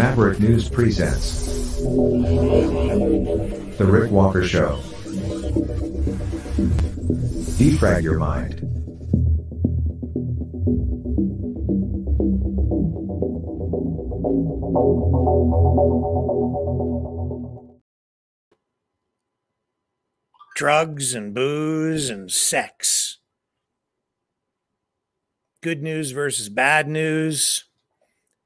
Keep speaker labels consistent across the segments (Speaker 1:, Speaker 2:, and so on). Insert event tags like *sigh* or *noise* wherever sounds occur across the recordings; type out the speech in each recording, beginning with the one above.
Speaker 1: Maverick News presents The Rick Walker Show. Defrag your mind.
Speaker 2: drugs and booze and sex. Good news versus bad news,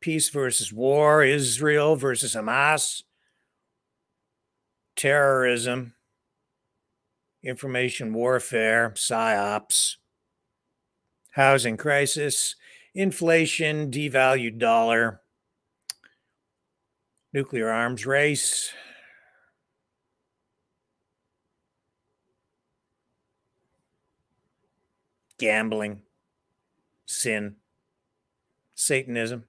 Speaker 2: peace versus war, Israel versus Hamas, terrorism, information warfare, psyops, housing crisis, inflation, devalued dollar, nuclear arms race, gambling, sin, Satanism.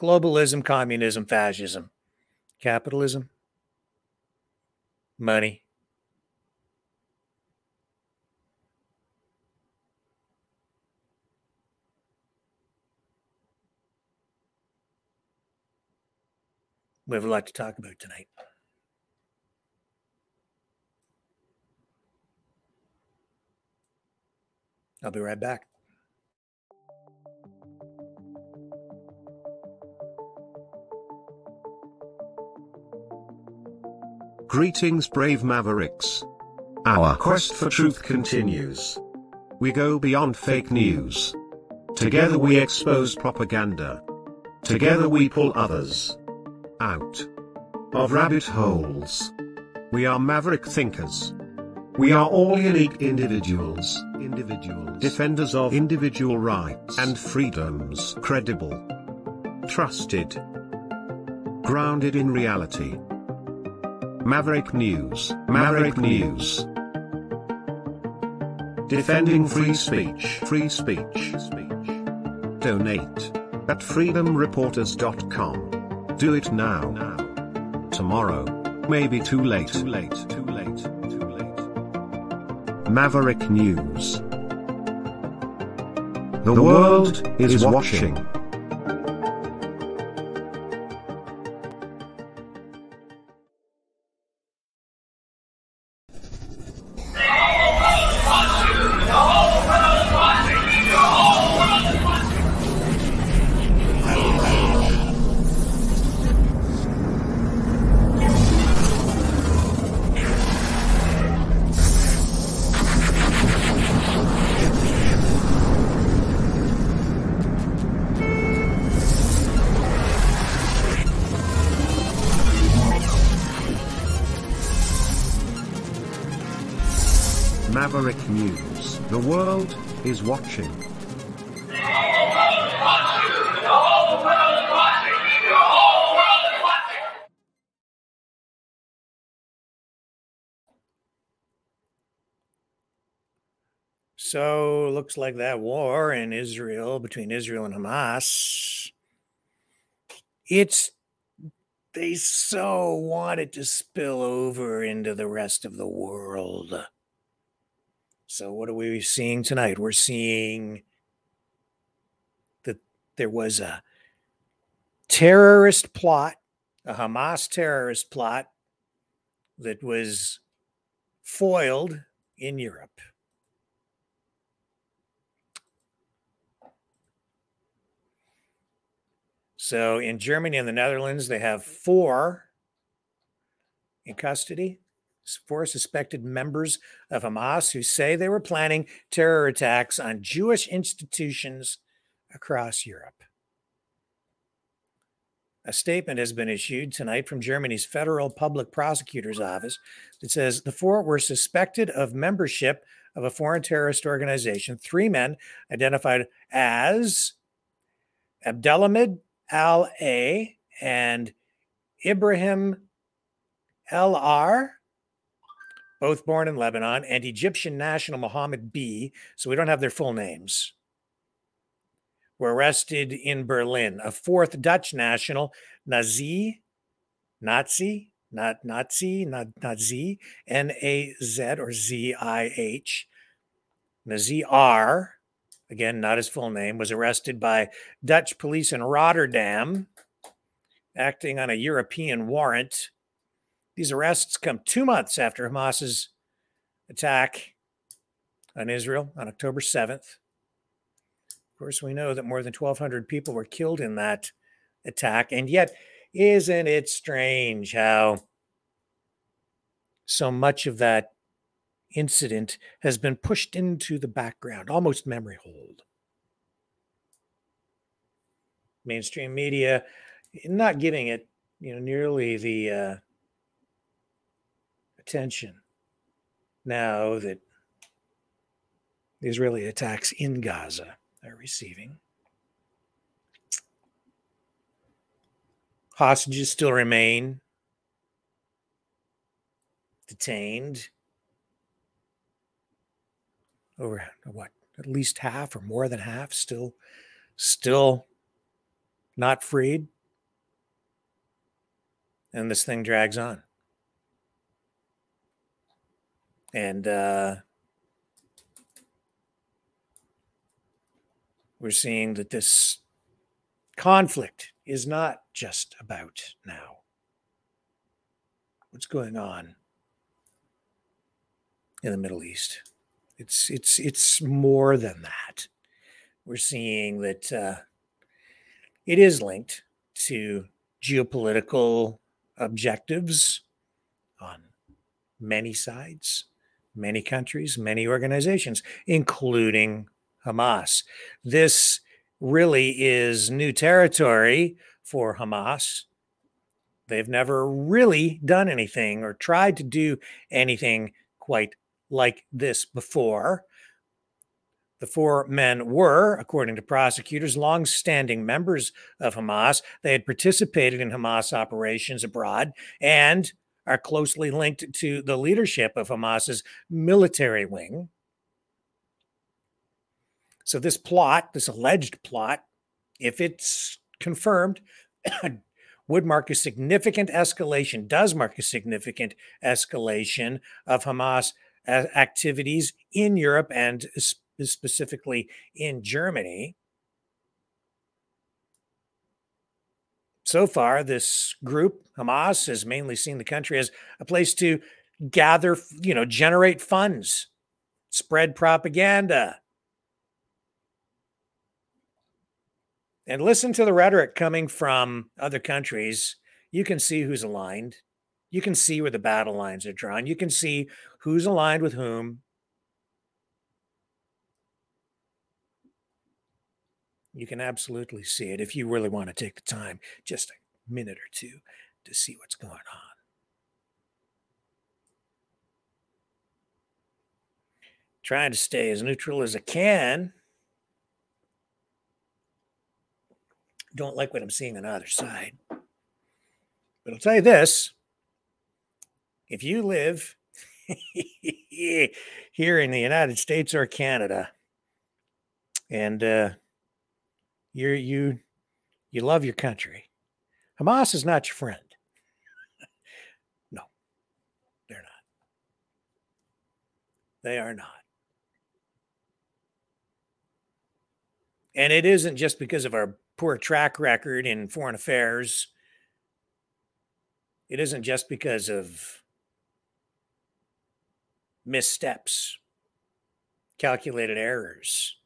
Speaker 2: Globalism, communism, fascism, capitalism, money. We have a lot to talk about tonight. I'll be right back.
Speaker 3: Greetings, brave mavericks. Our quest for truth continues. We go beyond fake news. Together we expose propaganda. Together we pull others out of rabbit holes. We are maverick thinkers. We are all unique individuals, individuals, defenders of individual rights and freedoms, credible, trusted, grounded in reality. Maverick News, Maverick News. Defending free speech, free speech, speech. Donate at freedomreporters.com. Do it now. now. Tomorrow may be too late. Too late. Too late. Too late. Maverick News. The world is watching.
Speaker 2: Looks like that war in Israel between Israel and Hamas. It's they so want it to spill over into the rest of the world. So what are we seeing tonight? We're seeing that there was a terrorist plot, a Hamas terrorist plot that was foiled in Europe. So in Germany and the Netherlands, they have four in custody, four suspected members of Hamas who say they were planning terror attacks on Jewish institutions across Europe. A statement has been issued tonight from Germany's Federal Public Prosecutor's Office that says the four were suspected of membership of a foreign terrorist organization. Three men identified as Abdelhamid Al A and Ibrahim L R, both born in Lebanon, and Egyptian national Mohammed B. So we don't have their full names. Were arrested in Berlin. A fourth Dutch national, Nazi, Nazi not Nazi, not Nazi, N A Z or Z I H. Nazir, again, not his full name, was arrested by Dutch police in Rotterdam, acting on a European warrant. These arrests come two months after Hamas's attack on Israel on October 7th. Of course, we know that more than 1,200 people were killed in that attack. And yet, isn't it strange how so much of that incident has been pushed into the background, almost memory hold? Mainstream media not giving it, you know, nearly the uh, attention now that the Israeli attacks in Gaza are receiving. Hostages still remain detained. Over what? At least half or more than half still still not freed. And this thing drags on. And uh we're seeing that this conflict is not just about now. What's going on in the Middle East? It's it's it's more than that. We're seeing that uh, it is linked to geopolitical objectives on many sides, many countries, many organizations, including Hamas. This really is new territory for Hamas. They've never really done anything or tried to do anything quite like this before. The four men were, according to prosecutors, long standing members of Hamas. They had participated in Hamas operations abroad and are closely linked to the leadership of Hamas's military wing. So, this plot, this alleged plot, if it's confirmed, *coughs* would mark a significant escalation, does mark a significant escalation of Hamas activities in Europe and specifically in Germany. So far, this group, Hamas, has mainly seen the country as a place to gather, you know, generate funds, spread propaganda, and listen to the rhetoric coming from other countries. You can see who's aligned. You can see where the battle lines are drawn. You can see who's aligned with whom. You can absolutely see it if you really want to take the time, just a minute or two, to see what's going on. Trying to stay as neutral as I can. Don't like what I'm seeing on either side. But I'll tell you this if you live *laughs* here in the United States or Canada, and uh, you're you you love your country. Hamas is not your friend. *laughs* no, they're not. They are not. And it isn't just because of our poor track record in foreign affairs. It isn't just because of missteps, calculated errors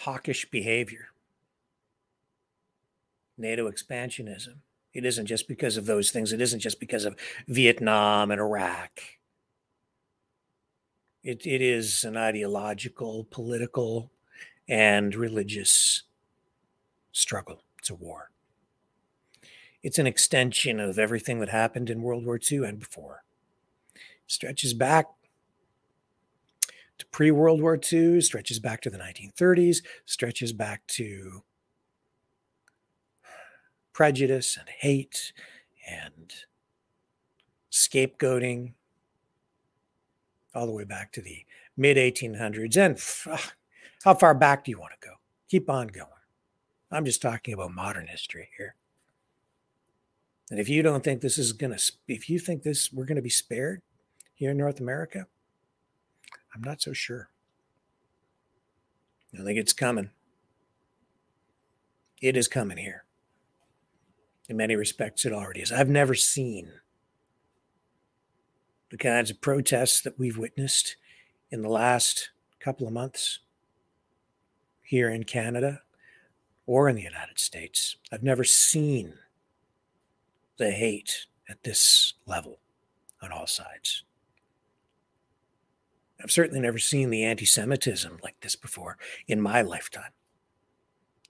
Speaker 2: hawkish behavior, NATO expansionism. It isn't just because of those things. It isn't just because of Vietnam and Iraq. It, it is an ideological, political, and religious struggle. It's a war. It's an extension of everything that happened in World War II and before. Stretches back to pre World War II, stretches back to the 1930s, stretches back to prejudice and hate and scapegoating, all the way back to the mid 1800s. And how far back do you want to go? Keep on going. I'm just talking about modern history here. And if you don't think this is going to, if you think this, we're going to be spared here in North America, I'm not so sure. I think it's coming. It is coming here. In many respects, it already is. I've never seen the kinds of protests that we've witnessed in the last couple of months here in Canada or in the United States. I've never seen the hate at this level on all sides. I've certainly never seen the anti Semitism like this before in my lifetime.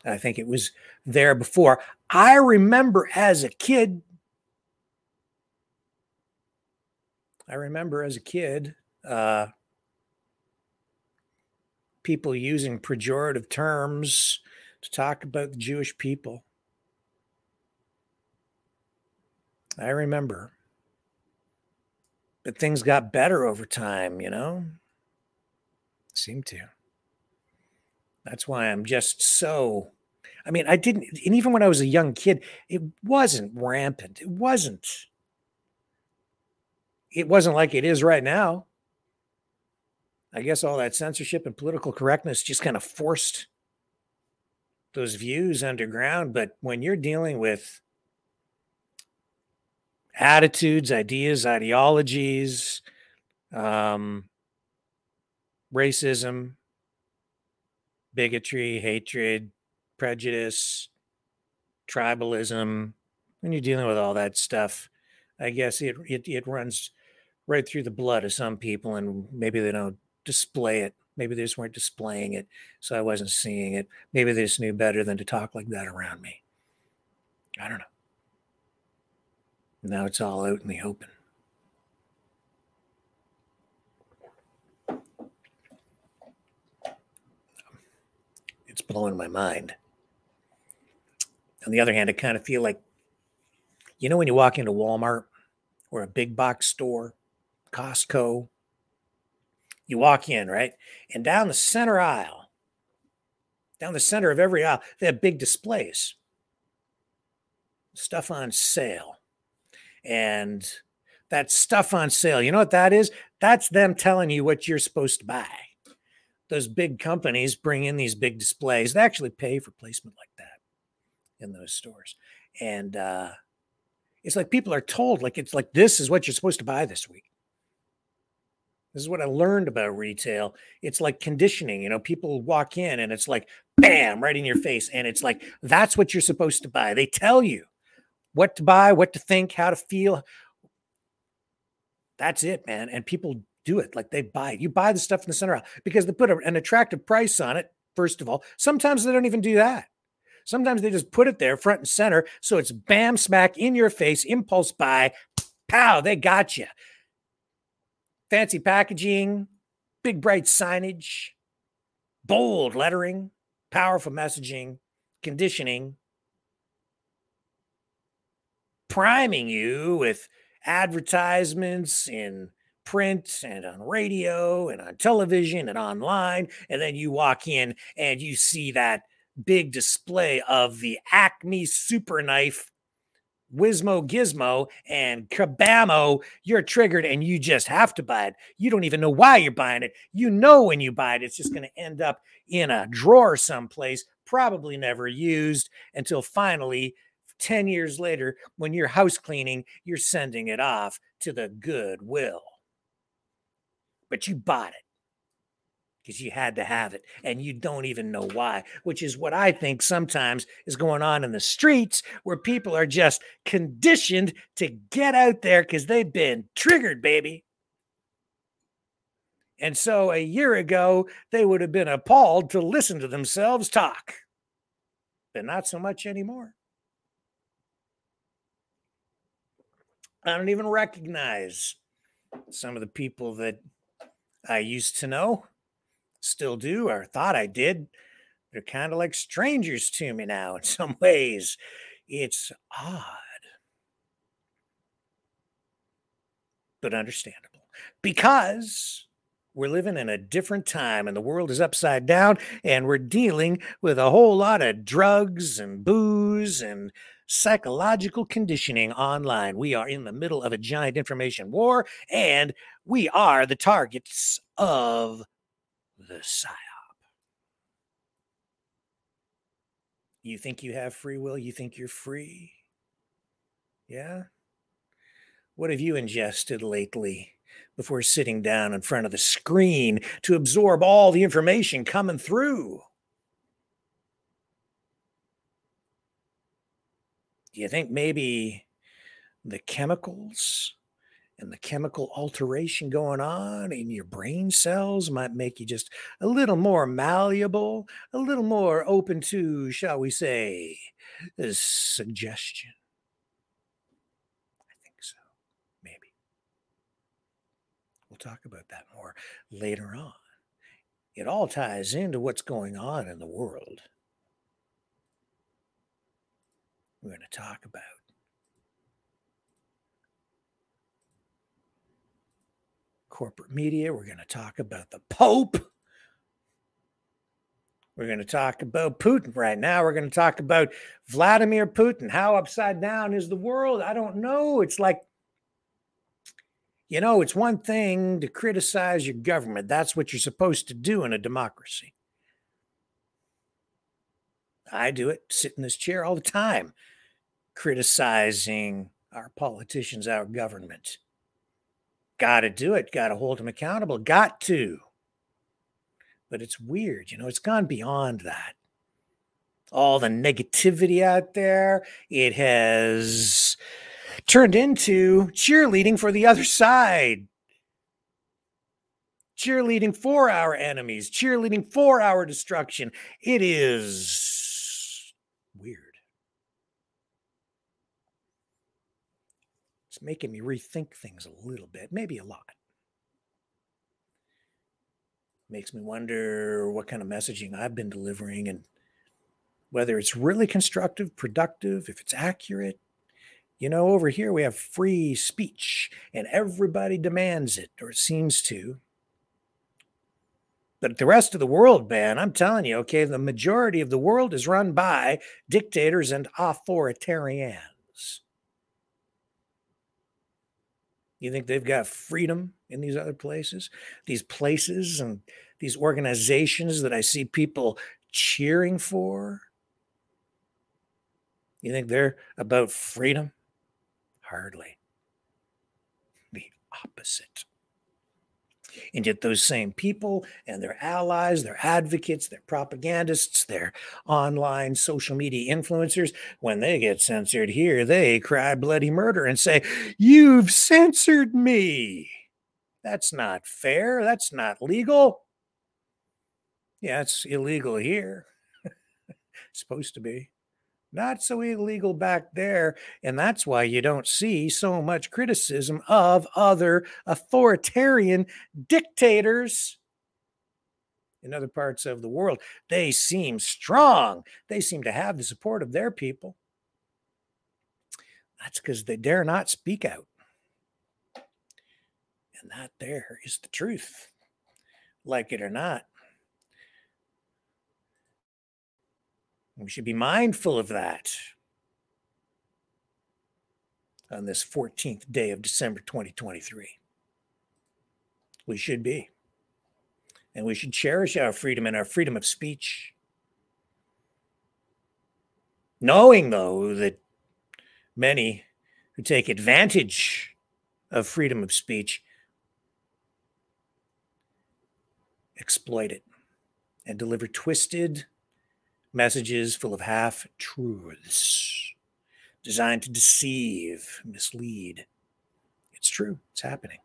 Speaker 2: I think it was there before. I remember as a kid, I remember as a kid, uh, people using pejorative terms to talk about the Jewish people. I remember. But things got better over time, you know? Seem to. That's why I'm just so. I mean, I didn't, and even when I was a young kid, it wasn't rampant. It wasn't. It wasn't like it is right now. I guess all that censorship and political correctness just kind of forced those views underground. But when you're dealing with attitudes, ideas, ideologies, um, racism, bigotry, hatred, prejudice, tribalism, when you're dealing with all that stuff, I guess it, it, it runs right through the blood of some people, and maybe they don't display it. Maybe they just weren't displaying it, so I wasn't seeing it. Maybe they just knew better than to talk like that around me. I don't know. Now it's all out in the open. It's blowing my mind. On the other hand, I kind of feel like, you know, when you walk into Walmart or a big box store, Costco, you walk in, right? And down the center aisle, down the center of every aisle, they have big displays, stuff on sale and that stuff on sale. You know what that is? That's them telling you what you're supposed to buy. Those big companies bring in these big displays. They actually pay for placement like that in those stores. And uh, it's like people are told, like, it's like, this is what you're supposed to buy this week. This is what I learned about retail. It's like conditioning. You know, people walk in and it's like, bam, right in your face. And it's like, that's what you're supposed to buy. They tell you what to buy, what to think, how to feel. That's it, man. And people do it like they buy it. You buy the stuff in the center aisle because they put a, an attractive price on it. First of all, sometimes they don't even do that. Sometimes they just put it there front and center. So it's bam, smack in your face, impulse buy, pow, they got you. Fancy packaging, big bright signage, bold lettering, powerful messaging, conditioning, priming you with advertisements in print and on radio and on television and online. And then you walk in and you see that big display of the Acme Super Knife Wizmo Gizmo and Kabamo, you're triggered and you just have to buy it. You don't even know why you're buying it. You know when you buy it, it's just going to end up in a drawer someplace, probably never used until finally 10 years later, when you're house cleaning, you're sending it off to the goodwill. But you bought it because you had to have it and you don't even know why, which is what I think sometimes is going on in the streets where people are just conditioned to get out there because they've been triggered, baby. And so a year ago, they would have been appalled to listen to themselves talk, but not so much anymore. I don't even recognize some of the people that I used to know, still do, or thought I did. They're kind of like strangers to me now in *laughs* some ways. It's odd, but understandable because we're living in a different time and the world is upside down and we're dealing with a whole lot of drugs and booze and psychological conditioning online. We are in the middle of a giant information war and we are the targets of the psyop. You think you have free will? You think you're free? Yeah? What have you ingested lately before sitting down in front of the screen to absorb all the information coming through? Do you think maybe the chemicals and the chemical alteration going on in your brain cells might make you just a little more malleable, a little more open to, shall we say, suggestion? I think so. Maybe. We'll talk about that more later on. It all ties into what's going on in the world. We're going to talk about corporate media. We're going to talk about the Pope. We're going to talk about Putin right now. We're going to talk about Vladimir Putin. How upside down is the world? I don't know. It's like, you know, it's one thing to criticize your government. That's what you're supposed to do in a democracy. I do it, sit in this chair all the time, criticizing our politicians, our government. Got to do it. Got to hold them accountable. Got to. But it's weird. You know, it's gone beyond that. All the negativity out there, it has turned into cheerleading for the other side. Cheerleading for our enemies, cheerleading for our destruction. It is weird. Making me rethink things a little bit, maybe a lot. Makes me wonder what kind of messaging I've been delivering and whether it's really constructive, productive, if it's accurate. You know, over here we have free speech and everybody demands it or seems to. But the rest of the world, man, I'm telling you, okay, the majority of the world is run by dictators and authoritarians. You think they've got freedom in these other places? These places and these organizations that I see people cheering for? You think they're about freedom? Hardly. The opposite. And yet, those same people and their allies, their advocates, their propagandists, their online social media influencers, when they get censored here, they cry bloody murder and say, You've censored me. That's not fair. That's not legal. Yeah, it's illegal here. *laughs* supposed to be not so illegal back there. And that's why you don't see so much criticism of other authoritarian dictators in other parts of the world. They seem strong, they seem to have the support of their people. That's because they dare not speak out. And that there is the truth, like it or not. We should be mindful of that on this 14th day of December 2023. We should be. And we should cherish our freedom and our freedom of speech. Knowing, though, that many who take advantage of freedom of speech exploit it and deliver twisted messages full of half truths designed to deceive, mislead. It's true, it's happening.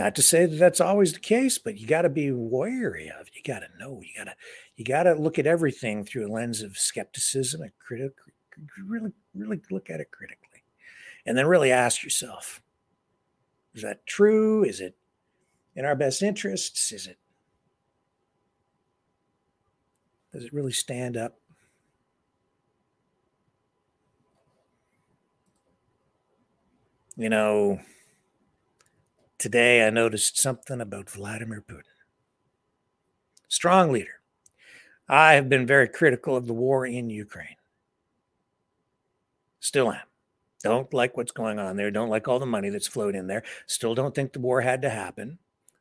Speaker 2: Not to say that that's always the case, but you got to be wary of. It. You got to know. You got to you got to look at everything through a lens of skepticism and critic. Really, really look at it critically, and then really ask yourself: Is that true? Is it in our best interests? Is it does it really stand up? You know, today I noticed something about Vladimir Putin. Strong leader. I have been very critical of the war in Ukraine. Still am. Don't like what's going on there. Don't like all the money that's flowed in there. Still don't think the war had to happen.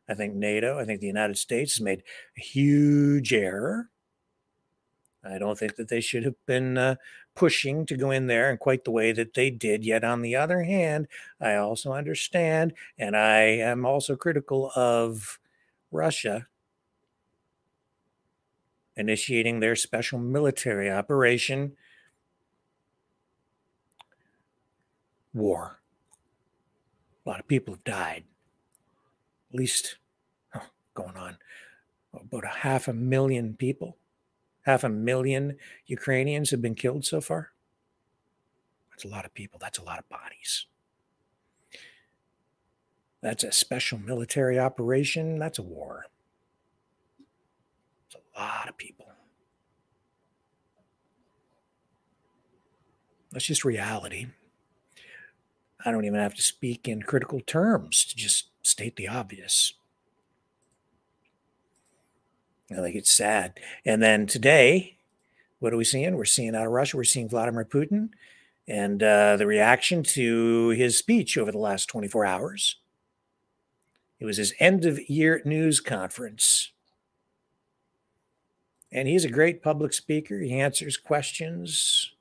Speaker 2: I think NATO, I think the United States has made a huge error. I don't think that they should have been uh, pushing to go in there in quite the way that they did. Yet, on the other hand, I also understand, and I am also critical of Russia initiating their special military operation war. A lot of people have died. At least oh, going on about a half a million people, half a million Ukrainians have been killed so far. That's a lot of people. That's a lot of bodies. That's a special military operation. That's a war. It's a lot of people. That's just reality. I don't even have to speak in critical terms to just state the obvious. I think it's sad. And then today, what are we seeing? We're seeing out of Russia, we're seeing Vladimir Putin and uh, the reaction to his speech over the last 24 hours. It was his end of year news conference. And he's a great public speaker. He answers questions,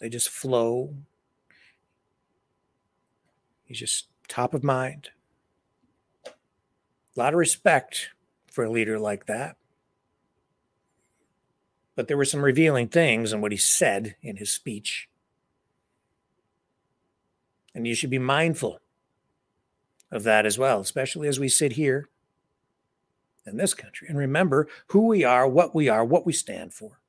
Speaker 2: they just flow. He's just top of mind. A lot of respect for a leader like that. But there were some revealing things in what he said in his speech. And you should be mindful of that as well, especially as we sit here in this country and remember who we are, what we are, what we stand for.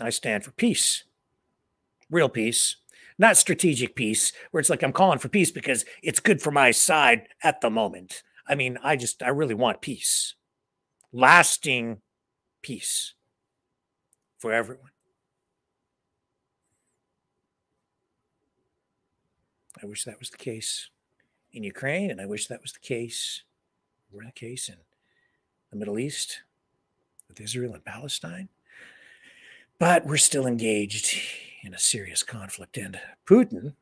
Speaker 2: I stand for peace real peace, not strategic peace, where it's like I'm calling for peace because it's good for my side at the moment. I mean, I just, I really want peace, lasting peace for everyone. I wish that was the case in Ukraine, and I wish that was the case, were the case in the Middle East with Israel and Palestine. But we're still engaged in a serious conflict. And Putin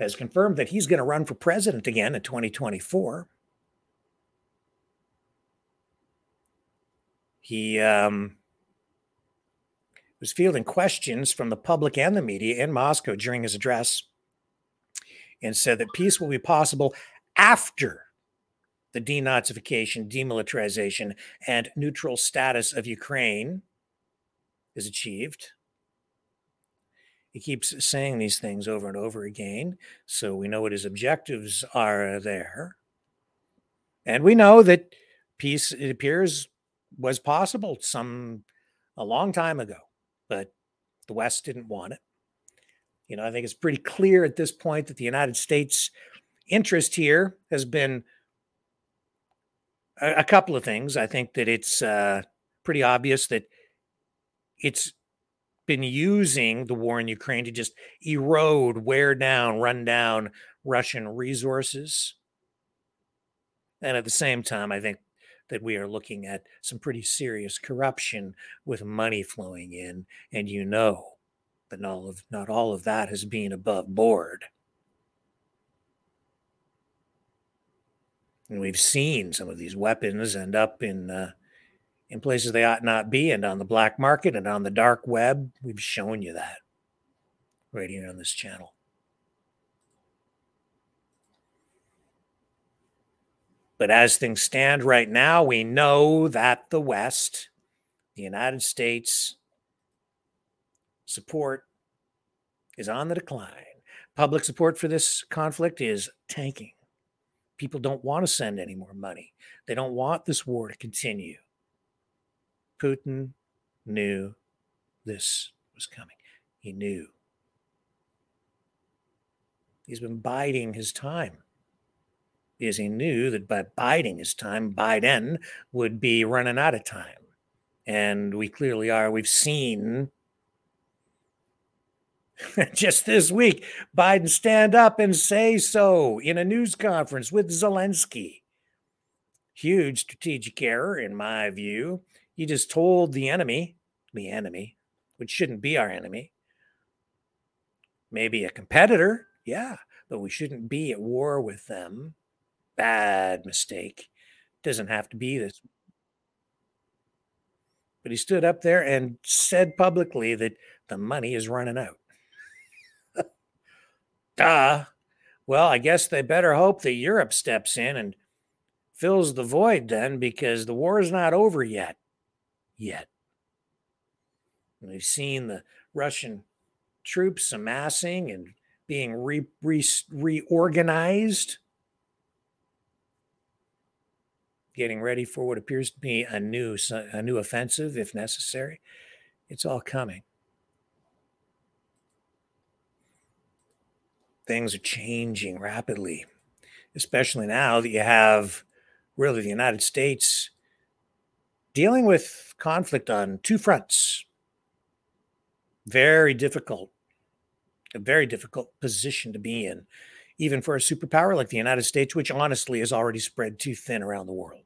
Speaker 2: has confirmed that he's going to run for president again in 2024. He um, was fielding questions from the public and the media in Moscow during his address and said that peace will be possible after the denazification, demilitarization, and neutral status of Ukraine is achieved. He keeps saying these things over and over again, so we know what his objectives are there. And we know that peace, it appears, was possible some a long time ago, but the West didn't want it. You know, I think it's pretty clear at this point that the United States interest here has been a, couple of things. I think that it's uh, pretty obvious that it's been using the war in Ukraine to just erode, wear down, run down Russian resources. And at the same time, I think that we are looking at some pretty serious corruption with money flowing in. And you know that all of, not all of that has been above board. And we've seen some of these weapons end up in uh, in places they ought not be, and on the black market and on the dark web. We've shown you that right here on this channel. But as things stand right now, we know that the West, the United States, support is on the decline. Public support for this conflict is tanking. People don't want to send any more money. They don't want this war to continue. Putin knew this was coming. He knew. He's been biding his time because he knew that by biding his time, Biden would be running out of time. And we clearly are. We've seen *laughs* just this week Biden stand up and say so in a news conference with Zelensky. Huge strategic error, in my view. He just told the enemy, the enemy, which shouldn't be our enemy, maybe a competitor, yeah, but we shouldn't be at war with them. Bad mistake. Doesn't have to be this. But he stood up there and said publicly that the money is running out. Duh. Well, I guess they better hope that Europe steps in and fills the void then because the war is not over yet. Yet. We've seen the Russian troops amassing and being re, re, reorganized, getting ready for what appears to be a new a new offensive if necessary. It's all coming. Things are changing rapidly, especially now that you have really the United States dealing with conflict on two fronts. Very difficult a very difficult position to be in, even for a superpower like the United States, which honestly is already spread too thin around the world.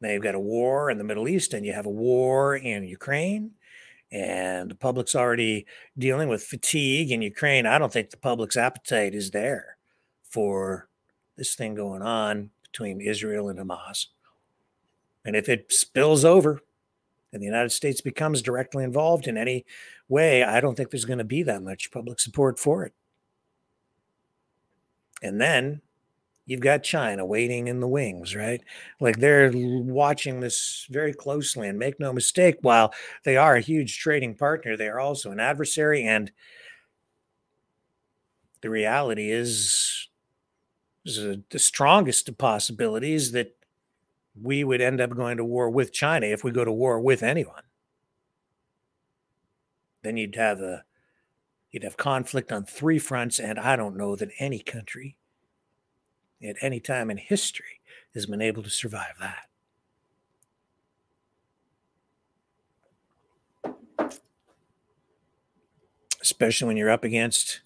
Speaker 2: Now you've got a war in the Middle East and you have a war in Ukraine, and the public's already dealing with fatigue in Ukraine. I don't think the public's appetite is there for this thing going on between Israel and Hamas. And if it spills over, and the United States becomes directly involved in any way, I don't think there's going to be that much public support for it. And then you've got China waiting in the wings, right? Like they're watching this very closely. And make no mistake, while they are a huge trading partner, they are also an adversary. And the reality is, is a, the strongest of possibilities that we would end up going to war with China if we go to war with anyone. Then you'd have a you'd have conflict on three fronts, and I don't know that any country at any time in history has been able to survive that. Especially when you're up against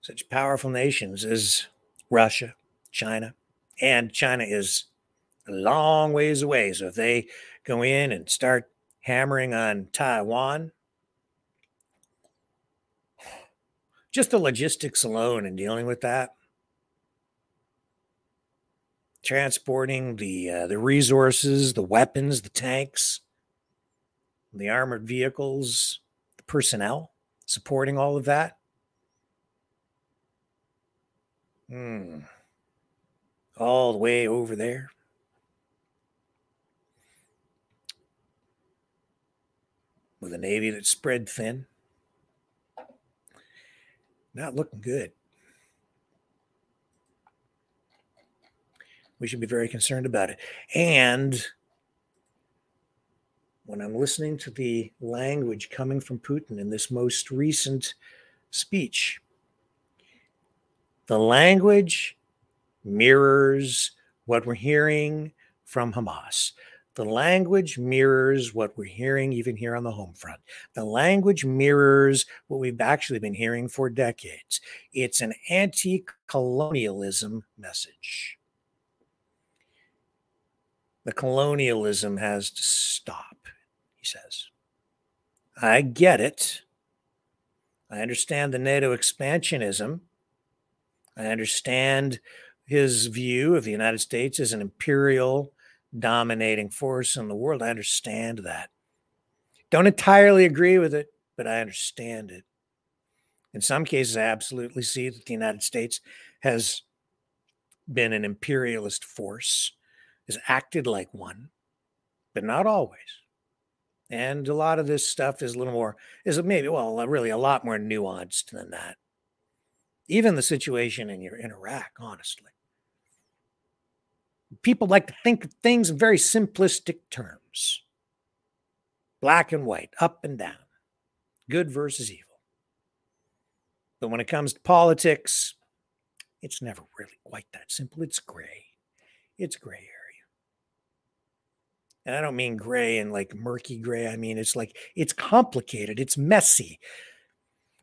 Speaker 2: such powerful nations as Russia, China, and China is a long ways away. So if they go in and start hammering on Taiwan, just the logistics alone and dealing with that, transporting the uh, the resources, the weapons, the tanks, the armored vehicles, the personnel supporting all of that. Hmm all the way over there. With a Navy that's spread thin. Not looking good. We should be very concerned about it. And when I'm listening to the language coming from Putin in this most recent speech, the language mirrors what we're hearing from Hamas. The language mirrors what we're hearing even here on the home front. The language mirrors what we've actually been hearing for decades. It's an anti colonialism message. The colonialism has to stop, he says. I get it. I understand the NATO expansionism. I understand his view of the United States as an imperial dominating force in the world. I understand that. Don't entirely agree with it, but I understand it. In some cases, I absolutely see that the United States has been an imperialist force, has acted like one, but not always. And a lot of this stuff is a little more, is maybe, well, really a lot more nuanced than that. Even the situation in, your, in Iraq, honestly people like to think of things in very simplistic terms black and white, up and down, good versus evil. But when it comes to politics, it's never really quite that simple. It's gray, it's gray area. And I don't mean gray and like murky gray. I mean, it's like it's complicated, it's messy.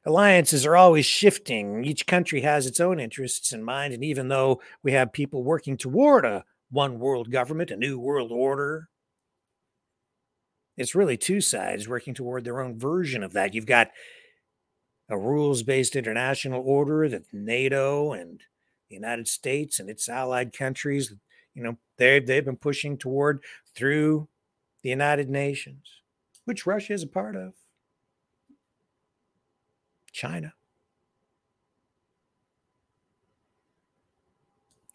Speaker 2: Alliances are always shifting. Each country has its own interests in mind. And even though we have people working toward a one world government, a new world order, it's really two sides working toward their own version of that. You've got a rules based international order that NATO and the United States and its allied countries, you know, they they've been pushing toward through the United Nations, which Russia is a part of. China.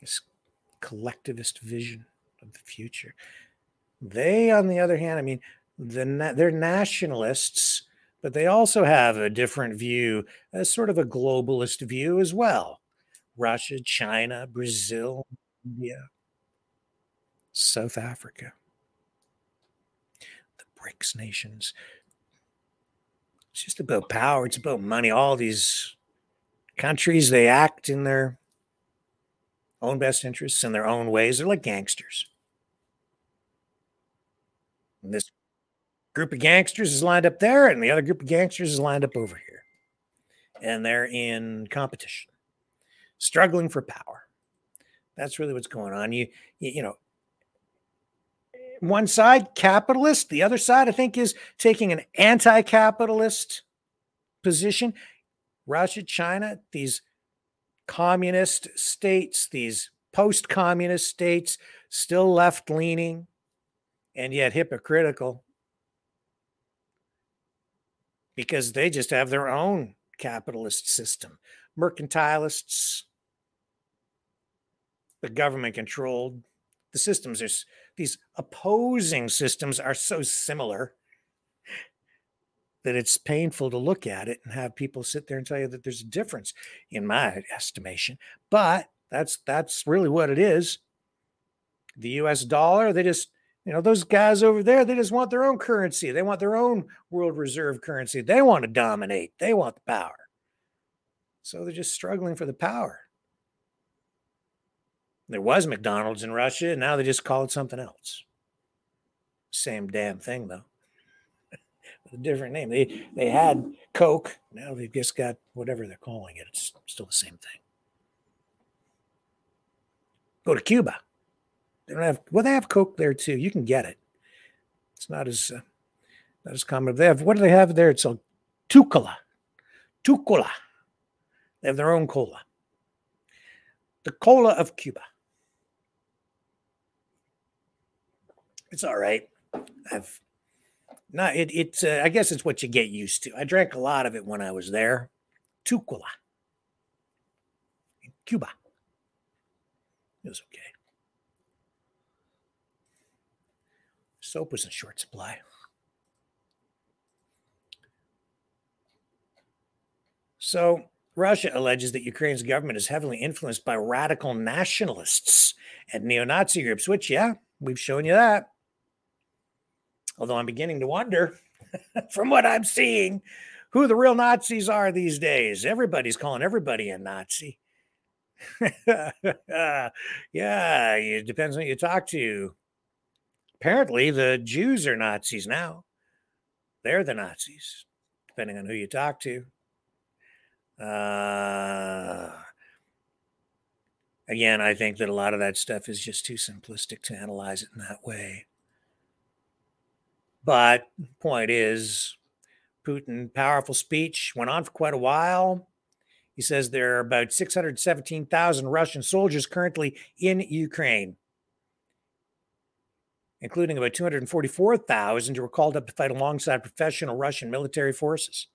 Speaker 2: This collectivist vision of the future. They, on the other hand, I mean, the, they're nationalists, but they also have a different view, a sort of a globalist view as well. Russia, China, Brazil, India, South Africa, the BRICS nations. It's just about power. It's about money. All these countries, they act in their own best interests in their own ways. They're like gangsters. And this group of gangsters is lined up there, and the other group of gangsters is lined up over here. And they're in competition, struggling for power. That's really what's going on. You, you, you know, one side capitalist, the other side, I think, is taking an anti capitalist position. Russia, China, these communist states, these post communist states, still left leaning and yet hypocritical because they just have their own capitalist system. Mercantilists, the government controlled, the systems are these opposing systems are so similar that it's painful to look at it and have people sit there and tell you that there's a difference in my estimation. But that's that's really what it is. The US dollar they just you know those guys over there they just want their own currency. They want their own world reserve currency. They want to dominate. They want the power. So they're just struggling for the power there was McDonald's in Russia, and now they just call it something else. Same damn thing, though. With a different name. They they had Coke. Now they've just got whatever they're calling it. It's still the same thing. Go to Cuba. They don't have well, they have Coke there too. You can get it. It's not as uh, not as common. They have what do they have there? It's a TuKola. TuKola. They have their own cola. The cola of Cuba. It's all right. I've not it. It's uh, I guess it's what you get used to. I drank a lot of it when I was there. TuKola in Cuba. It was okay. Soap was in short supply. So Russia alleges that Ukraine's government is heavily influenced by radical nationalists and neo-Nazi groups, which, yeah, we've shown you that. Although I'm beginning to wonder, *laughs* from what I'm seeing, who the real Nazis are these days. Everybody's calling everybody a Nazi. *laughs* yeah, it depends on who you talk to. Apparently, the Jews are Nazis now. They're the Nazis, depending on who you talk to. Uh, again, I think that a lot of that stuff is just too simplistic to analyze it in that way. But point is, Putin powerful speech went on for quite a while. He says there are about 617,000 Russian soldiers currently in Ukraine, including about 244,000 who were called up to fight alongside professional Russian military forces.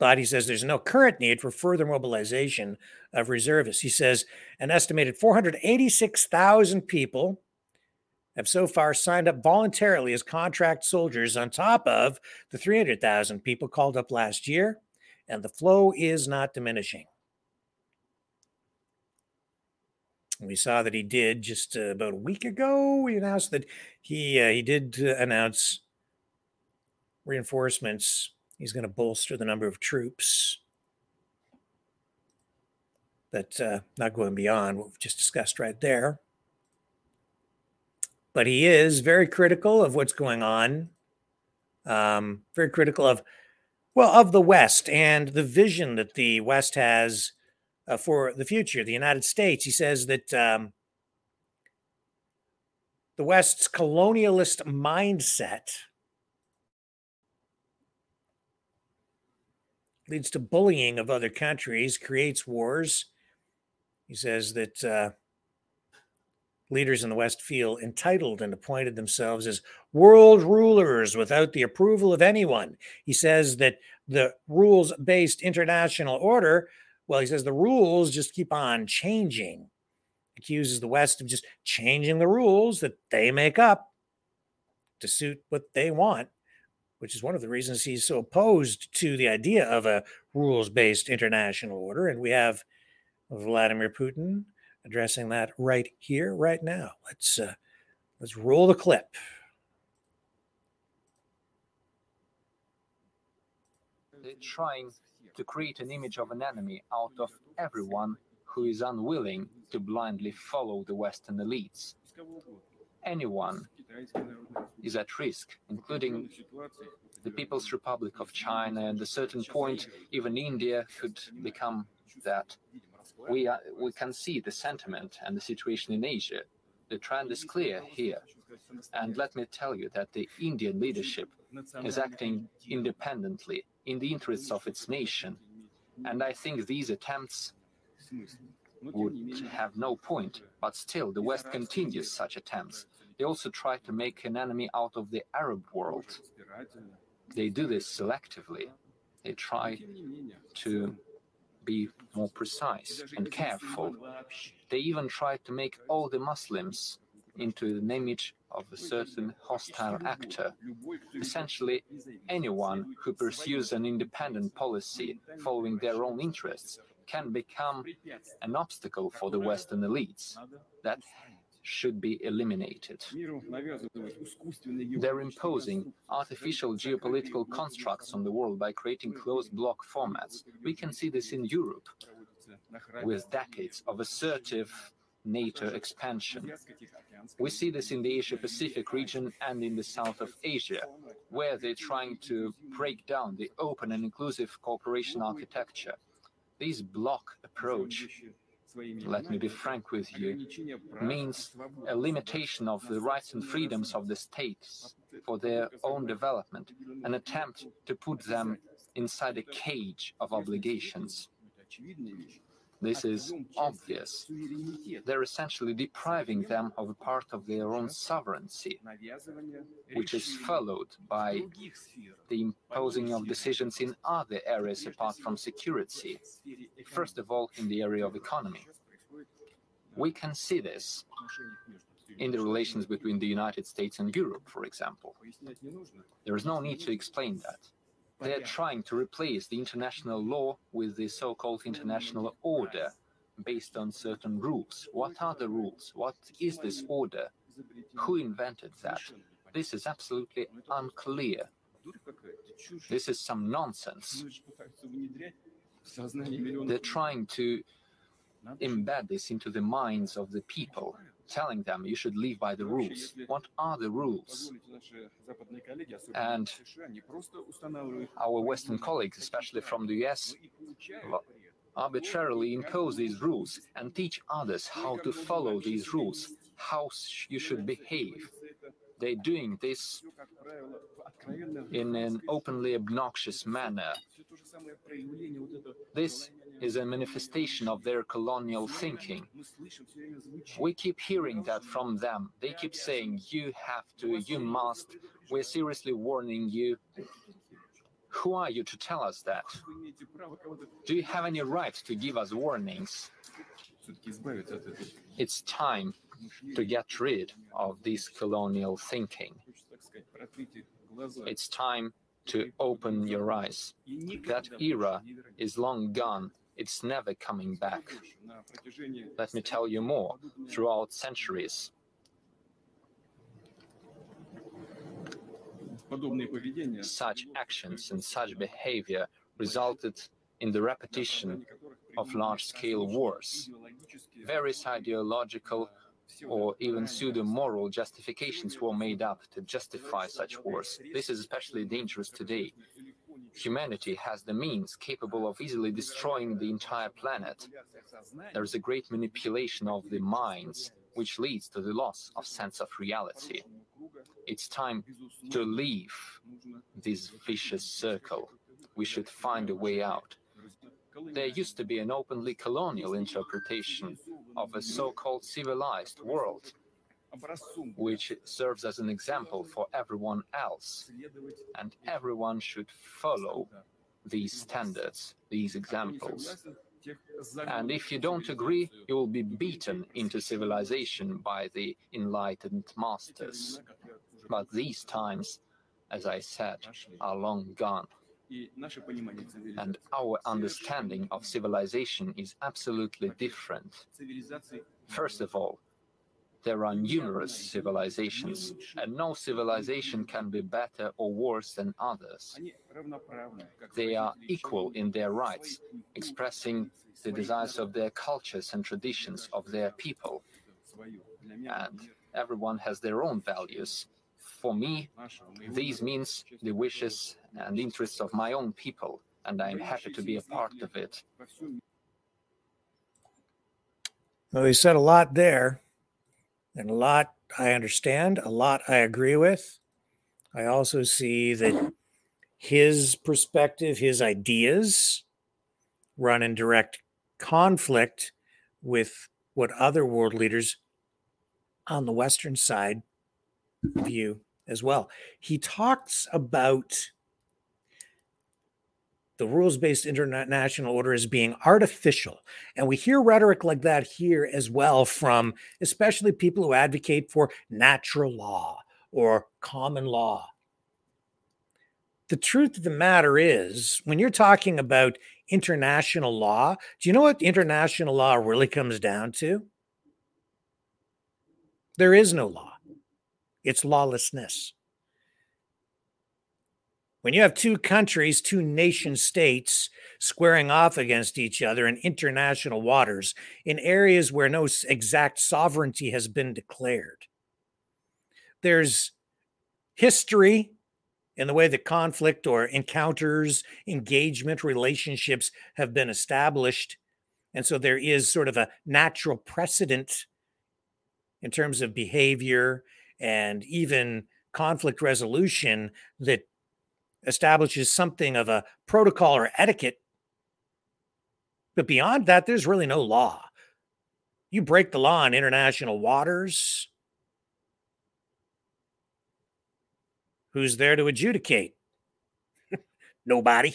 Speaker 2: But he says there's no current need for further mobilization of reservists. He says an estimated 486,000 people have so far signed up voluntarily as contract soldiers on top of the 300,000 people called up last year, and the flow is not diminishing. We saw that he did just uh, about a week ago. He announced that he uh, he did uh, announce reinforcements. He's going to bolster the number of troops. That uh, not going beyond what we've just discussed right there. But he is very critical of what's going on. Um, very critical of, well, of the West and the vision that the West has uh, for the future, the United States. He says that um, the West's colonialist mindset leads to bullying of other countries, creates wars. He says that uh, leaders in the West feel entitled and appointed themselves as world rulers without the approval of anyone. He says that the rules based international order, well, he says the rules just keep on changing. Accuses the West of just changing the rules that they make up to suit what they want which is one of the reasons he's so opposed to the idea of a rules based international order. And we have Vladimir Putin addressing that right here, right now. Let's uh, let's roll the clip.
Speaker 4: They're trying to create an image of an enemy out of everyone who is unwilling to blindly follow the Western elites. Anyone is at risk, including the People's Republic of China, and a certain point, even India could become that. We, are, we can see the sentiment and the situation in Asia. The trend is clear here. And let me tell you that the Indian leadership is acting independently in the interests of its nation. And I think these attempts would have no point, but still the West continues such attempts. They also try to make an enemy out of the Arab world. They do this selectively. They try to be more precise and careful. They even try to make all the Muslims into an image of a certain hostile actor. Essentially, anyone who pursues an independent policy following their own interests can become an obstacle for the Western elites. That should be eliminated. They're imposing artificial geopolitical constructs on the world by creating closed block formats. We can see this in Europe with decades of assertive NATO expansion. We see this in the Asia Pacific region and in the south of Asia, where they're trying to break down the open and inclusive cooperation architecture. This block approach let me be frank with you, means a limitation of the rights and freedoms of the states for their own development, an attempt to put them inside a cage of obligations. This is obvious. They're essentially depriving them of a part of their own sovereignty, which is followed by the imposing of decisions in other areas apart from security, first of all in the area of economy. We can see this in the relations between the United States and Europe, for example. There is no need to explain that. They're trying to replace the international law with the so-called international order based on certain rules. What are the rules? What is this order? Who invented that? This is absolutely unclear. This is some nonsense. They're trying to embed this into the minds of the people telling them you should live by the rules. What are the rules? And our Western colleagues, especially from the US, arbitrarily impose these rules and teach others how to follow these rules, how you should behave. They're doing this in an openly obnoxious manner. This is a manifestation of their colonial thinking. We keep hearing that from them. They keep saying, you have to, you must. We're seriously warning you. Who are you to tell us that? Do you have any right to give us warnings? It's time to get rid of this colonial thinking. It's time to open your eyes. That era is long gone. It's never coming back. Let me tell you more. Throughout centuries, such actions and such behavior resulted in the repetition of large-scale wars. Various ideological or even pseudo-moral justifications were made up to justify such wars. This is especially dangerous today. Humanity has the means capable of easily destroying the entire planet. There is a great manipulation of the minds, which leads to the loss of sense of reality. It's time to leave this vicious circle. We should find a way out. There used to be an openly colonial interpretation of a so-called civilized world, which serves as an example for everyone else. And everyone should follow these standards, these examples. And if you don't agree, you will be beaten into civilization by the enlightened masters. But these times, as I said, are long gone. And our understanding of civilization is absolutely different. First of all, there are numerous civilizations, and no civilization can be better or worse than others. They are equal in their rights, expressing the desires of their cultures and traditions of their people. And everyone has their own values. For me, these means the wishes and interests of my own people, and I am happy to be a part of it.
Speaker 2: Well, he said a lot there, and a lot I understand, a lot I agree with. I also see that his perspective, his ideas run in direct conflict with what other world leaders on the Western side view as well. He talks about the rules based international order as being artificial. And we hear rhetoric like that here as well from especially people who advocate for natural law or common law. The truth of the matter is, when you're talking about international law, do you know what international law really comes down to? There is no law, it's lawlessness. When you have two countries, two nation states squaring off against each other in international waters in areas where no exact sovereignty has been declared, there's history in the way that conflict or encounters, engagement, relationships have been established. And so there is sort of a natural precedent in terms of behavior and even conflict resolution that establishes something of a protocol or etiquette. But beyond that, there's really no law. You break the law in international waters. Who's there to adjudicate? *laughs* Nobody.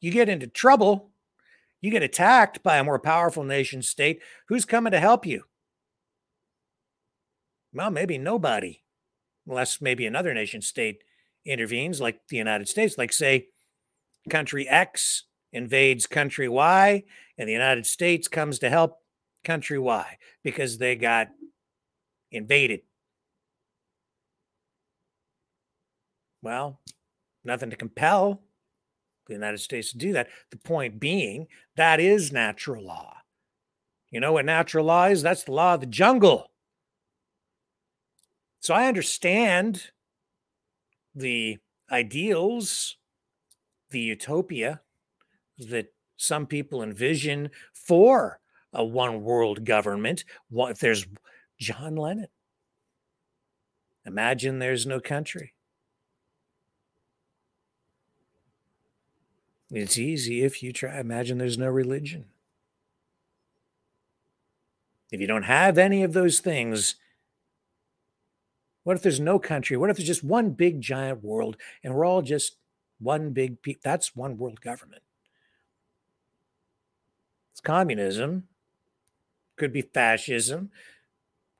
Speaker 2: You get into trouble, you get attacked by a more powerful nation state. Who's coming to help you? Well, maybe nobody, unless maybe another nation state intervenes, like the United States, like say country X invades country Y, and the United States comes to help country Y because they got invaded. Well, nothing to compel the United States to do that. The point being, that is natural law. You know what natural law is? That's the law of the jungle. So I understand the ideals, the utopia that some people envision for a one world government. What if there's John Lennon? Imagine there's no country. It's easy if you try. Imagine there's no religion. If you don't have any of those things, what if there's no country? What if there's just one big giant world and we're all just one big that's one world government. It's communism. Could be fascism.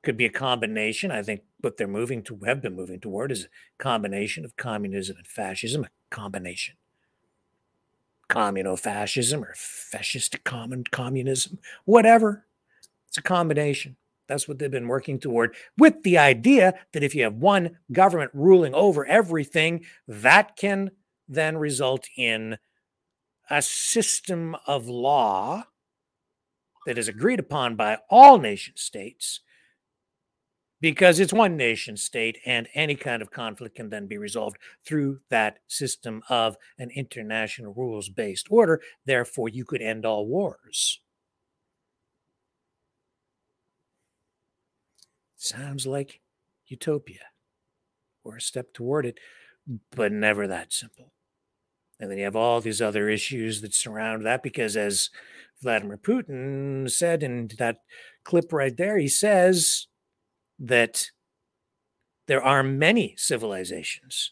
Speaker 2: Could be a combination. I think what they're moving to have been moving toward is a combination of communism and fascism, a combination. Communo-fascism or fascist common communism, whatever. It's a combination. That's what they've been working toward with the idea that if you have one government ruling over everything, that can then result in a system of law that is agreed upon by all nation states because it's one nation state and any kind of conflict can then be resolved through that system of an international rules based order. Therefore, you could end all wars. Sounds like utopia or a step toward it, but never that simple. And then you have all these other issues that surround that because, as Vladimir Putin said in that clip right there, he says that there are many civilizations.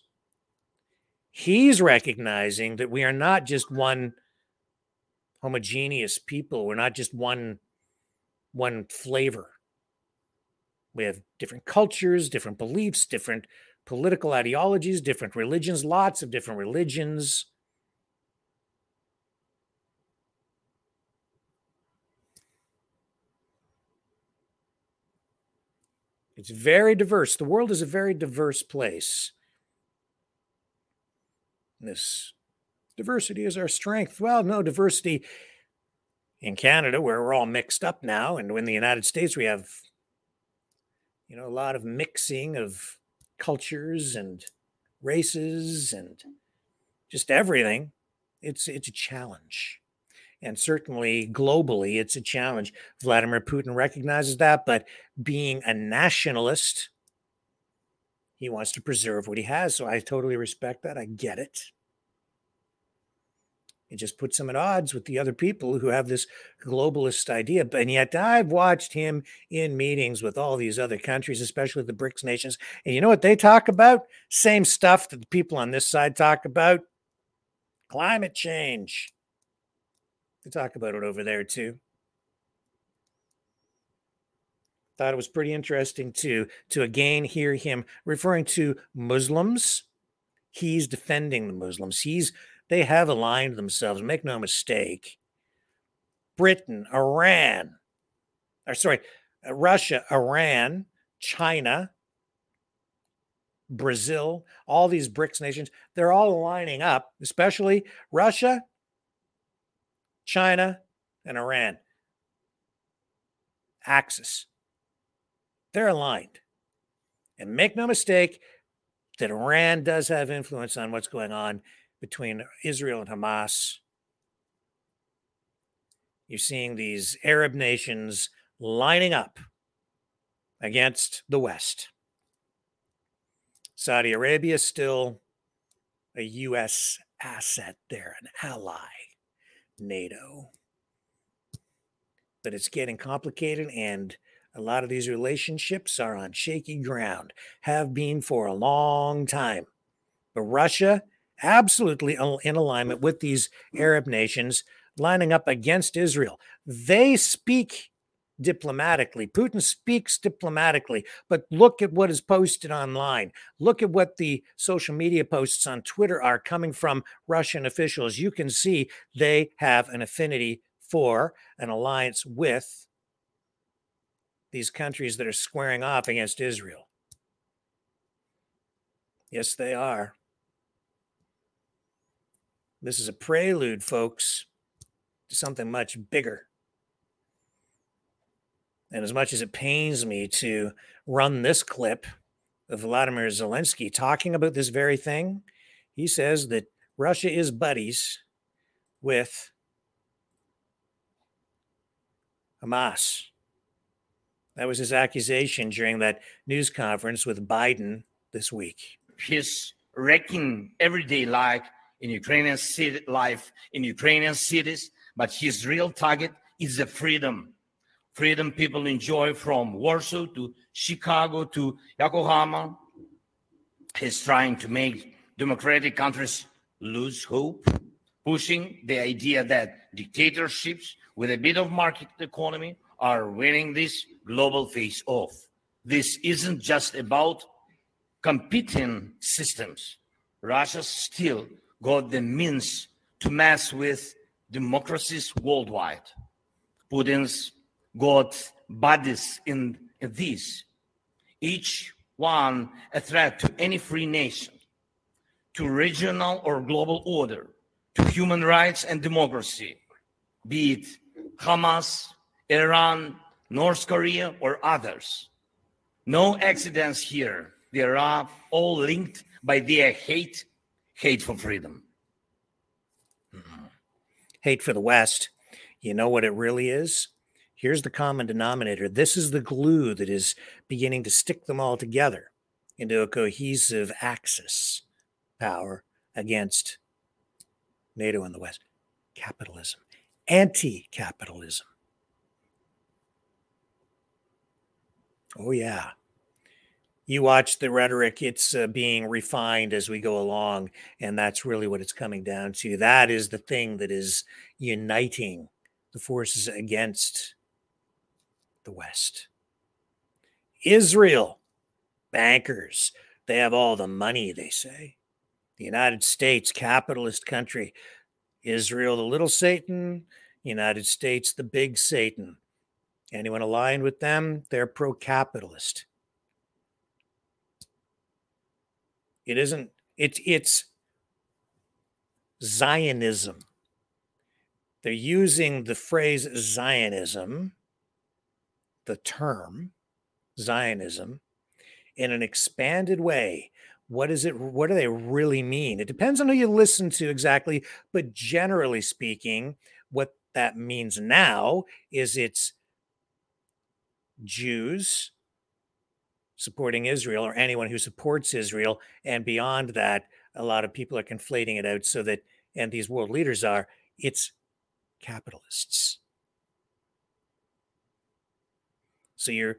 Speaker 2: He's recognizing that we are not just one homogeneous people, we're not just one one flavor. We have different cultures, different beliefs, different political ideologies, different religions, lots of different religions. It's very diverse. The world is a very diverse place. This diversity is our strength. Well, no, diversity in Canada, where we're all mixed up now, and in the United States, we have, you know, a lot of mixing of cultures and races and just everything. It's it's a challenge. And certainly globally, it's a challenge. Vladimir Putin recognizes that, but being a nationalist, he wants to preserve what he has. So I totally respect that. I get it. It just puts him at odds with the other people who have this globalist idea. And yet I've watched him in meetings with all these other countries, especially the BRICS nations. And you know what they talk about? Same stuff that the people on this side talk about climate change. They talk about it over there too. Thought it was pretty interesting to to again hear him referring to Muslims. He's defending the Muslims. He's they have aligned themselves. Make no mistake. Britain, Iran, or sorry, uh, Russia, Iran, China, Brazil, all these BRICS nations, they're all lining up, especially Russia China, and Iran. Axis. They're aligned. And make no mistake that Iran does have influence on what's going on between Israel and Hamas. You're seeing these Arab nations lining up against the West. Saudi Arabia is still a U.S. asset there, an ally. NATO. But it's getting complicated, and a lot of these relationships are on shaky ground, have been for a long time. But Russia, absolutely in alignment with these Arab nations, lining up against Israel. They speak diplomatically. Putin speaks diplomatically, but look at what is posted online. Look at what the social media posts on Twitter are coming from Russian officials. You can see they have an affinity for an alliance with these countries that are squaring off against Israel. Yes, they are. This is a prelude, folks, to something much bigger. And as much as it pains me to run this clip of Vladimir Zelensky talking about this very thing, he says that Russia is buddies with Hamas. That was his accusation during that news conference with Biden this week.
Speaker 5: He's wrecking everyday life in Ukrainian city, life in Ukrainian cities, but his real target is the freedom freedom people enjoy from Warsaw to Chicago to Yokohama. He's trying to make democratic countries lose hope, pushing the idea that dictatorships with a bit of market economy are winning this global face off. This isn't just about competing systems. Russia still got the means to mess with democracies worldwide. Putin's got bodies in this, each one a threat to any free nation, to regional or global order, to human rights and democracy, be it Hamas, Iran, North Korea, or others. No accidents here. They are all linked by their hate, hate for freedom. Mm-hmm.
Speaker 2: Hate for the West. You know what it really is? Here's the common denominator. This is the glue that is beginning to stick them all together into a cohesive axis power against NATO and the West. Capitalism, anti capitalism. Oh, yeah. You watch the rhetoric, it's uh, being refined as we go along. And that's really what it's coming down to. That is the thing that is uniting the forces against the West. Israel, bankers, they have all the money, they say. The United States, capitalist country. Israel, the little Satan. United States, the big Satan. Anyone aligned with them, they're pro capitalist. It isn't, it's, it's Zionism. They're using the phrase Zionism, the term Zionism, in an expanded way. What is it? What do they really mean? It depends on who you listen to exactly, but generally speaking, what that means now is it's Jews supporting Israel or anyone who supports Israel. And beyond that, a lot of people are conflating it out so that, and these world leaders are, it's capitalists. So you're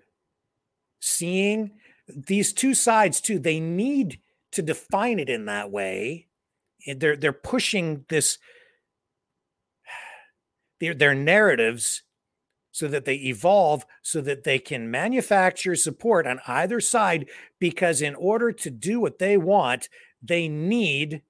Speaker 2: seeing these two sides too. They need to define it in that way. They're they're pushing this *sighs* their their narratives so that they evolve so that they can manufacture support on either side because in order to do what they want they need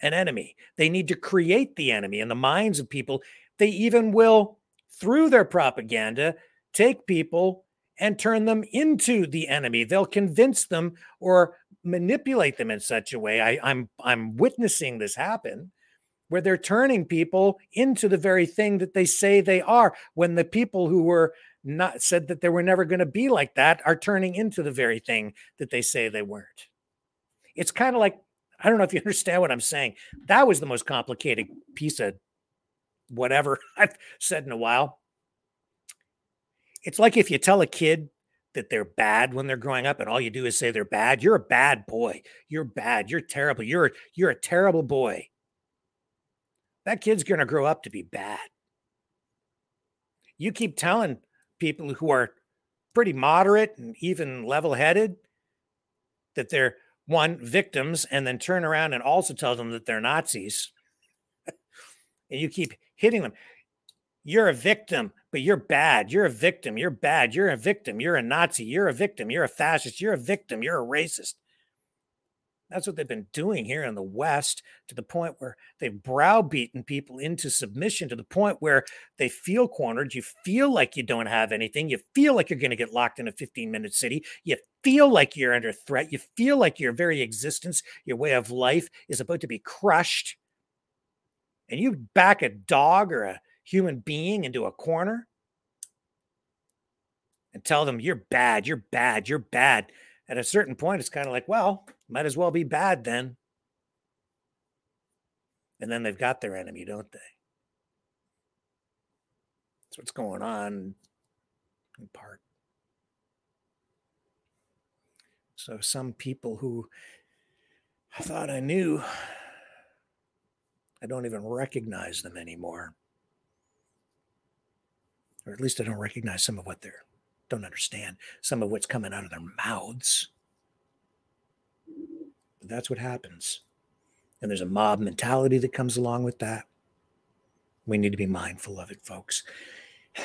Speaker 2: an enemy. They need to create the enemy in the minds of people. They even will through their propaganda take people and turn them into the enemy. They'll convince them or manipulate them in such a way. I, i'm i'm witnessing this happen where they're turning people into the very thing that they say they are when the people who were not said that they were never going to be like that are turning into the very thing that they say they weren't. It's kind of like i don't know if you *laughs* understand what i'm saying. That was the most complicated piece of whatever *laughs* i've said in a while. It's like if you tell a kid that they're bad when they're growing up and all you do is say they're bad you're a bad boy. You're bad. You're terrible. You're you're a terrible boy that kid's going to grow up to be bad. You keep telling people who are pretty moderate and even level headed that they're one victims and then turn around and also tell them that they're Nazis. *laughs* and you keep hitting them. You're a victim, but you're bad. You're a victim. You're bad. You're a victim. You're a Nazi. You're a victim. You're a fascist. You're a victim. You're a racist. That's what they've been doing here in the West to the point where they've browbeaten people into submission to the point where they feel cornered. You feel like you don't have anything. You feel like you're going to get locked in a 15 minute city. You feel like you're under threat. You feel like your very existence, your way of life is about to be crushed. And you back a dog or a human being into a corner and tell them, you're bad, you're bad, you're bad at a certain point, it's kind of like, well, might as well be bad then. And then they've got their enemy, don't they? That's what's going on in part. So some people who I thought I knew, I don't even recognize them anymore. Or at least I don't recognize some of what they're don't understand some of what's coming out of their mouths. That's what happens. And there's a mob mentality that comes along with that. We need to be mindful of it, folks. *sighs*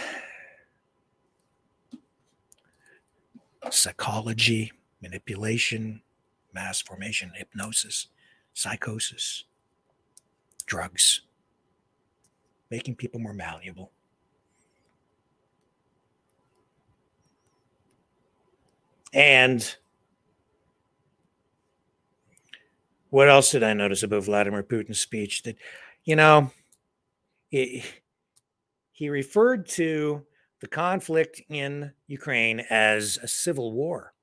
Speaker 2: Psychology, manipulation, mass formation, hypnosis, psychosis, drugs, making people more malleable. And what else did I notice about Vladimir Putin's speech? That, you know, he, he referred to the conflict in Ukraine as a civil war.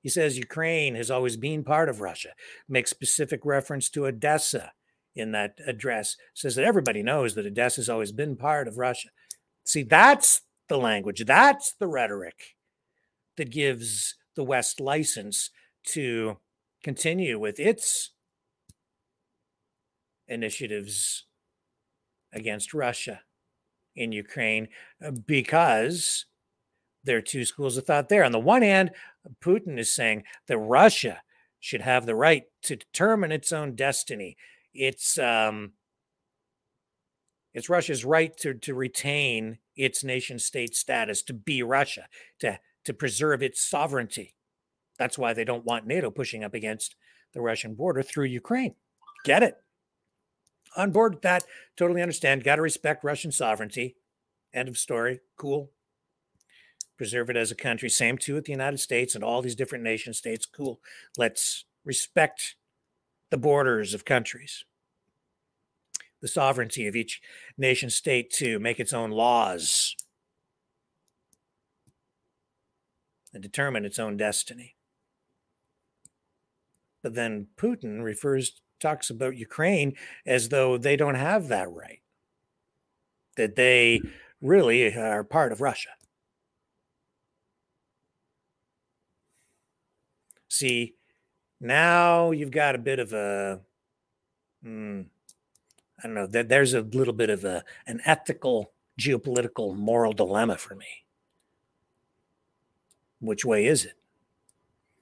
Speaker 2: He says Ukraine has always been part of Russia, makes specific reference to Odessa in that address, says that everybody knows that Odessa has always been part of Russia. See, that's the language, that's the rhetoric that gives the West license to continue with its initiatives against Russia in Ukraine uh, because there are two schools of thought there. On the one hand, Putin is saying that Russia should have the right to determine its own destiny. It's um, it's Russia's right to, to retain its nation state status, to be Russia, to, to preserve its sovereignty. That's why they don't want NATO pushing up against the Russian border through Ukraine. Get it? On board with that. Totally understand. Got to respect Russian sovereignty. End of story. Cool preserve it as a country. Same too with the United States and all these different nation states. Cool. Let's respect the borders of countries, the sovereignty of each nation state to make its own laws and determine its own destiny. But then Putin refers, talks about Ukraine as though they don't have that right, that they really are part of Russia. See, now you've got a bit of a, mm, I don't know, there's a little bit of a an ethical, geopolitical, moral dilemma for me. Which way is it?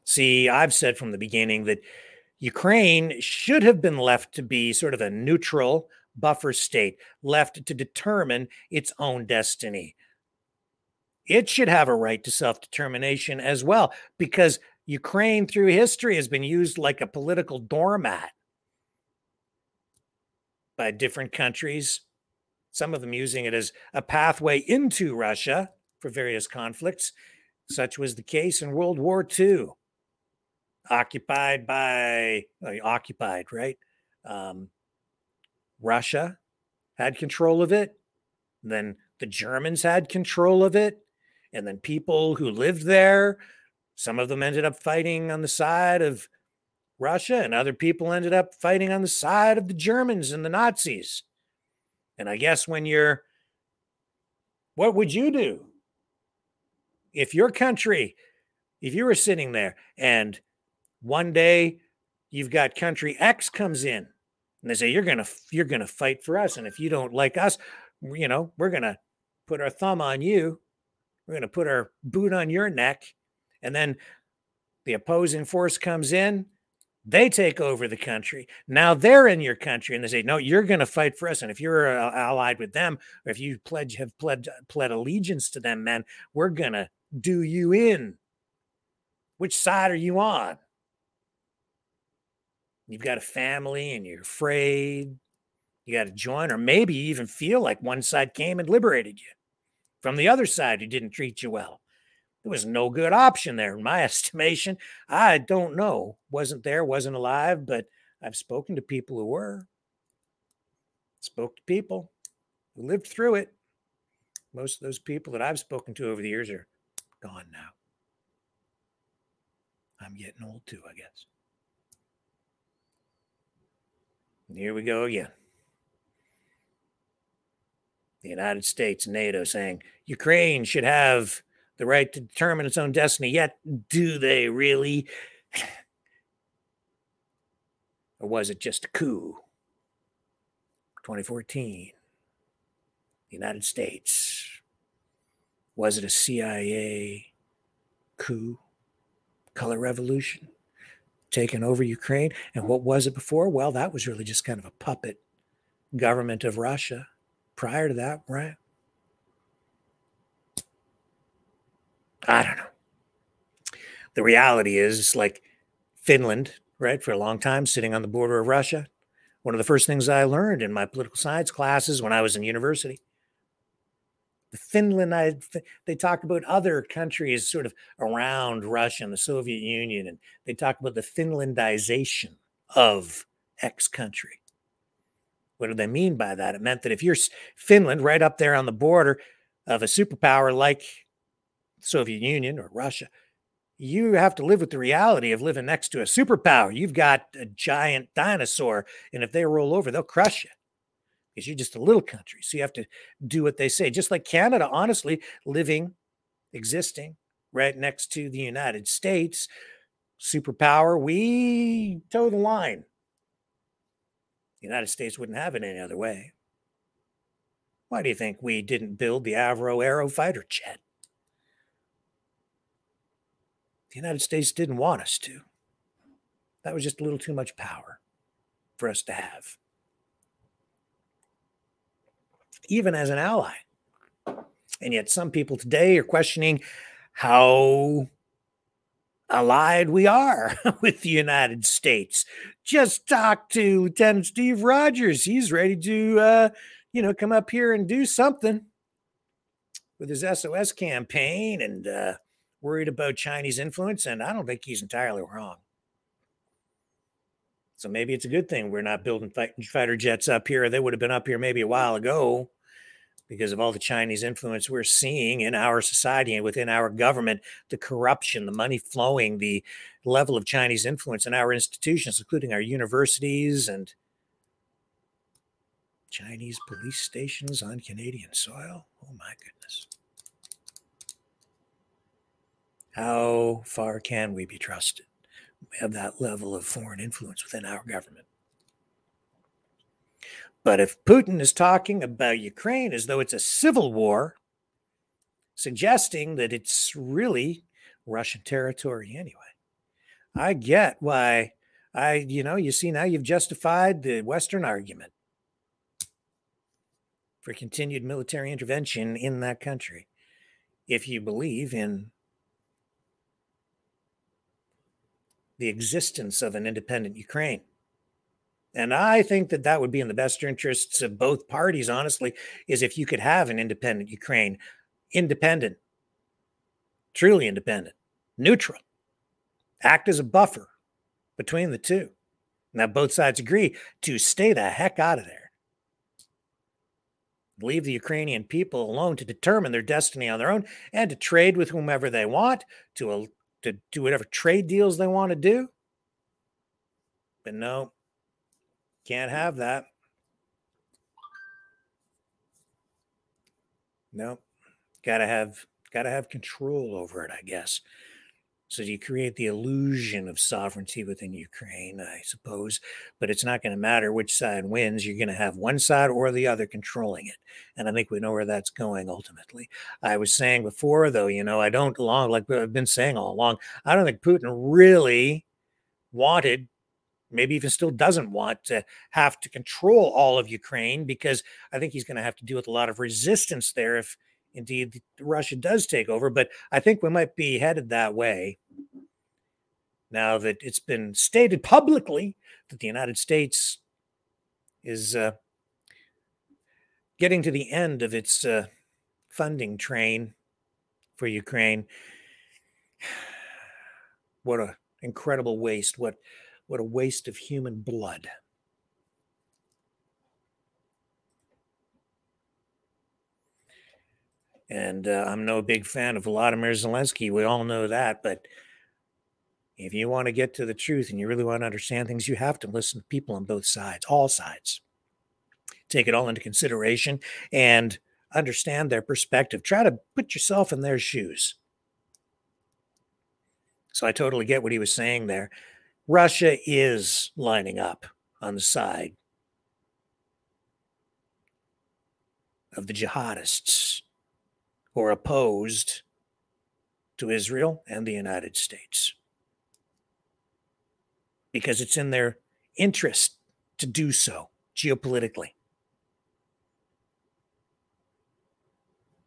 Speaker 2: See, I've said from the beginning that Ukraine should have been left to be sort of a neutral buffer state, left to determine its own destiny. It should have a right to self determination as well, because Ukraine through history has been used like a political doormat by different countries, some of them using it as a pathway into Russia for various conflicts. Such was the case in World War II, occupied by, uh, occupied, right? Um, Russia had control of it. Then the Germans had control of it. And then people who lived there some of them ended up fighting on the side of Russia, and other people ended up fighting on the side of the Germans and the Nazis. And I guess when you're, what would you do if your country, if you were sitting there and one day you've got country X comes in and they say you're gonna you're gonna fight for us, and if you don't like us, you know we're gonna put our thumb on you, we're gonna put our boot on your neck, and then the opposing force comes in, they take over the country. Now they're in your country and they say, no, you're going to fight for us. And if you're uh, allied with them, or if you pledge, have pled, pled allegiance to them, man, we're going to do you in. Which side are you on? You've got a family and you're afraid. You got to join, or maybe you even feel like one side came and liberated you from the other side who didn't treat you well. There was no good option there, in my *laughs* estimation. I don't know. Wasn't there, wasn't alive, but I've spoken to people who were. Spoke to people who lived through it. Most of those people that I've spoken to over the years are gone now. I'm getting old too, I guess. And here we go again. The United States, NATO saying Ukraine should have the right to determine its own destiny. Yet, do they really? *sighs* or was it just a coup? 2014, the United States. Was it a CIA coup, color revolution, taking over Ukraine? And what was it before? Well, that was really just kind of a puppet government of Russia. Prior to that, right? I don't know. The reality is, it's like Finland, right, for a long time, sitting on the border of Russia. One of the first things I learned in my political science classes when I was in university. The Finland, they talk about other countries sort of around Russia and the Soviet Union, and they talk about the Finlandization of X country. What do they mean by that? It meant that if you're Finland, right up there on the border of a superpower like Soviet Union or Russia, you have to live with the reality of living next to a superpower. You've got a giant dinosaur, and if they roll over, they'll crush you because you're just a little country. So you have to do what they say. Just like Canada, honestly, living, existing right next to the United States, superpower, we toe the line. The United States wouldn't have it any other way. Why do you think we didn't build the Avro Arrow fighter jet? The United States didn't want us to. That was just a little too much power for us to have, even as an ally. And yet, some people today are questioning how allied we are *laughs* with the United States. Just talk to Lieutenant Steve Rogers. He's ready to, uh, you know, come up here and do something with his SOS campaign and uh, worried about Chinese influence. And I don't think he's entirely wrong. So maybe it's a good thing we're not building fighter jets up here. They would have been up here maybe a while ago because of all the Chinese influence we're seeing in our society and within our government, the corruption, the money flowing, the level of Chinese influence in our institutions, including our universities and Chinese police stations on Canadian soil. Oh my goodness. How far can we be trusted? We have that level of foreign influence within our government. But if Putin is talking about Ukraine as though it's a civil war, suggesting that it's really Russian territory anyway, I get why I, you know, you see now you've justified the Western argument for continued military intervention in that country if you believe in the existence of an independent Ukraine. And I think that that would be in the best interests of both parties, honestly, is if you could have an independent Ukraine, independent, truly independent, neutral, act as a buffer between the two. Now, both sides agree to stay the heck out of there. Leave the Ukrainian people alone to determine their destiny on their own and to trade with whomever they want, to, to do whatever trade deals they want to do. But no, can't have that. No, gotta have gotta have control over it, I guess. So you create the illusion of sovereignty within Ukraine, I suppose, but it's not going to matter which side wins. You're going to have one side or the other controlling it, and I think we know where that's going ultimately. I was saying before, though, you know, I don't long like I've been saying all along. I don't think Putin really wanted maybe even still doesn't want to have to control all of Ukraine because I think he's going to have to deal with a lot of resistance there if indeed Russia does take over. But I think we might be headed that way now that it's been stated publicly that the United States is uh, getting to the end of its uh, funding train for Ukraine. *sighs* What a incredible waste! What what a waste of human blood. And uh, I'm no big fan of Vladimir Zelensky. We all know that. But if you want to get to the truth and you really want to understand things, you have to listen to people on both sides, all sides. Take it all into consideration and understand their perspective. Try to put yourself in their shoes. So I totally get what he was saying there. Russia is lining up on the side of the jihadists are opposed to Israel and the United States because it's in their interest to do so geopolitically.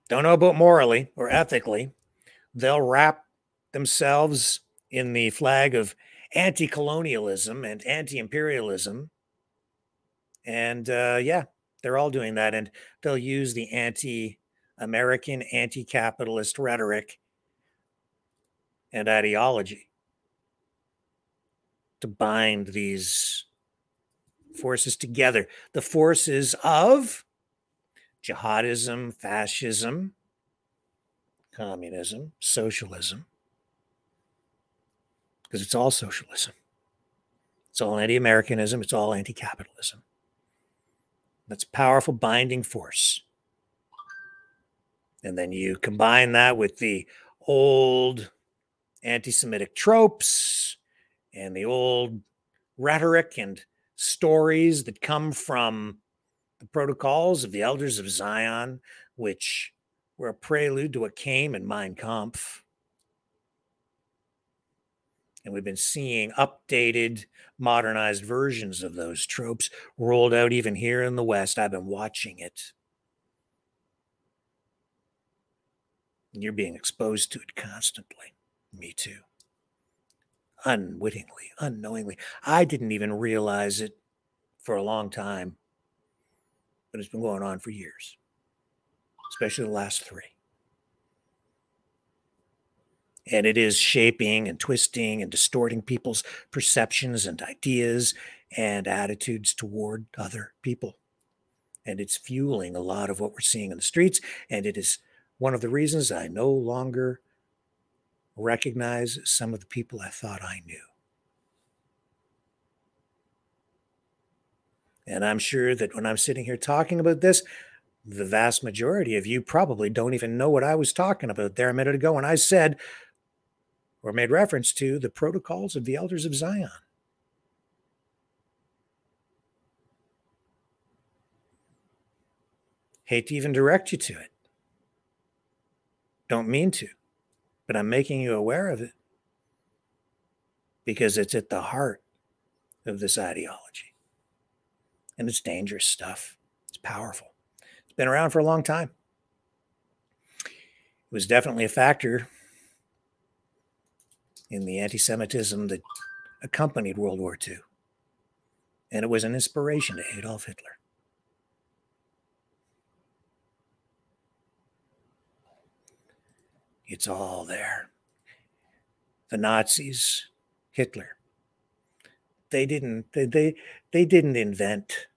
Speaker 2: Don't know about morally or ethically. They'll wrap themselves in the flag of anti colonialism and anti imperialism. And uh, yeah, they're all doing that. And they'll use the anti American, anti capitalist rhetoric and ideology to bind these forces together. The forces of jihadism, fascism, communism, socialism, because it's all socialism. It's all anti Americanism, it's all anti capitalism. That's a powerful binding force. And then you combine that with the old anti Semitic tropes and the old rhetoric and stories that come from the protocols of the elders of Zion, which were a prelude to what came in Mein Kampf. And we've been seeing updated, modernized versions of those tropes rolled out even here in the West. I've been watching it. You're being exposed to it constantly. Me too. Unwittingly, unknowingly. I didn't even realize it for a long time, but it's been going on for years, especially the last three. And it is shaping and twisting and distorting people's perceptions and ideas and attitudes toward other people. And it's fueling a lot of what we're seeing in the streets. And it is one of the reasons I no longer recognize some of the people I thought I knew. And I'm sure that when I'm sitting here talking about this, the vast majority of you probably don't even know what I was talking about there a minute ago when I said or made reference to the protocols of the elders of Zion. Hate to even direct you to it. Don't mean to, but I'm making you aware of it because it's at the heart of this ideology. And it's dangerous stuff. It's powerful. It's been around for a long time. It was definitely a factor in the anti Semitism that accompanied World War II. And it was an inspiration to Adolf Hitler. It's all there. The Nazis, Hitler. They didn't they they, they didn't invent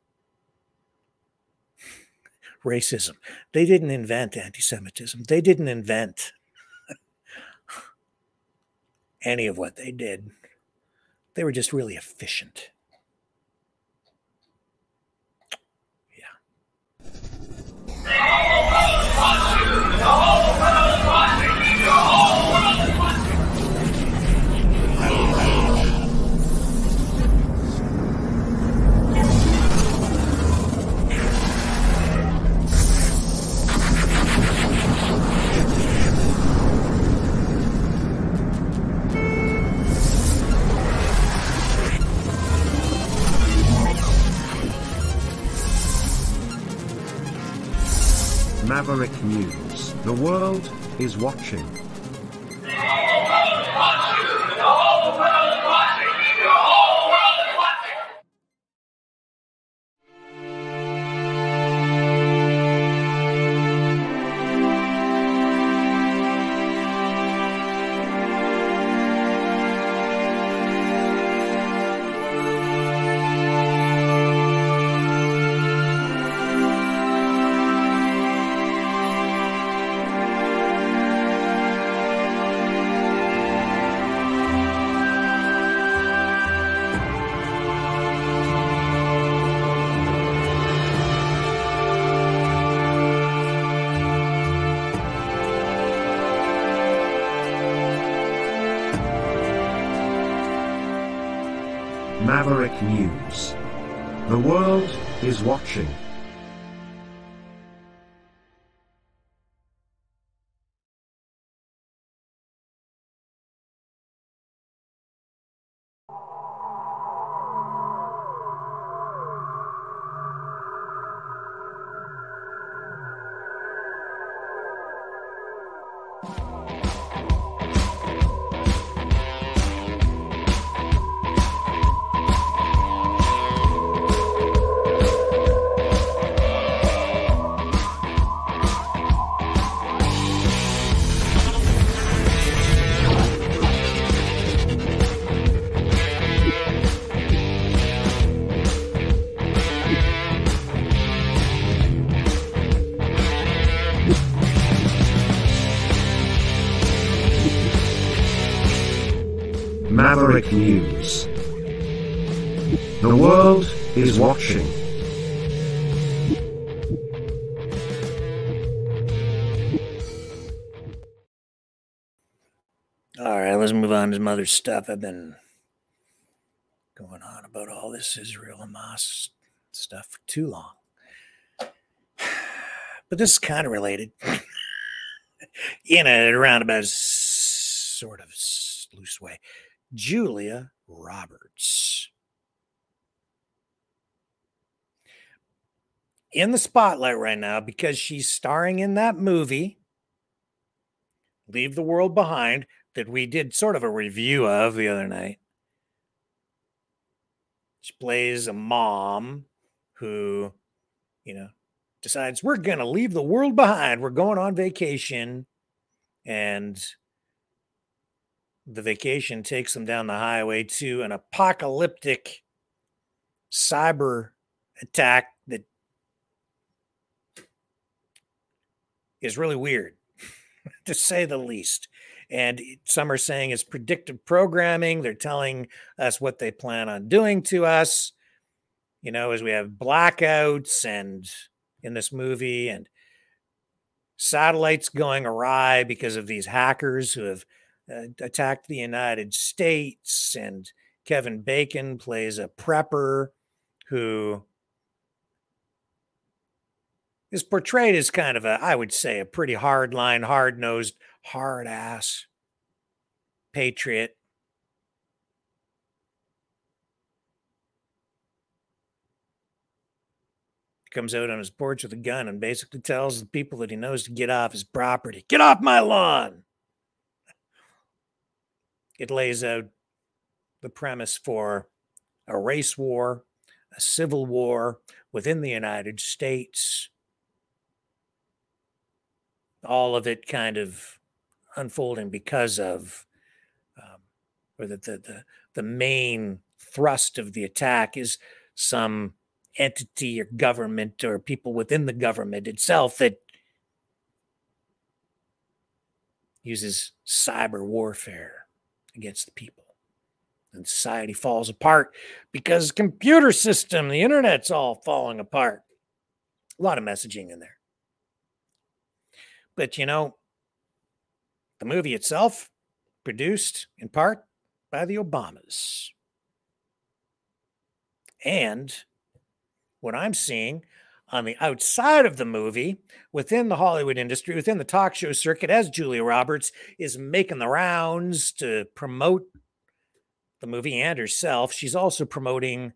Speaker 2: racism. They didn't invent anti-Semitism. They didn't invent any of what they did. They were just really efficient.
Speaker 3: Maverick News. The world is watching. News. The world is watching.
Speaker 2: All right, let's move on to some other stuff. I've been going on about all this Israel Hamas stuff for too long. *sighs* But this is kind of related *laughs* in a roundabout sort of loose way. Julia Roberts. In the spotlight right now because she's starring in that movie, Leave the World Behind, that we did sort of a review of the other night. She plays a mom who, you know, decides we're going to leave the world behind. We're going on vacation. And the vacation takes them down the highway to an apocalyptic cyber attack that is really weird, *laughs* to say the least. And some are saying it's predictive programming. They're telling us what they plan on doing to us. You know, as we have blackouts and in this movie and satellites going awry because of these hackers who have Uh, attacked the United States. And Kevin Bacon plays a prepper who is portrayed as kind of a, I would say, a pretty hard line, hard nosed, hard ass patriot. Comes out on his porch with a gun and basically tells the people that he knows to get off his property. Get off my lawn. It lays out the premise for a race war, a civil war within the United States. All of it kind of unfolding because of, um, or the, the, the, the main thrust of the attack is some entity or government or people within the government itself that uses cyber warfare against the people. And society falls apart because computer system the internet's all falling apart. A lot of messaging in there. But you know the movie itself produced in part by the obamas. And what i'm seeing on the outside of the movie within the hollywood industry within the talk show circuit as julia roberts is making the rounds to promote the movie and herself, she's also promoting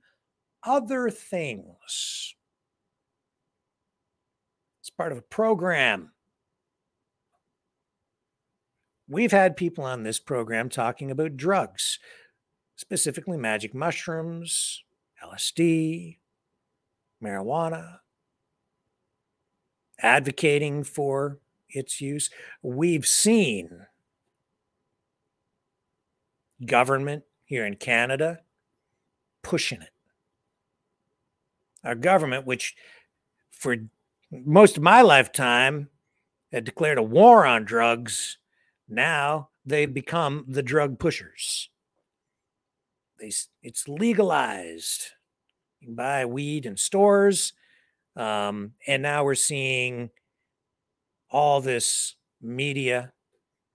Speaker 2: other things. It's part of a program. We've had people on this program talking about drugs, specifically magic mushrooms, LSD, marijuana, advocating for its use. We've seen government here in Canada pushing it. Our government, which for most of my lifetime had declared a war on drugs, now they've become the drug pushers. They, it's legalized. You can buy weed in stores. Um, and now we're seeing all this media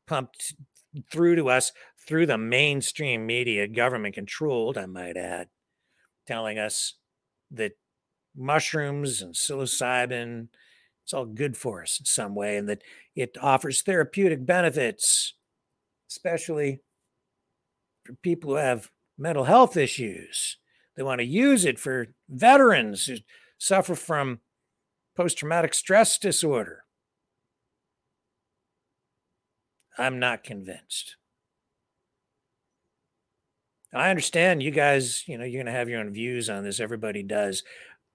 Speaker 2: pumped through to us through the mainstream media, government controlled, I might add, telling us that mushrooms and psilocybin, it's all good for us in some way, and that it offers therapeutic benefits, especially for people who have mental health issues. They want to use it for veterans who suffer from post traumatic stress disorder. I'm not convinced. I understand you guys, you know, you're going to have your own views on this. Everybody does,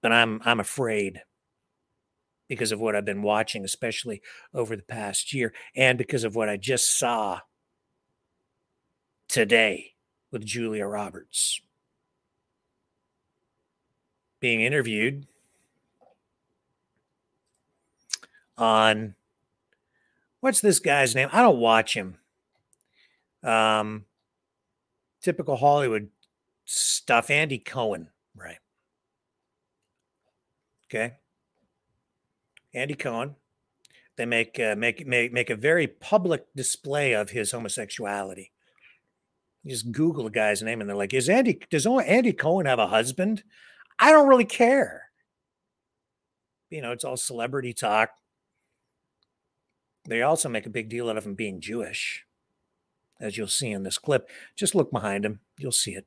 Speaker 2: but I'm I'm afraid because of what I've been watching, especially over the past year, and because of what I just saw today with Julia Roberts being interviewed on what's this guy's name? I don't watch him. Um, typical Hollywood stuff. Andy Cohen, right? Okay. Andy Cohen. They make uh, make make make a very public display of his homosexuality. You just Google the guy's name, and they're like, "Is Andy? Does Andy Cohen have a husband?" I don't really care. You know, it's all celebrity talk. They also make a big deal out of him being Jewish, as you'll see in this clip. Just look behind him, you'll see it.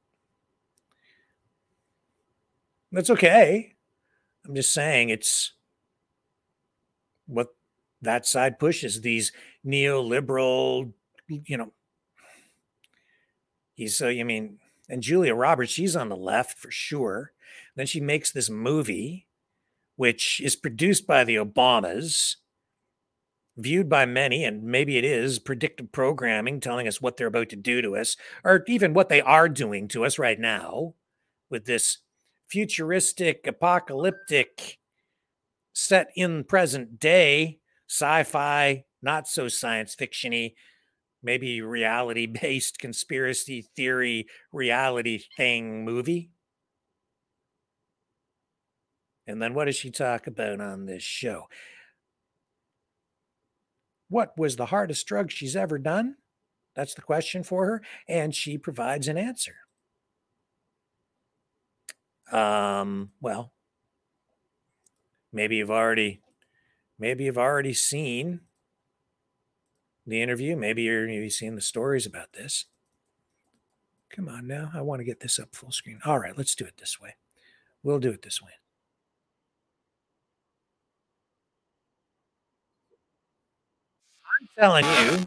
Speaker 2: That's okay. I'm just saying it's what that side pushes these neoliberal, you know. He's so, I mean, and Julia Roberts, she's on the left for sure. Then she makes this movie, which is produced by the Obamas, viewed by many, and maybe it is predictive programming telling us what they're about to do to us, or even what they are doing to us right now with this futuristic, apocalyptic, set in present day, sci fi, not so science fictiony, maybe reality based *laughs* conspiracy theory, reality thing movie. And then what does she talk about on this show? What was the hardest drug she's ever done? That's the question for her. And she provides an answer. Um, well, maybe you've already maybe you've already seen the interview. Maybe you're you've seen the stories about this. Come on now. I want to get this up full screen. All right, let's do it this way. We'll do it this way. I'm telling you,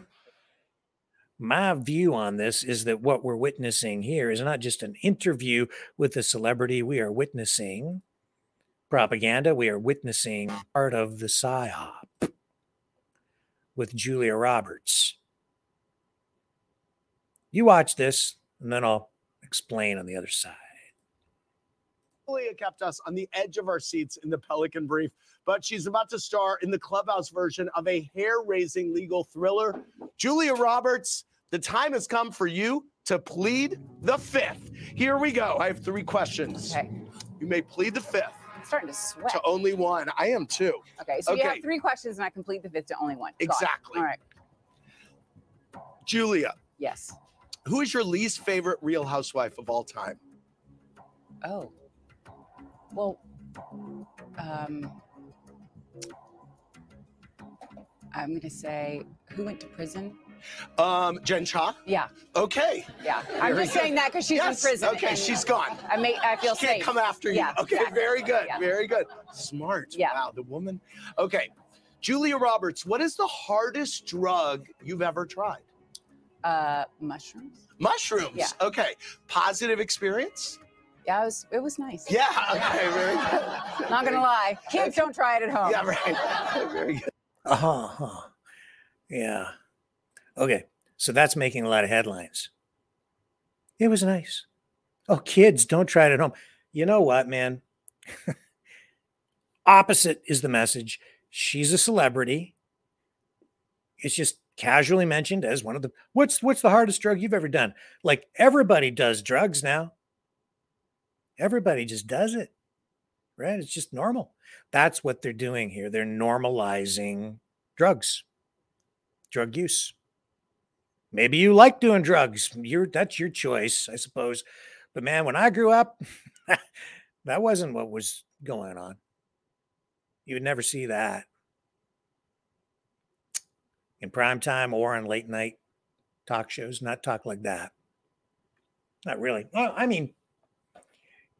Speaker 2: my view on this is that what we're witnessing here is not just an interview with a celebrity. We are witnessing propaganda. We are witnessing part of the PSYOP with Julia Roberts. You watch this, and then I'll explain on the other side.
Speaker 6: Julia kept us on the edge of our seats in the Pelican Brief, but she's about to star in the clubhouse version of a hair raising legal thriller. Julia Roberts, the time has come for you to plead the fifth. Here we go. I have three questions.
Speaker 7: Okay.
Speaker 6: You may plead the fifth
Speaker 7: I'm starting to sweat.
Speaker 6: to only one. I am too.
Speaker 7: Okay, so you have three questions and I complete the fifth to only one. It.
Speaker 6: Exactly.
Speaker 7: All right.
Speaker 6: Julia,
Speaker 7: Yes.
Speaker 6: who is your least favorite real housewife of all time?
Speaker 7: Oh. Well, um, I'm going to say who went to prison?
Speaker 6: Um, Jen Shah.
Speaker 7: Yeah,
Speaker 6: Okay.
Speaker 7: yeah. I'm
Speaker 6: Very
Speaker 7: just saying that because she's
Speaker 6: yes.
Speaker 7: in prison.
Speaker 6: Okay, she's gone.
Speaker 7: I may I feel
Speaker 6: She can't
Speaker 7: safe.
Speaker 6: come after you.
Speaker 7: Yeah,
Speaker 6: okay,
Speaker 7: exactly.
Speaker 6: very good.
Speaker 7: Yeah.
Speaker 6: Very good. Smart.
Speaker 7: Yeah.
Speaker 6: Wow, the woman. Okay. Julia Roberts, what is the hardest drug you've ever tried?
Speaker 7: Uh, mushrooms.
Speaker 6: Mushrooms.
Speaker 7: Yeah.
Speaker 6: Okay. Positive experience?
Speaker 7: Yeah, it was it was nice.
Speaker 6: Yeah. Okay, very good. *laughs*
Speaker 7: Not gonna lie, kids don't try it at home.
Speaker 6: Yeah, right. *laughs* Very good.
Speaker 2: Uh huh. Yeah. Okay. So that's making a lot of headlines. It was nice. Oh, kids, don't try it at home. You know what, man? *laughs* Opposite is the message. She's a celebrity. It's just casually mentioned as one of the what's what's the hardest drug you've ever done? Like everybody does drugs now. Everybody just does it. Right? It's just normal. That's what they're doing here. They're normalizing drugs, drug use. Maybe you like doing drugs. You're that's your choice, I suppose. But man, when I grew up, *laughs* that wasn't what was going on. You would never see that in prime time or on late night talk shows. Not talk like that. Not really. Well, I mean,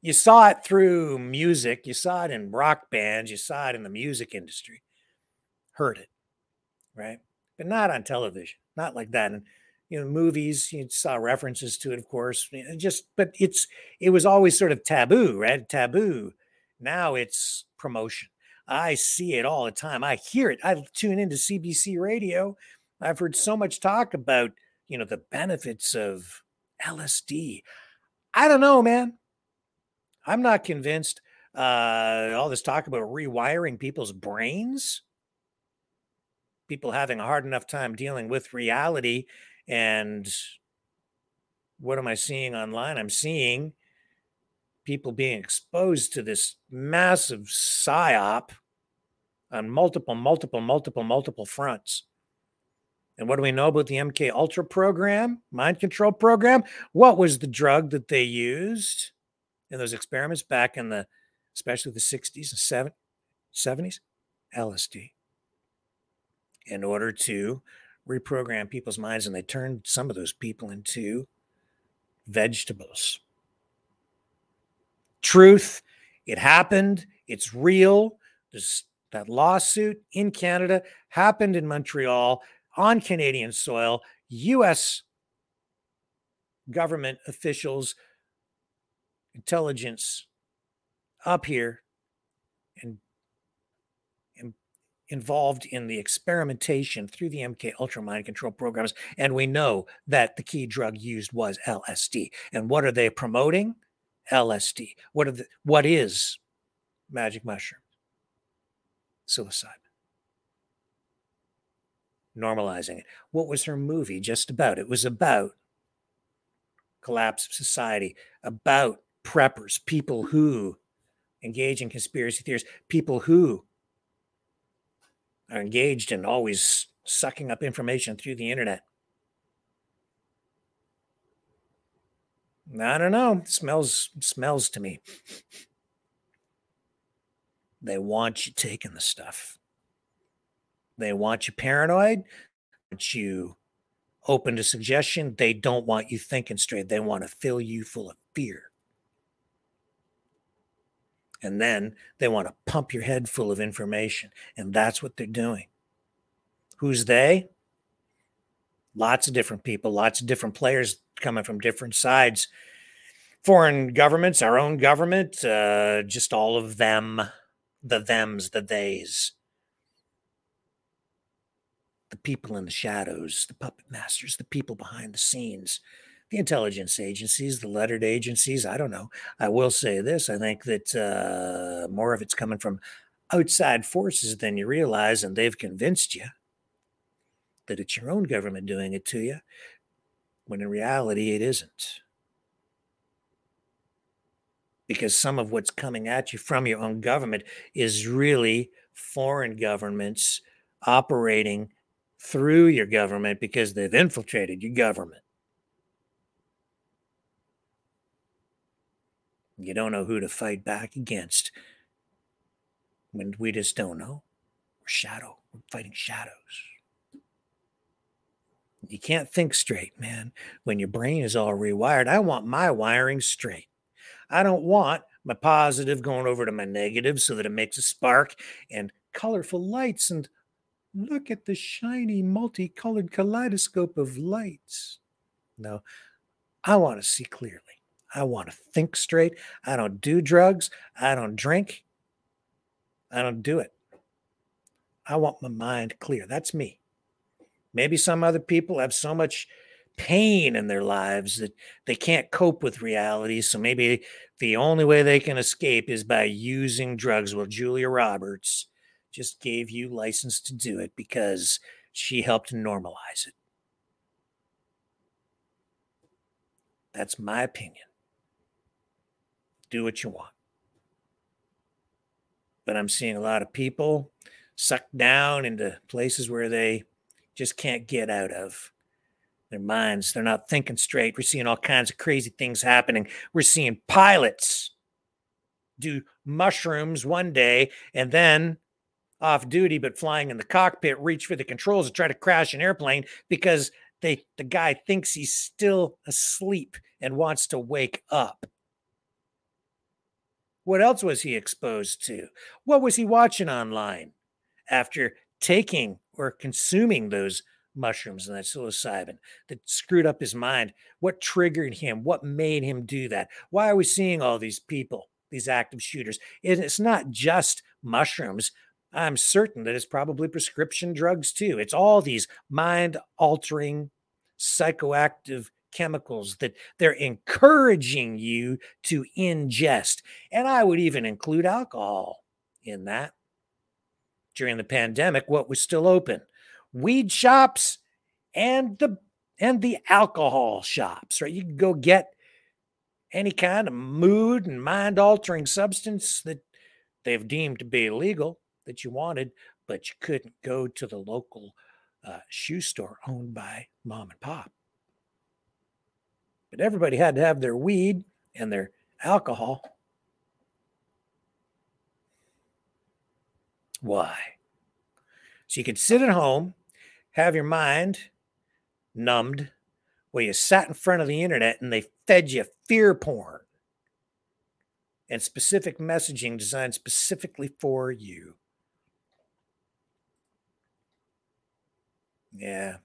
Speaker 2: you saw it through music. You saw it in rock bands. You saw it in the music industry. Heard it, right? But not on television. Not like that. And you know, movies. You saw references to it, of course. Just, but it's it was always sort of taboo, right? Taboo. Now it's promotion. I see it all the time. I hear it. I tune into CBC radio. I've heard so much talk about, you know, the benefits of LSD. I don't know, man. I'm not convinced. Uh, all this talk about rewiring people's brains, people having a hard enough time dealing with reality and what am I seeing online? I'm seeing people being exposed to this massive psyop on multiple, multiple, multiple, multiple fronts. And what do we know about the MK Ultra program, mind control program? What was the drug that they used in those experiments back in the, especially the 60s and 70s? LSD. In order to reprogram people's minds, and they turned some of those people into vegetables. Truth, it happened, it's real. This, that lawsuit in Canada happened in Montreal on Canadian soil. US government officials, intelligence up here and, and involved in the experimentation through the MK Ultra mind control programs. And we know that the key drug used was LSD. And what are they promoting? LSD. What are the, what is magic mushroom? Psilocybin. Normalizing it. What was her movie just about? It was about collapse of society, about preppers, people who engage in conspiracy theories, people who are engaged in always sucking up information through the internet. I don't know. It smells smells to me. They want you taking the stuff. They want you paranoid. Want you open to suggestion. They don't want you thinking straight. They want to fill you full of fear. And then they want to pump your head full of information. And that's what they're doing. Who's they? Lots of different people, lots of different players coming from different sides. Foreign governments, our own government, uh, just all of them, the thems, the theys, the people in the shadows, the puppet masters, the people behind the scenes, the intelligence agencies, the lettered agencies. I don't know. I will say this I think that uh, more of it's coming from outside forces than you realize, and they've convinced you that it's your own government doing it to you, when in reality, it isn't. Because some of what's coming at you from your own government is really foreign governments operating through your government because they've infiltrated your government. You don't know who to fight back against when we just don't know. We're shadow, we're fighting shadows. You can't think straight, man, when your brain is all rewired. I want my wiring straight. I don't want my positive going over to my negative so that it makes a spark and colorful lights and look at the shiny multicolored kaleidoscope of lights. No, I want to see clearly. I want to think straight. I don't do drugs. I don't drink. I don't do it. I want my mind clear. That's me. Maybe some other people have so much pain in their lives that they can't cope with reality. So maybe the only way they can escape is by using drugs. Well, Julia Roberts just gave you license to do it because she helped normalize it. That's my opinion. Do what you want. But I'm seeing a lot of people sucked down into places where they just can't get out of their minds. They're not thinking straight. We're seeing all kinds of crazy things happening. We're seeing pilots do mushrooms one day and then off duty but flying in the cockpit reach for the controls to try to crash an airplane because they the guy thinks he's still asleep and wants to wake up. What else was he exposed to? What was he watching online after taking or consuming those mushrooms and that psilocybin that screwed up his mind? What triggered him? What made him do that? Why are we seeing all these people, these active shooters? And it's not just mushrooms. I'm certain that it's probably prescription drugs too. It's all these mind altering psychoactive chemicals that they're encouraging you to ingest. And I would even include alcohol in that during the pandemic, what was still open? Weed shops and the and the alcohol shops, right? You can go get any kind of mood and mind altering substance that they've deemed to be illegal that you wanted, but you couldn't go to the local uh, shoe store owned by mom and pop. But everybody had to have their weed and their alcohol. Why? So you could sit at home, have your mind numbed, where you sat in front of the internet and they fed you fear porn and specific messaging designed specifically for you. Yeah.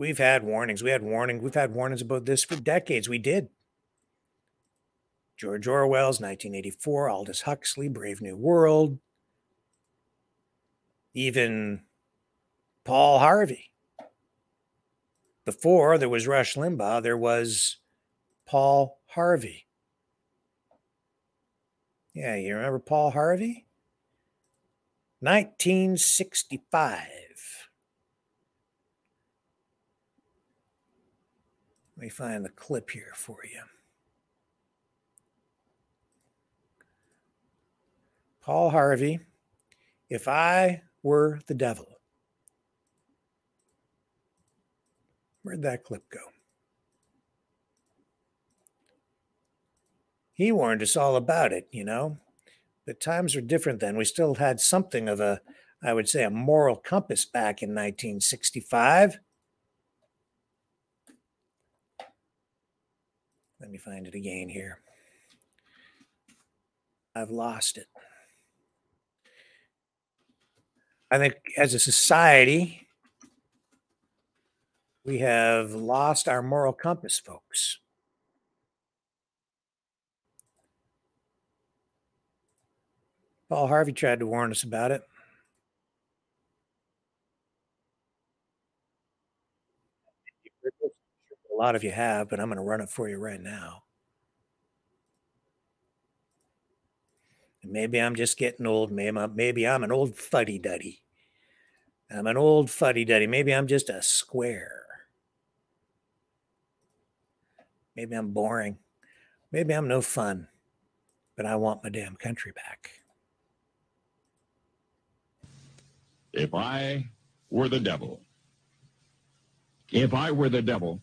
Speaker 2: We've had warnings. We had warning. We've had warnings about this for decades. We did. George Orwell's 1984, Aldous Huxley, Brave New World, even Paul Harvey. Before there was Rush Limbaugh, there was Paul Harvey. Yeah, you remember Paul Harvey? 1965. Let me find the clip here for you. Paul Harvey, if I were the devil. Where'd that clip go? He warned us all about it, you know. But times were different then. We still had something of a, I would say, a moral compass back in 1965. Let me find it again here. I've lost it. I think as a society, we have lost our moral compass, folks. Paul Harvey tried to warn us about it. A lot of you have, but I'm going to run it for you right now. And maybe I'm just getting old. Maybe I'm, maybe I'm an old fuddy duddy. I'm an old fuddy duddy. Maybe I'm just a square. Maybe I'm boring. Maybe I'm no fun, but I want my damn country back.
Speaker 8: If I were the devil, if I were the devil,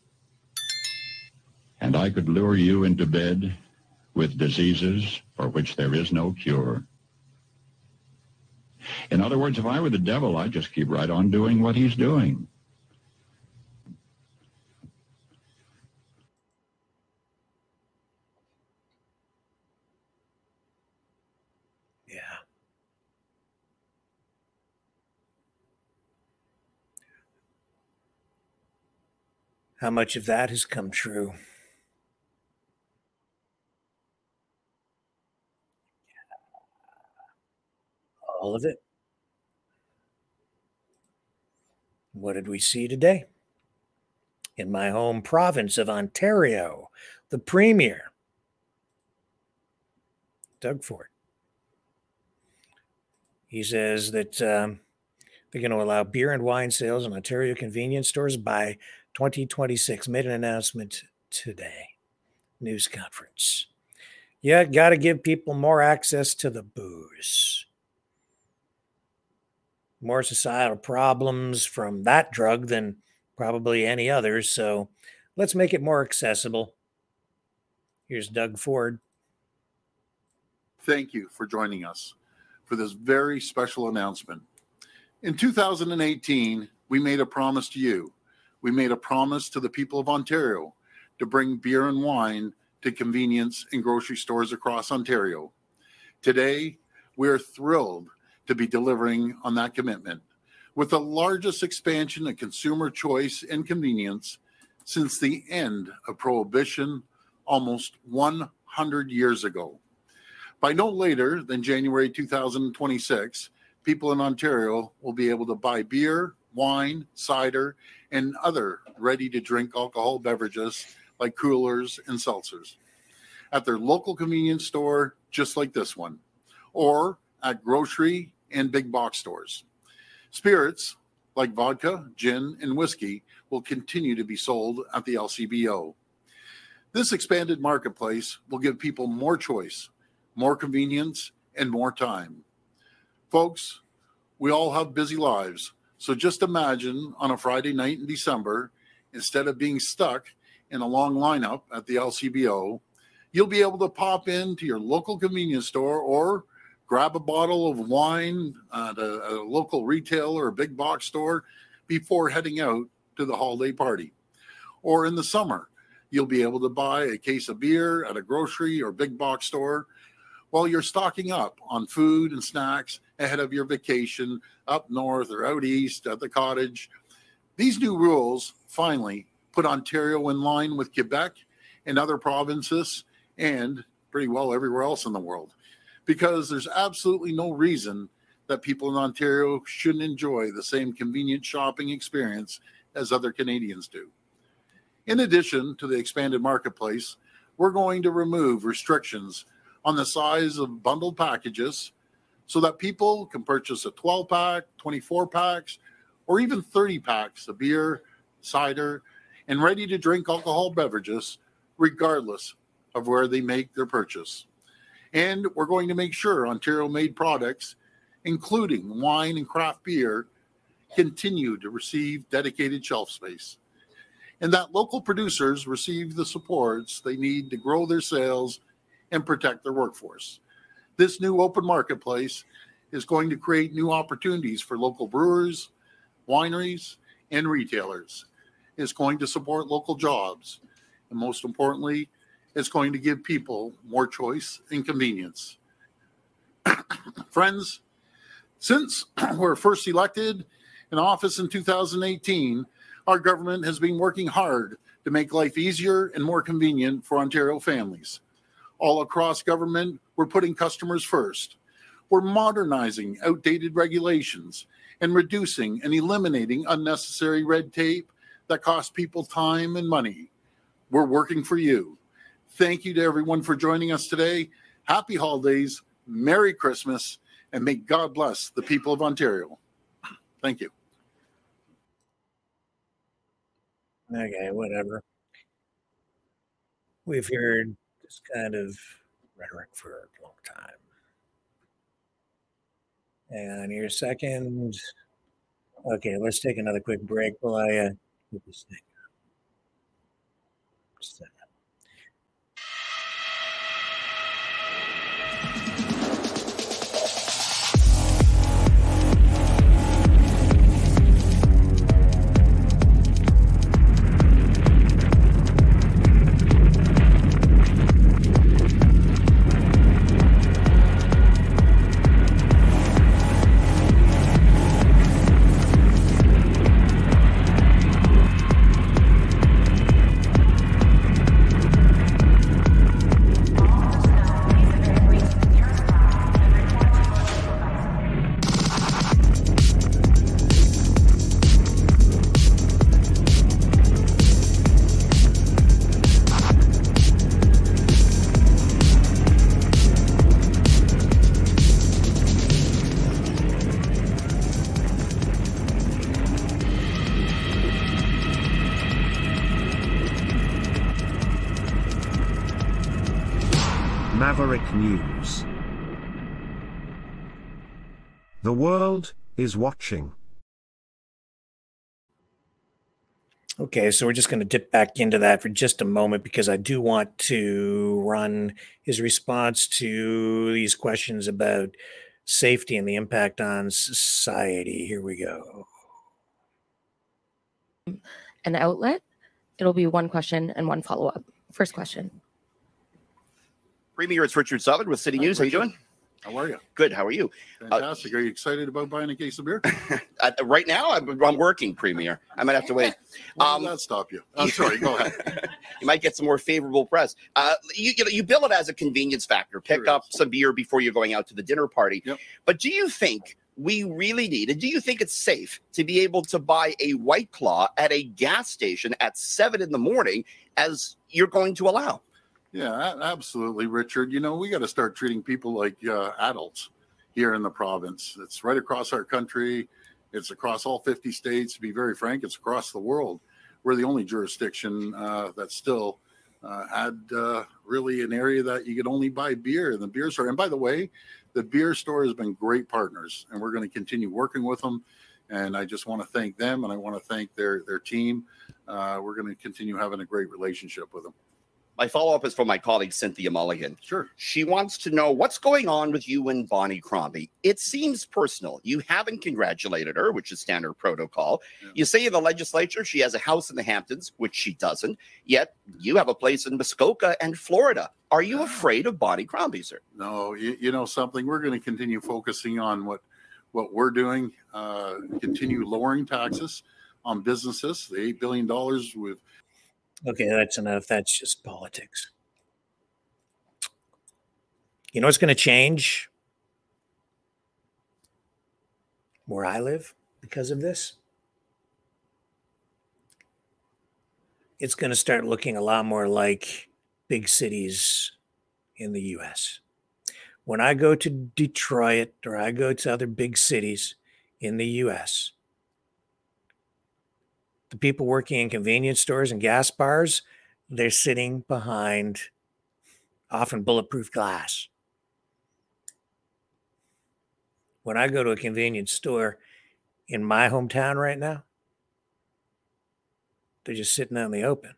Speaker 8: and I could lure you into bed with diseases for which there is no cure. In other words, if I were the devil, I'd just keep right on doing what he's doing.
Speaker 2: Yeah. How much of that has come true? All of it. What did we see today? In my home province of Ontario, the Premier, Doug Ford. He says that um, they're going to allow beer and wine sales in Ontario convenience stores by 2026. Made an announcement today. News conference. Yeah, got to give people more access to the booze. More societal problems from that drug than probably any others. So let's make it more accessible. Here's Doug Ford.
Speaker 9: Thank you for joining us for this very special announcement. In 2018, we made a promise to you. We made a promise to the people of Ontario to bring beer and wine to convenience and grocery stores across Ontario. Today, we are thrilled to be delivering on that commitment with the largest expansion of consumer choice and convenience since the end of Prohibition almost 100 years ago. By no later than January 2026, people in Ontario will be able to buy beer, wine, cider, and other ready to drink alcohol beverages like coolers and seltzers at their local convenience store, just like this one, or at grocery and big box stores. Spirits like vodka, gin, and whiskey will continue to be sold at the LCBO. This expanded marketplace will give people more choice, more convenience, and more time. Folks, we all have busy lives, so just imagine on a Friday night in December, instead of being stuck in a long lineup at the LCBO, you'll be able to pop into your local convenience store or grab a bottle of wine at a, a local retail or big box store before heading out to the holiday party. Or in the summer, you'll be able to buy a case of beer at a grocery or big box store while you're stocking up on food and snacks ahead of your vacation up north or out east at the cottage. These new rules finally put Ontario in line with Quebec and other provinces and pretty well everywhere else in the world because there's absolutely no reason that people in Ontario shouldn't enjoy the same convenient shopping experience as other Canadians do. In addition to the expanded marketplace, we're going to remove restrictions on the size of bundled packages so that people can purchase a 12 pack, 24 packs, or even 30 packs of beer, cider, and ready to drink alcohol beverages, regardless of where they make their purchase. And we're going to make sure Ontario made products, including wine and craft beer, continue to receive dedicated shelf space. And that local producers receive the supports they need to grow their sales and protect their workforce. This new open marketplace is going to create new opportunities for local brewers, wineries, and retailers. It's going to support local jobs. And most importantly, it's going to give people more choice and convenience. *coughs* Friends, since *coughs* we're first elected in office in 2018, our government has been working hard to make life easier and more convenient for Ontario families. All across government, we're putting customers first. We're modernizing outdated regulations and reducing and eliminating unnecessary red tape that costs people time and money. We're working for you. Thank you to everyone for joining us today. Happy holidays, Merry Christmas, and may God bless the people of Ontario. Thank you.
Speaker 2: Okay, whatever. We've heard this kind of rhetoric for a long time. And your second. Okay, let's take another quick break while I uh, get this thing. up.
Speaker 3: Is watching.
Speaker 2: Okay, so we're just going to dip back into that for just a moment because I do want to run his response to these questions about safety and the impact on society. Here we go.
Speaker 10: an outlet. It'll be one question and one follow up. First question.
Speaker 11: Premier, it's Richard Sutherland with City News. How you doing?
Speaker 9: How are you?
Speaker 11: Good. How are you?
Speaker 9: Fantastic. are you excited about buying a case of beer? *laughs*
Speaker 11: Uh, right now, I'm, I'm working, Premier. I might have to wait. *laughs* Um,
Speaker 9: that stop you? I'm *laughs* sorry. Go ahead.
Speaker 11: you might get some more favorable press. Uh, you, you know, you bill it as a convenience factor. Pick
Speaker 9: Sure
Speaker 11: up some beer before you're going out to the dinner party.
Speaker 9: Yep.
Speaker 11: But do you think we really need, and do you think it's safe to be able to buy a White Claw at a gas station at seven in the morning as you're going to allow?
Speaker 9: Yeah, absolutely, Richard. You know, we got to start treating people like uh, adults here in the province. It's right across our country. It's across all 50 states. To be very frank, it's across the world. We're the only jurisdiction uh, that still uh, had uh, really an area that you could only buy beer in the beer store. And by the way, the beer store has been great partners, and we're going to continue working with them. And I just want to thank them, and I want to thank their their team. Uh, we're going to continue having a great relationship with them.
Speaker 11: My follow up is from my colleague Cynthia Mulligan.
Speaker 9: Sure.
Speaker 11: She wants to know what's going on with you and Bonnie Crombie. It seems personal. You haven't congratulated her, which is standard protocol.
Speaker 9: Yeah.
Speaker 11: You say in the legislature she has a house in the Hamptons, which she doesn't. Yet you have a place in Muskoka and Florida. Are you afraid of Bonnie Crombie, sir?
Speaker 9: No, you, you know something. We're going to continue focusing on what what we're doing. Uh, continue lowering taxes on businesses. The eight billion dollars with
Speaker 2: Okay, that's enough. That's just politics. You know what's going to change where I live because of this? It's going to start looking a lot more like big cities in the US. When I go to Detroit or I go to other big cities in the US, the people working in convenience stores and gas bars, they're sitting behind often bulletproof glass. When I go to a convenience store in my hometown right now, they're just sitting out in the open.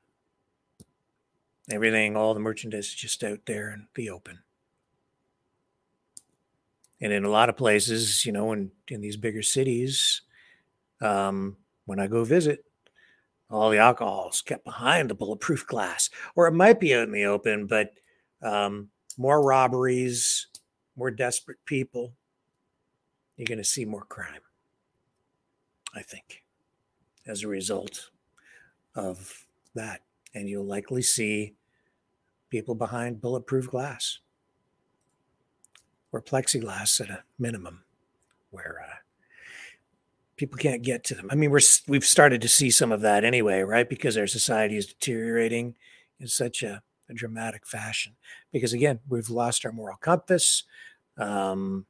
Speaker 2: Everything, all the merchandise is just out there in the open. And in a lot of places, you know, in, in these bigger cities, um, when I go visit, all the alcohol is kept behind the bulletproof *laughs* glass, or it might be out in the open, but um, more robberies, more desperate people. You're going to see more crime, I think, as a result of that. And you'll likely see people behind bulletproof glass or plexiglass at a minimum, where uh, people can't get to them. I mean, we're we've started to see some of that anyway, right? Because our society is deteriorating in such a, a dramatic fashion. Because again, we've lost our moral compass. Um,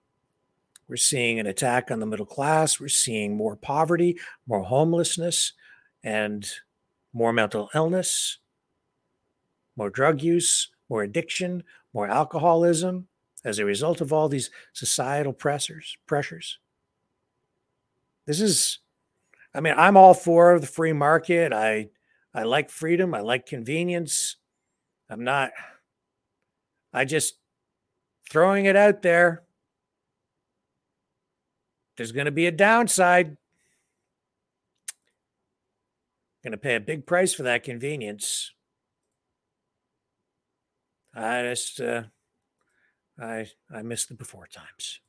Speaker 2: we're seeing an attack on the middle class. We're seeing more poverty, more homelessness, and more mental illness, more drug use, more addiction, more alcoholism as a result of all these societal pressures, pressures. This is I mean, I'm all for the free market. I I like freedom, I like convenience. I'm not I just throwing it out there. There's going to be a downside. Going to pay a big price for that convenience. I just uh, I I miss the before times.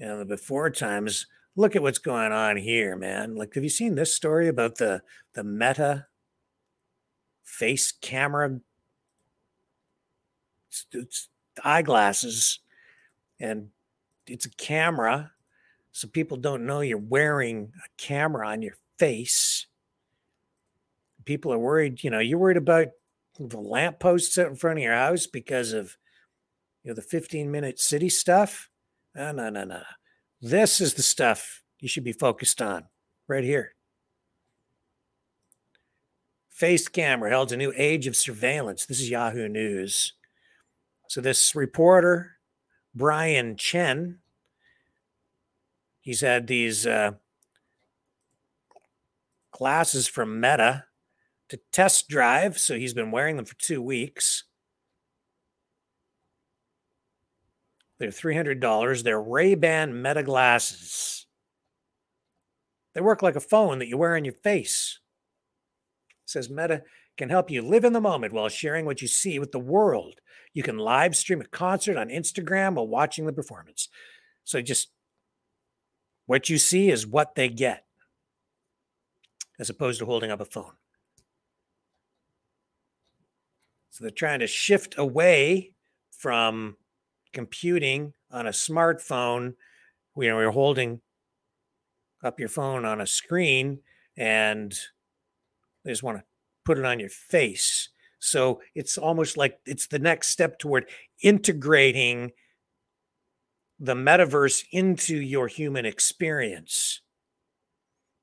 Speaker 2: You the before times, look at what's going on here, man. Like, have you seen this story about the the meta face camera? It's, it's eyeglasses and it's a camera so people don't know you're wearing a camera on your face. People are worried you know you're worried about the lampposts out in front of your house because of you know the 15 minute city stuff no no no no. This is the stuff you should be focused on right here. Face camera held a new age of surveillance. This is yahoo news. So this reporter brian chen he's had these uh, glasses from meta to test drive so he's been wearing them for two weeks they're $300 they're ray-ban meta glasses they work like a phone that you wear on your face. It says meta can help you live in the moment while sharing what you see with the world. You can live stream a concert on instagram while watching the performance. So just what you see is what they get, as opposed to holding up a phone. So they're trying to shift away from computing on a smartphone. You know, you're holding up your phone on a screen and they just want to put it on your face. So it's almost like it's the next step toward integrating the metaverse into your human experience.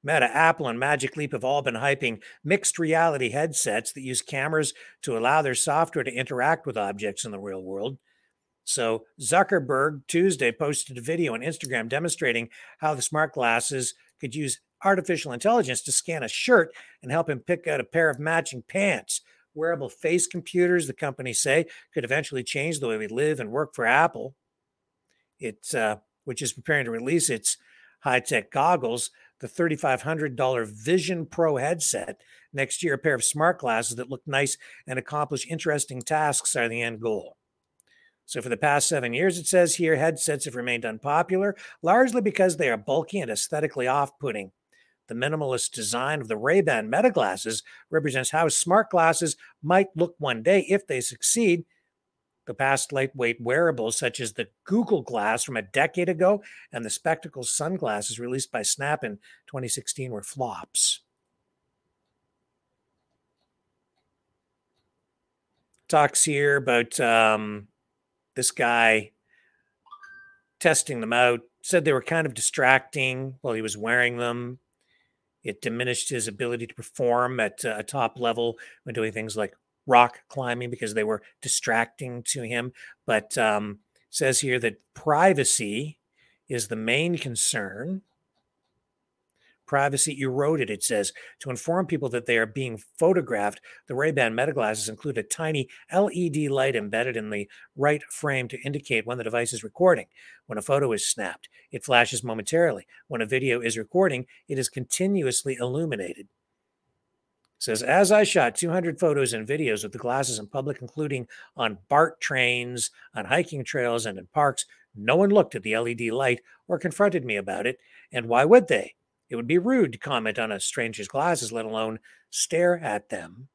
Speaker 2: Meta, Apple, and Magic Leap have all been hyping mixed reality headsets that use cameras to allow their software to interact with objects in the real world. So, Zuckerberg Tuesday posted a video on Instagram demonstrating how the smart glasses could use artificial intelligence to scan a shirt and help him pick out a pair of matching pants. Wearable face computers, the company say, could eventually change the way we live and work for Apple it's uh, which is preparing to release its high-tech goggles, the $3,500 Vision Pro headset. Next year, a pair of smart glasses that look nice and accomplish interesting tasks are the end goal. So, for the past seven years, it says here, headsets have remained unpopular, largely because they are bulky and aesthetically off putting. The minimalist design of the Ray-Ban Meta glasses represents how smart glasses might look one day if they succeed, the past lightweight wearables, such as the Google Glass from a decade ago and the Spectacles sunglasses released by Snap in 2016, were flops. Talks here about um, this guy testing them out, said they were kind of distracting while he was wearing them. It diminished his ability to perform at uh, a top level when doing things like rock climbing because they were distracting to him. But um, says here that privacy is the main concern. Privacy eroded, it says, to inform people that they are being photographed. The Ray-Ban Meta glasses include a tiny LED light embedded in the right frame to indicate when the device is recording. When a photo is snapped, it flashes momentarily. When a video is recording, it is continuously illuminated says as i shot 200 photos and videos with the glasses in public including on bart trains on hiking trails and in parks no one looked at the led light or confronted me about it and why would they it would be rude to comment on a stranger's glasses let alone stare at them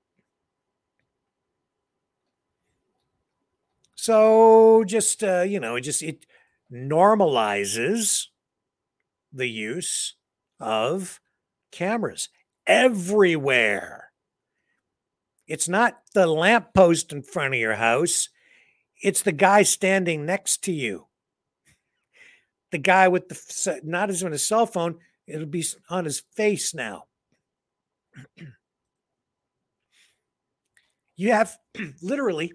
Speaker 2: So just uh, you know, it just it normalizes the use of cameras everywhere. It's not the lamppost in front of your house. It's the guy standing next to you. The guy with the not as on his cell phone, it'll be on his face now. you have *clears throat* literally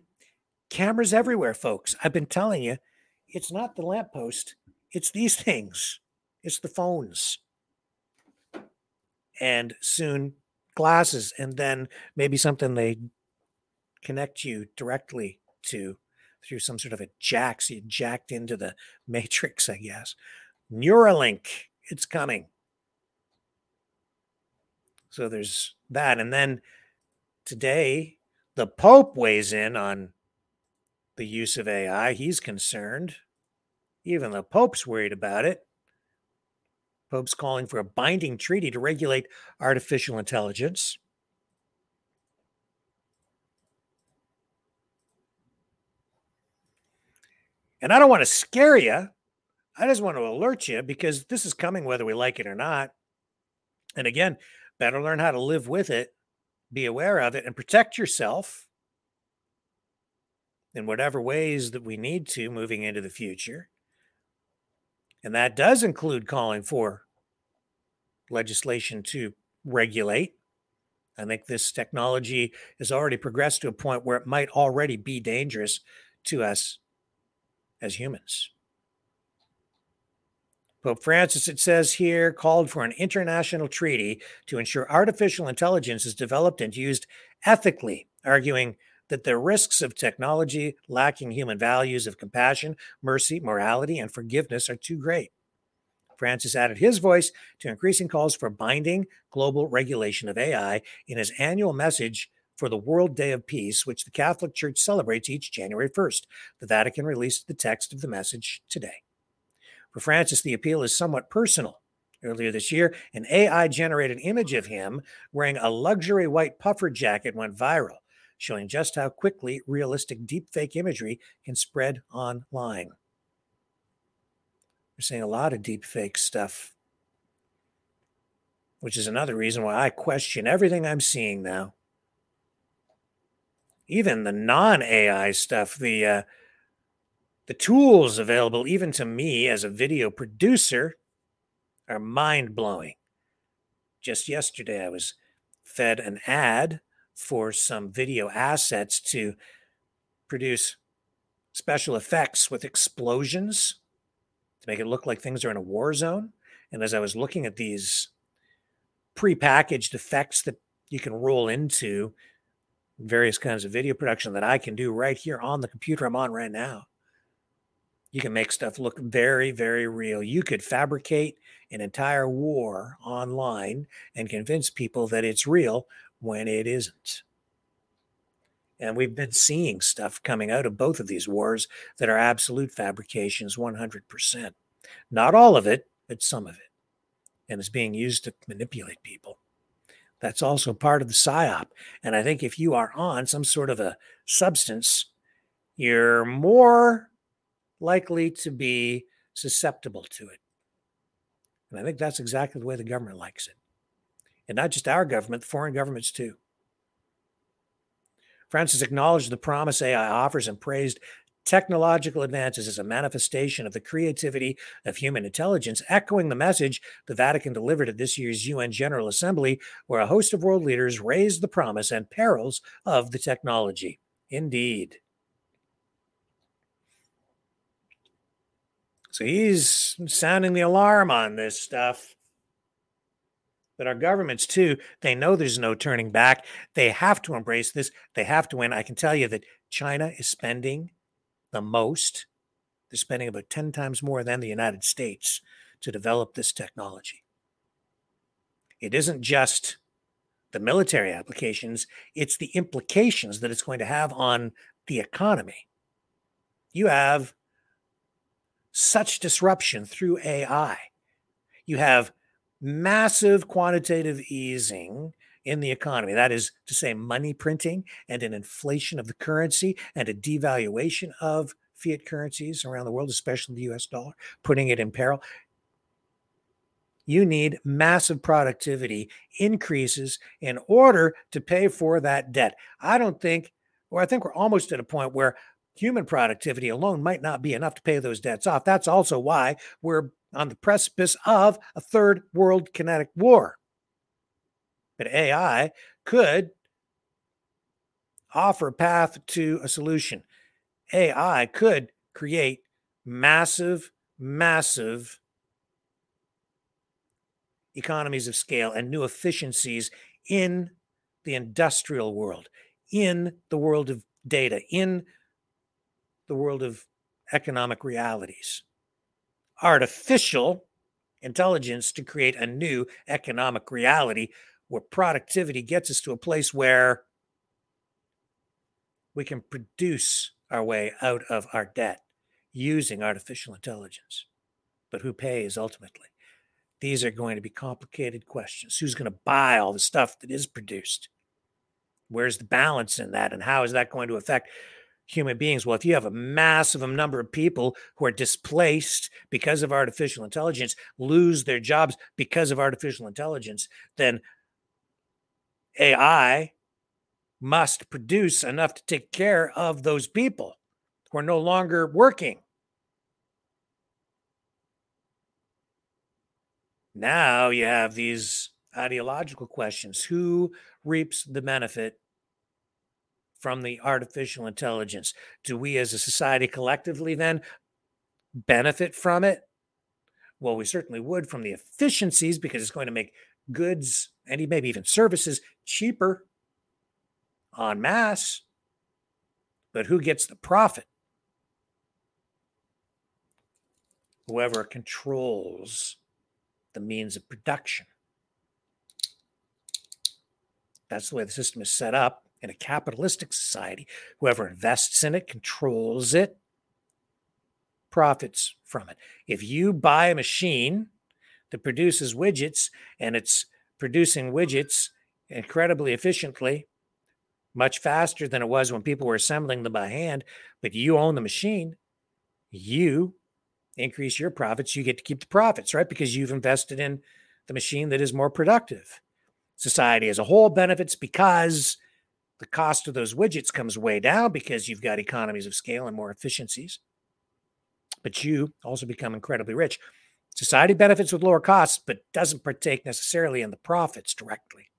Speaker 2: cameras everywhere, folks. I've been telling you, it's not the lamppost, it's these things, it's the phones. And soon glasses, and then maybe something they connect you directly to through some sort of a jack. So you jacked into the *laughs* matrix, I guess. Neuralink, it's coming. So there's that. And then today, the Pope weighs in on the use of AI. He's concerned. Even the Pope's worried about it. Pope's calling for a binding treaty to regulate artificial intelligence. And I don't want to scare you. I just want to alert you because this is coming whether we like it or not. And again, better learn how to live with it, be aware of it, and protect yourself in whatever ways that we need to moving into the future. And that does include calling for legislation to regulate. I think this technology has already progressed to a point where it might already be dangerous to us as humans. Pope Francis, it says here, called for an international treaty to ensure artificial intelligence is developed and used ethically, arguing that the risks of technology lacking human values of compassion, mercy, morality, and forgiveness are too great. Francis added his voice to increasing calls for binding global regulation of AI in his annual message for the World Day of Peace, which the Catholic Church celebrates each January 1st. The Vatican released the text of the message today. For Francis, the appeal is somewhat personal. Earlier this year, an AI generated image of him wearing a luxury white puffer jacket went viral, showing just how quickly realistic deepfake imagery can spread online. We're seeing a lot of deepfake stuff, which is another reason why I question everything I'm seeing now. Even the non-AI stuff, the uh, the tools available even to me as a video producer are mind-blowing. Just yesterday, I was fed an ad for some video assets to produce special effects with explosions to make it look like things are in a war zone. And as I was looking at these prepackaged effects that you can roll into various kinds of video production that I can do right here on the computer I'm on right now, you can make stuff look very, very real. You could fabricate an entire war online and convince people that it's real when it isn't. And we've been seeing stuff coming out of both of these wars that are absolute fabrications 100%. Not all of it, but some of it. And it's being used to manipulate people. That's also part of the psyop. And I think if you are on some sort of a substance, you're more likely to be susceptible to it. And I think that's exactly the way the government likes it. And not just our government, foreign governments too. Francis acknowledged the promise AI offers and praised technological advances as a manifestation of the creativity of human intelligence, echoing the message the Vatican delivered at this year's UN General Assembly, where a host of world leaders raised the promise and perils of the technology. Indeed. So he's sounding the alarm on this stuff. But our governments, too, they know there's no turning back. They have to embrace this. They have to win. I can tell you that China is spending the most. They're spending about 10 times more than the United States to develop this technology. It isn't just the military applications, it's the implications that it's going to have on the economy. You have such disruption through AI. You have massive quantitative easing in the economy. That is to say, money printing and an inflation of the currency and a devaluation of fiat currencies around the world, especially the US dollar, putting it in peril. You need massive productivity increases in order to pay for that debt. I don't think, or I think we're almost at a point where human productivity alone might not be enough to pay those debts off. That's also why we're on the precipice of a third world kinetic war. But AI could offer a path to a solution. AI could create massive, massive economies of scale and new efficiencies in the industrial world, in the world of data, in the world of economic realities. Artificial intelligence to create a new economic reality where productivity gets us to a place where we can produce our way out of our debt using artificial intelligence. But who pays ultimately? These are going to be complicated questions. Who's going to buy all the stuff that is produced? Where's the balance in that? And how is that going to affect human beings? Well, if you have a massive number of people who are displaced because of artificial intelligence, lose their jobs because of artificial intelligence, then AI must produce enough to take care of those people who are no longer working. Now you have these ideological questions. Who reaps the benefit from the artificial intelligence? Do we as a society collectively then benefit from it? Well, we certainly would from the efficiencies because it's going to make goods and maybe even services cheaper en masse. But who gets the profit? Whoever controls the means of production. That's the way the system is set up in a capitalistic society. Whoever invests in it, controls it, profits from it. If you buy a machine that produces widgets and it's producing widgets incredibly efficiently, much faster than it was when people were assembling them by hand, but you own the machine, you increase your profits, you get to keep the profits, right? Because you've invested in the machine that is more productive. Society as a whole benefits because the cost of those widgets comes way down because you've got economies of scale and more efficiencies. But you also become incredibly rich. Society benefits with lower costs, but doesn't partake necessarily in the profits directly.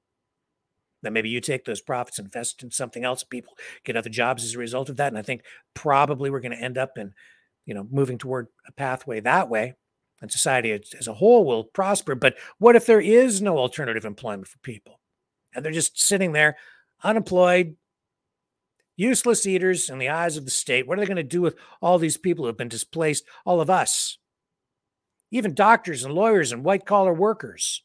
Speaker 2: Then maybe you take those profits, invest in something else. People get other jobs as a result of that. And I think probably we're going to end up in, you know, moving toward a pathway that way. And society as, a whole will prosper. But what if there is no alternative employment for people? And they're just sitting there unemployed, useless eaters in the eyes of the state. What are they going to do with all these people who have been displaced? All of us even doctors and lawyers and white collar workers.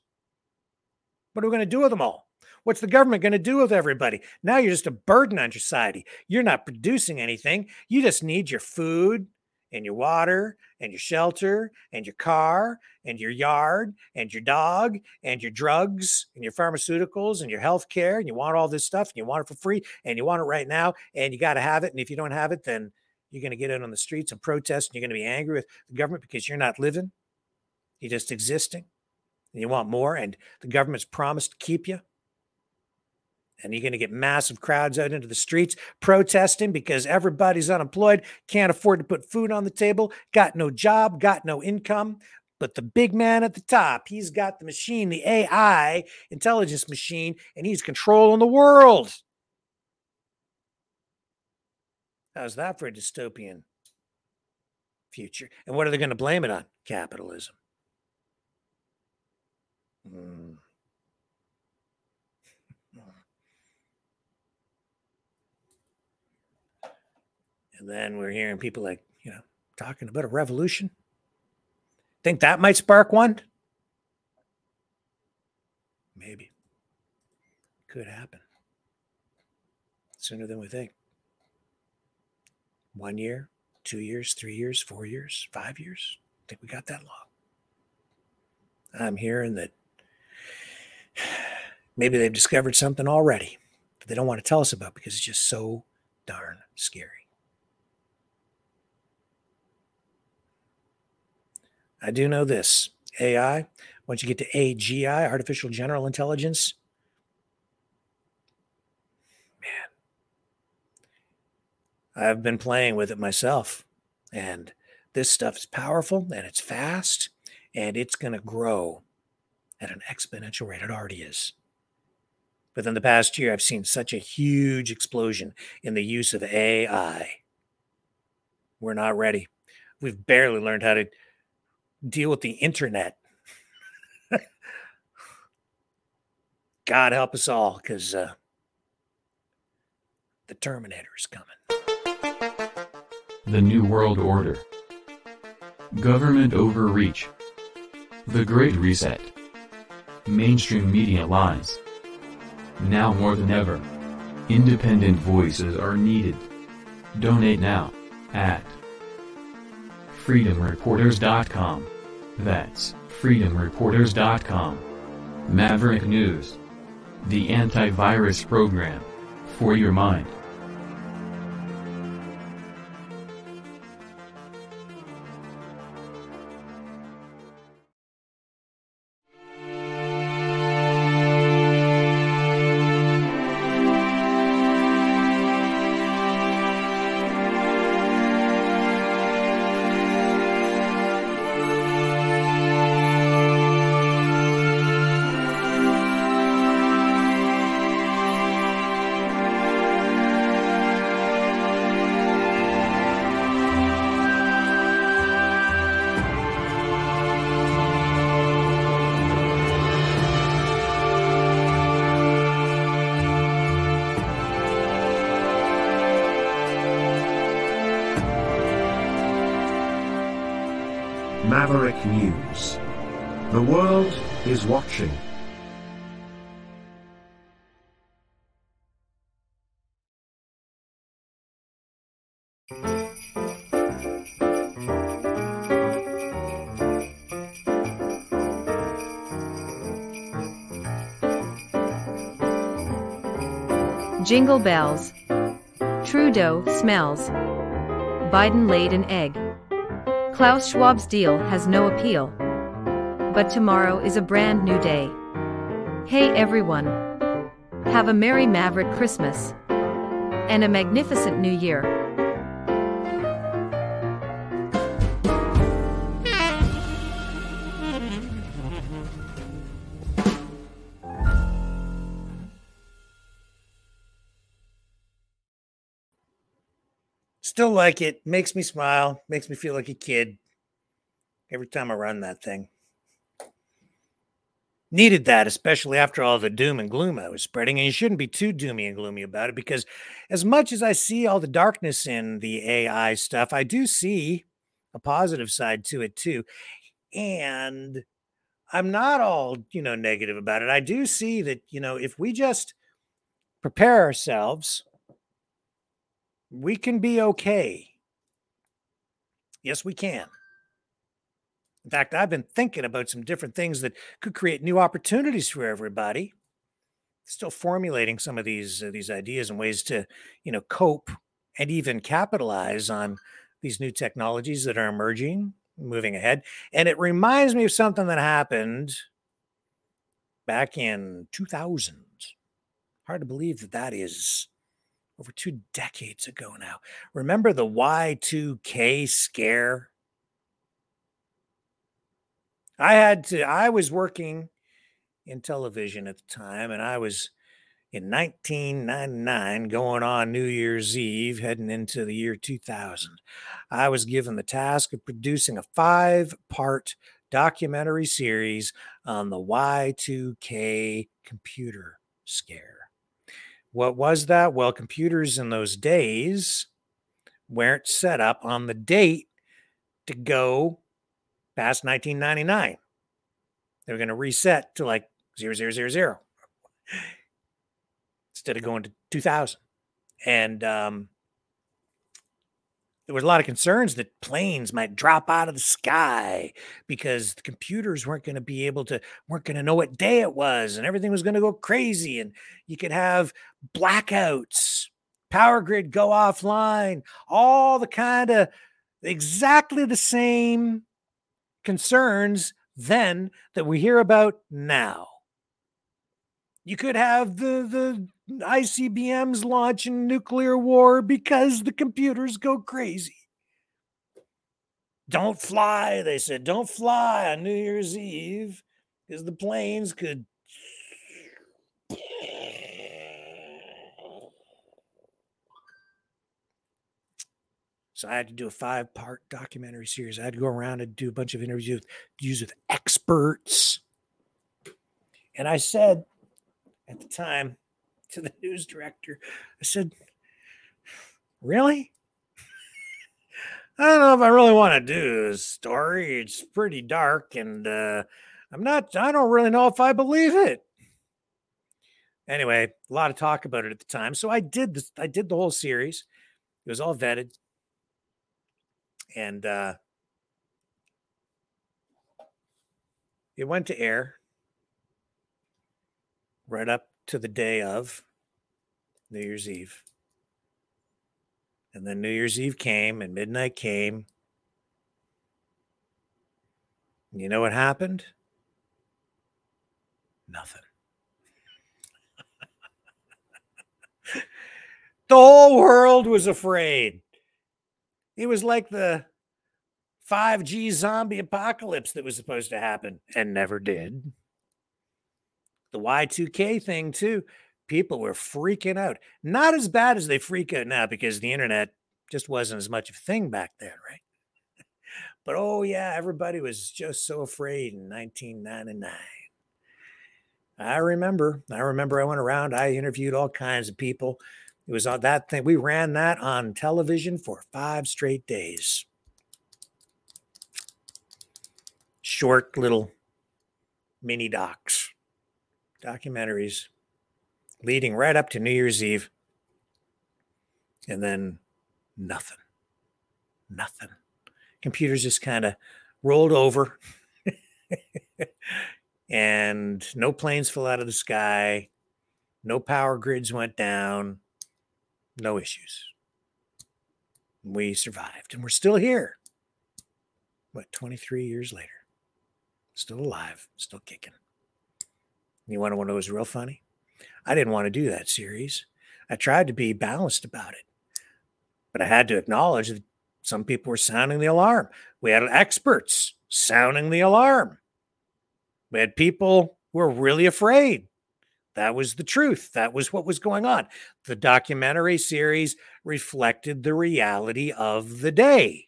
Speaker 2: What are we going to do with them all? What's the government going to do with everybody? Now you're just a burden on society. You're not producing anything. You just need your food and your water and your shelter and your car and your yard and your dog and your drugs and your pharmaceuticals and your health care. And you want all this stuff and you want it for free and you want it right now and you got to have it. And if you don't have it, then you're going to get out on the streets and protest and you're going to be angry with the government because you're not living. You're just existing and you want more, and the government's promised to keep you. And you're going to get massive crowds out into the streets protesting because everybody's unemployed, can't afford to put food on the table, got no job, got no income. But the big man at the top, he's got the machine, the AI intelligence machine, and he's controlling the world. How's that for a dystopian future? And what are they going to blame it on? Capitalism. Mm. And then we're hearing people like, you know, talking about a revolution. Think that might spark one? Maybe. Could happen sooner than we think. One year, two years, three years, four years, five years. I think we got that long. I'm hearing that *sighs* Maybe they've discovered something already that they don't want to tell us about because it's just so darn scary. I do know this AI, once you get to AGI, artificial general intelligence, man, I've been playing with it myself. And this stuff is powerful and it's fast and it's going to grow at an exponential rate. It already is. Within the past year, I've seen such a huge explosion in the use of AI. We're not ready. We've barely learned how to deal with the internet. *laughs* God help us all because uh, the Terminator is coming.
Speaker 12: The New World Order. Government overreach. The Great Reset. Mainstream media lies. Now more than ever. Independent voices are needed. Donate now at freedomreporters.com. That's freedomreporters.com. Maverick News. The antivirus program. For your mind.
Speaker 13: Jingle bells. Trudeau smells. Biden laid an egg. Klaus Schwab's deal has no appeal. But tomorrow is a brand new day. Hey everyone. Have a Merry Maverick Christmas. And a magnificent New Year.
Speaker 2: Like it. Makes me smile. Makes me feel like a kid every time I run that thing. Needed that, especially after all the doom and gloom I was spreading. And you shouldn't be too doomy and gloomy about it because, as much as I see all the darkness in the AI stuff, I do see a positive side to it too. And I'm not all, you know, negative about it. I do see that, you know, if we just prepare ourselves, we can be okay. Yes, we can. In fact, I've been thinking about some different things that could create new opportunities for everybody. Still formulating some of these uh, these ideas and ways to, you know, cope and even capitalize on these new technologies that are emerging, moving ahead. And it reminds me of something that happened back in 2000. Hard to believe that that is over two decades ago now. Remember the Y2K scare? I had to, I was working in television at the time, and I was in 1999 going on New Year's Eve, heading into the year 2000. I was given the task of producing a five part documentary series on the Y2K computer scare. What was that? Well, computers in those days weren't set up on the date to go past 1999. They were going to reset to like 0000 instead of going to 2000. And um, there was a lot of concerns that planes might drop out of the sky because the computers weren't going to be able to weren't going to know what day it was and everything was going to go crazy and you could have blackouts power grid go offline all the kind of exactly the same concerns then that we hear about now you could have the the ICBMs launching nuclear war because the computers go crazy. Don't fly, they said. Don't fly on New Year's Eve because the planes could. So I had to do a five part documentary series. I had to go around and do a bunch of interviews with, with experts. And I said at the time, to the news director. I said, Really? I don't know if I really want to do this story. It's pretty dark, and uh, I'm not, I don't really know if I believe it. Anyway, a lot of talk about it at the time. So I did this, I did the whole series. It was all vetted. And uh, it went to air right up to the day of New Year's Eve. And then New Year's Eve came and midnight came. And you know what happened? Nothing. *laughs* the whole world was afraid. It was like the 5G zombie apocalypse that was supposed to happen and never did. The Y2K thing, too people were freaking out. Not as bad as they freak out now because the internet just wasn't as much of a thing back then, right? *laughs* But oh, yeah, everybody was just so afraid in 1999. I remember. I remember I went around, I interviewed all kinds of people. It was on that thing. We ran that on television for five straight days. Short little mini docs, documentaries leading right up to New Year's Eve. And then nothing. Nothing. Computers just kind of rolled over. *laughs* and no planes fell out of the sky. No power grids went down. No issues. We survived and we're still here. What, 23 years later? Still alive, still kicking. You want to know what was real funny? I didn't want to do that series. I tried to be balanced about it, but I had to acknowledge that some people were sounding the alarm. We had experts sounding the alarm. We had people who were really afraid. That was the truth. That was what was going on. The documentary series reflected the reality of the day.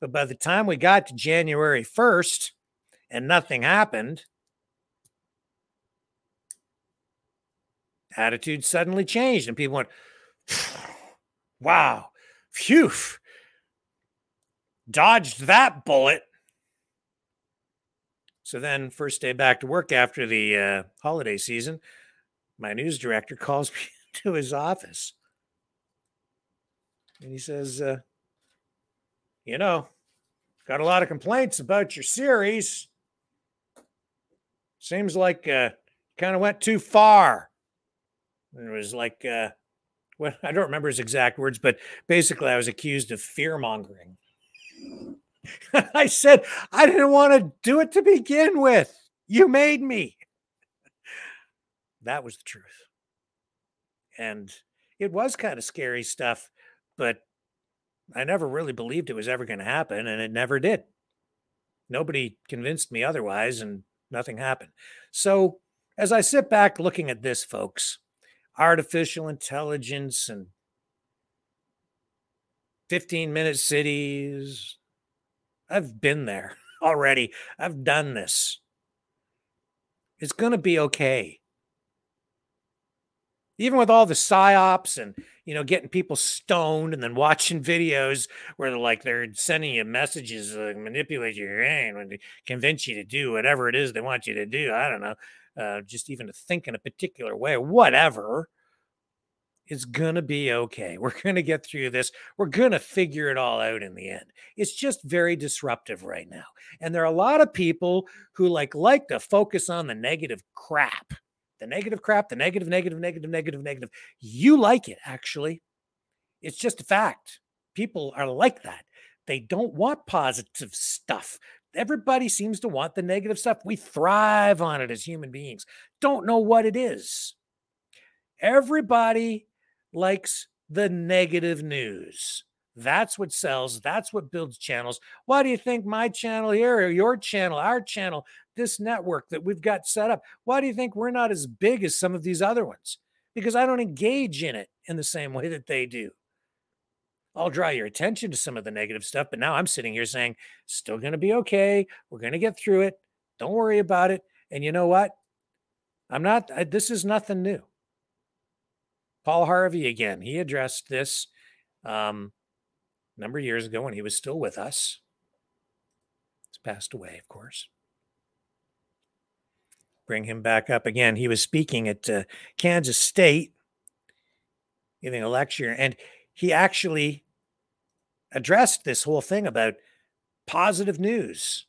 Speaker 2: But by the time we got to January 1st and nothing happened, attitude suddenly changed and people went, wow, phew, dodged that bullet. So then, first day back to work after the uh, holiday season, my news director *laughs* calls me *laughs* to his office. And he says, uh, You know, got a lot of complaints about your series. Seems like uh, kind of went too far. And It was like, uh, well, *laughs* I don't remember his exact words, but basically, I was accused of fear mongering. *laughs* I said, I didn't want to do it to begin with. You made me. That was the truth. And it was kind of scary stuff, but I never really believed it was ever going to happen, and it never did. Nobody convinced me otherwise, and nothing happened. So, as I sit back looking at this, folks, artificial intelligence and 15 minute cities. I've been there *laughs* already. I've done this. It's going to be okay. Even with all the psyops and you know getting people stoned and then watching *laughs* videos where they're like they're sending you messages to manipulate your brain and convince you to do whatever it is they want you to do. I don't know uh, just even to think in a particular way, whatever. It's going to be okay. We're going to get through this. We're going to figure it all out in the end. It's just very disruptive right now. And there are a lot of people who like like to focus on the negative crap. The negative crap, the negative negative negative negative negative. You like it actually. It's just a fact. People are like that. They don't want positive stuff. Everybody seems to want the negative stuff. We thrive on it as human beings. Don't know what it is. Everybody likes the negative news. That's what sells. That's what builds channels. Why do you think my channel here, or your channel, our channel, this network that we've got set up, why do you think we're not as big as some of these other ones? Because I don't engage in it in the same way that they do. I'll draw your attention to some of the negative stuff, but now I'm sitting here saying, still going to be okay. We're going to get through it. Don't worry about it. And you know what? I'm not, I, this is nothing new. Paul Harvey again, he addressed this um, a number of years ago when he was still with us. He's passed away, of course. Bring him back up again. He was speaking at uh, Kansas State, giving a lecture, and he actually addressed this whole thing about positive news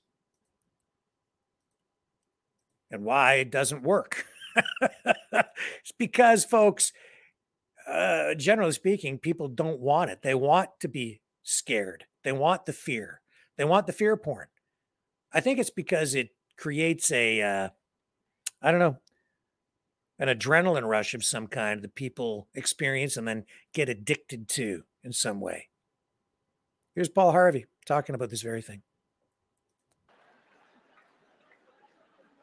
Speaker 2: and why it doesn't work. *laughs* it's because, folks, uh, generally speaking, people don't want it. They want to be scared. They want the fear. They want the fear porn. I think it's because it creates a, uh, I don't know, an adrenaline rush of some kind that people experience and then get addicted to in some way. Here's Paul Harvey talking about this very thing.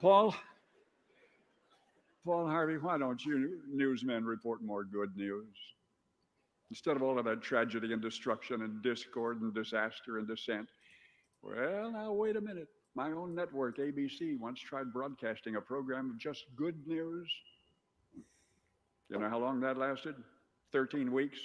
Speaker 14: Paul, Paul Harvey, why don't you newsmen report more good news? Instead of all of that tragedy and destruction and discord and disaster and dissent. Well, now, wait a minute. My own network, ABC, once tried broadcasting a program of just good news. You know how long that lasted? 13 weeks.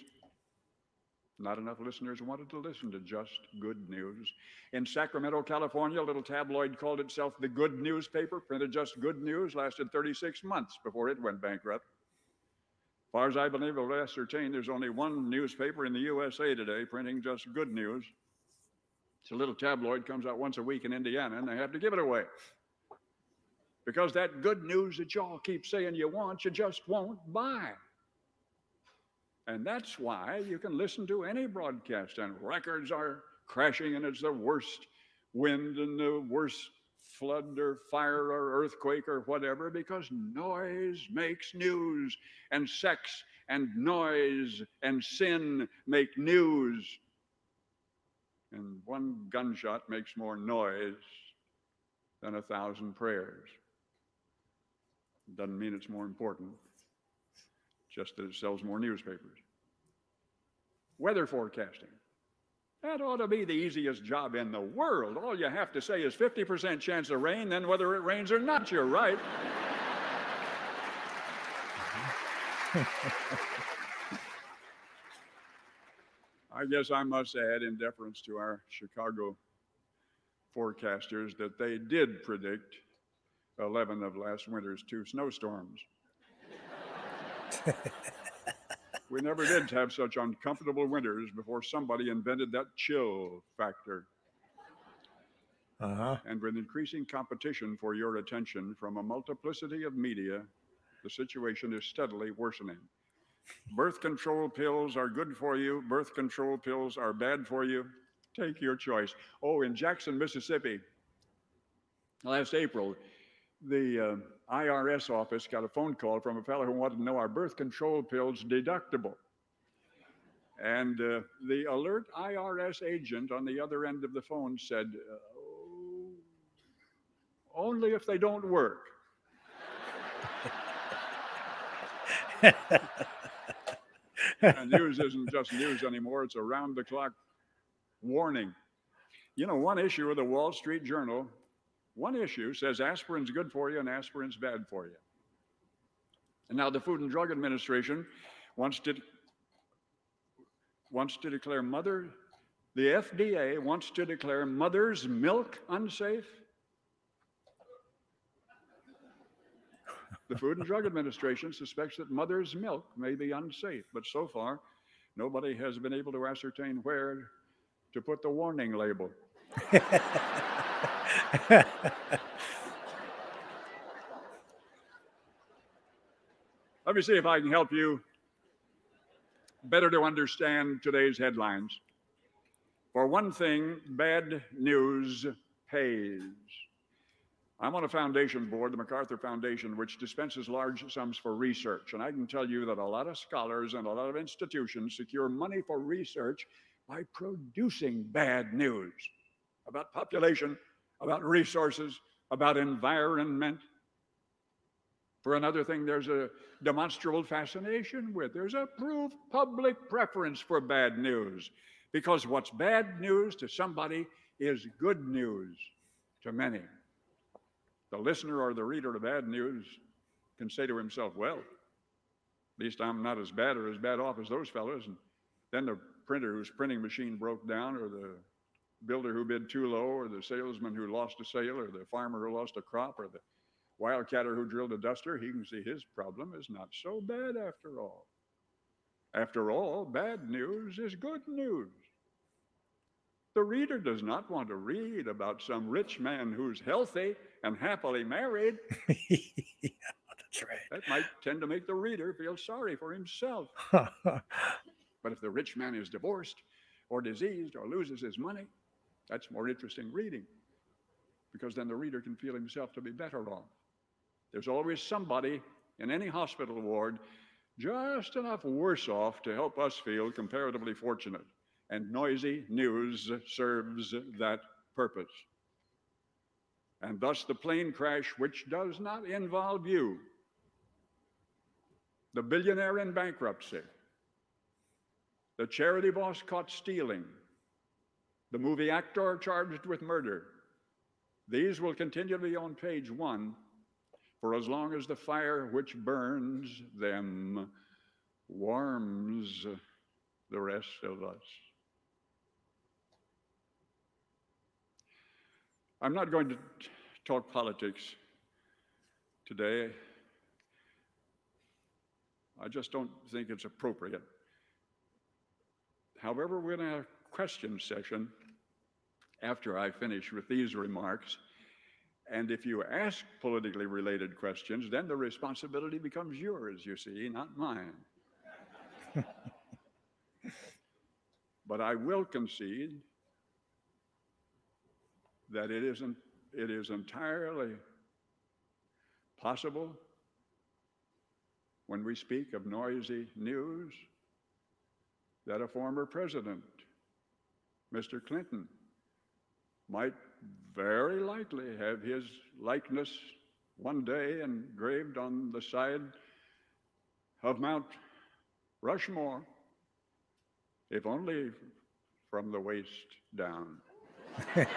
Speaker 14: Not enough listeners wanted to listen to just good news. In Sacramento, California, a little tabloid called itself the Good Newspaper, printed just good news, lasted 36 months before it went bankrupt. Far as I've been able to ascertain, there's only one newspaper in the USA today printing just good news. It's a little tabloid, comes out once a week in Indiana, and they have to give it away. Because that good news that y'all keep saying you want, you just won't buy. And that's why you can listen to any broadcast, and records are crashing, and it's the worst wind and the worst flood or fire or earthquake or whatever, because noise makes news, and sex and noise and sin make news. And one gunshot makes more noise than a thousand prayers. Doesn't mean it's more important, just that it sells more newspapers. Weather forecasting. That ought to be the easiest job in the world. All you have to say is 50% chance of rain, then whether it rains or not, you're right. *laughs* I guess I must add, in deference to our Chicago forecasters, that they did predict 11 of last winter's two snowstorms. *laughs* we never did have such uncomfortable winters before somebody invented that chill factor.
Speaker 2: Uh-huh.
Speaker 14: And with increasing competition for your attention from a multiplicity of media, the situation is steadily worsening. Birth control pills are good for you, birth control pills are bad for you. Take your choice. Oh, in Jackson, Mississippi, last April, the uh, IRS office got a phone call from a fellow who wanted to know our birth control pills deductible. And uh, the alert IRS agent on the other end of the phone said, oh, only if they don't work. and news isn't just news anymore, it's a round the clock warning. You know, one issue of the Wall Street Journal one issue says aspirin's good for you and aspirin's bad for you. And now the Food and Drug Administration wants to wants to declare mother the FDA wants to declare mother's milk unsafe. The Food and Drug Administration suspects that mother's milk may be unsafe, but so far, nobody has been able to ascertain where to put the warning label. *laughs* *laughs* Let me see if I can help you better to understand today's headlines. For one thing, bad news pays. I'm on a foundation board, the MacArthur Foundation, which dispenses large sums for research. And I can tell you that a lot of scholars and a lot of institutions secure money for research by producing bad news about population, about resources, about environment. For another thing, there's a demonstrable fascination with. There's a proved public preference for bad news because what's bad news to somebody is good news to many. The listener or the reader of bad news can say to himself, Well, at least I'm not as bad or as bad off as those fellows. And then the printer whose printing machine broke down, or the builder who bid too low, or the salesman who lost a sale, or the farmer who lost a crop, or the wildcatter who drilled a duster, he can see his problem is not so bad after all. After all, bad news is good news. The reader does not want to read about some rich man who's healthy and happily married. *laughs*
Speaker 2: yeah, that's right.
Speaker 14: That might tend to make the reader feel sorry for himself. *laughs* but if the rich man is divorced or diseased or loses his money, that's more interesting reading because then the reader can feel himself to be better off. There's always somebody in any hospital ward just enough worse off to help us feel comparatively fortunate and noisy news serves that purpose. And thus, the plane crash, which does not involve you, the billionaire in bankruptcy, the charity boss caught stealing, the movie actor charged with murder, these will continue to be on page one for as long as the fire which burns them warms the rest of us. I'm not going to talk politics today. I just don't think it's appropriate. However, we're have a question session after I finish with these remarks. And if you ask politically related questions, then the responsibility becomes yours, you see, not mine. *laughs* but I will concede that it isn't it is entirely possible when we speak of noisy news that a former president, Mr. Clinton, might very likely have his likeness one day engraved on the side of Mount Rushmore, if only from the waist down. *laughs*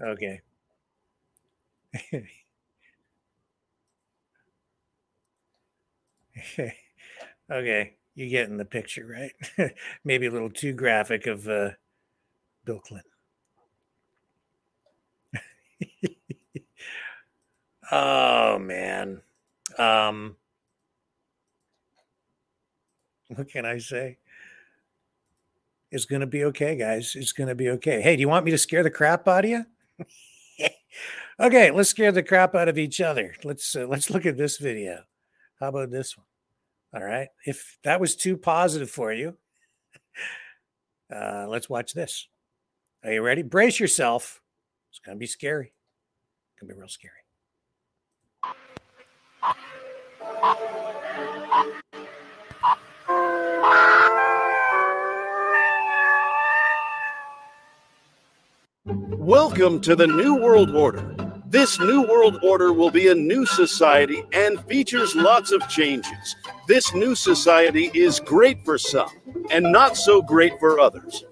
Speaker 2: okay. *laughs* *laughs* okay, you get in the picture, right? *laughs* Maybe a little too graphic of uh, Bill Clinton. *laughs* oh man. Um what can I say? It's going to be okay, guys. It's going to be okay. Hey, do you want me to scare the crap out of you? okay, let's scare the crap out of each other. Let's uh, let's look at this video. How about this one? All right. If that was too positive for you, uh, let's watch this. Are you ready? Brace yourself. It's going to be scary. It's going to be real scary.
Speaker 6: Welcome to the New World Order. This New World Order will be a new society and features lots of changes. This new society is great for some and not so great for others.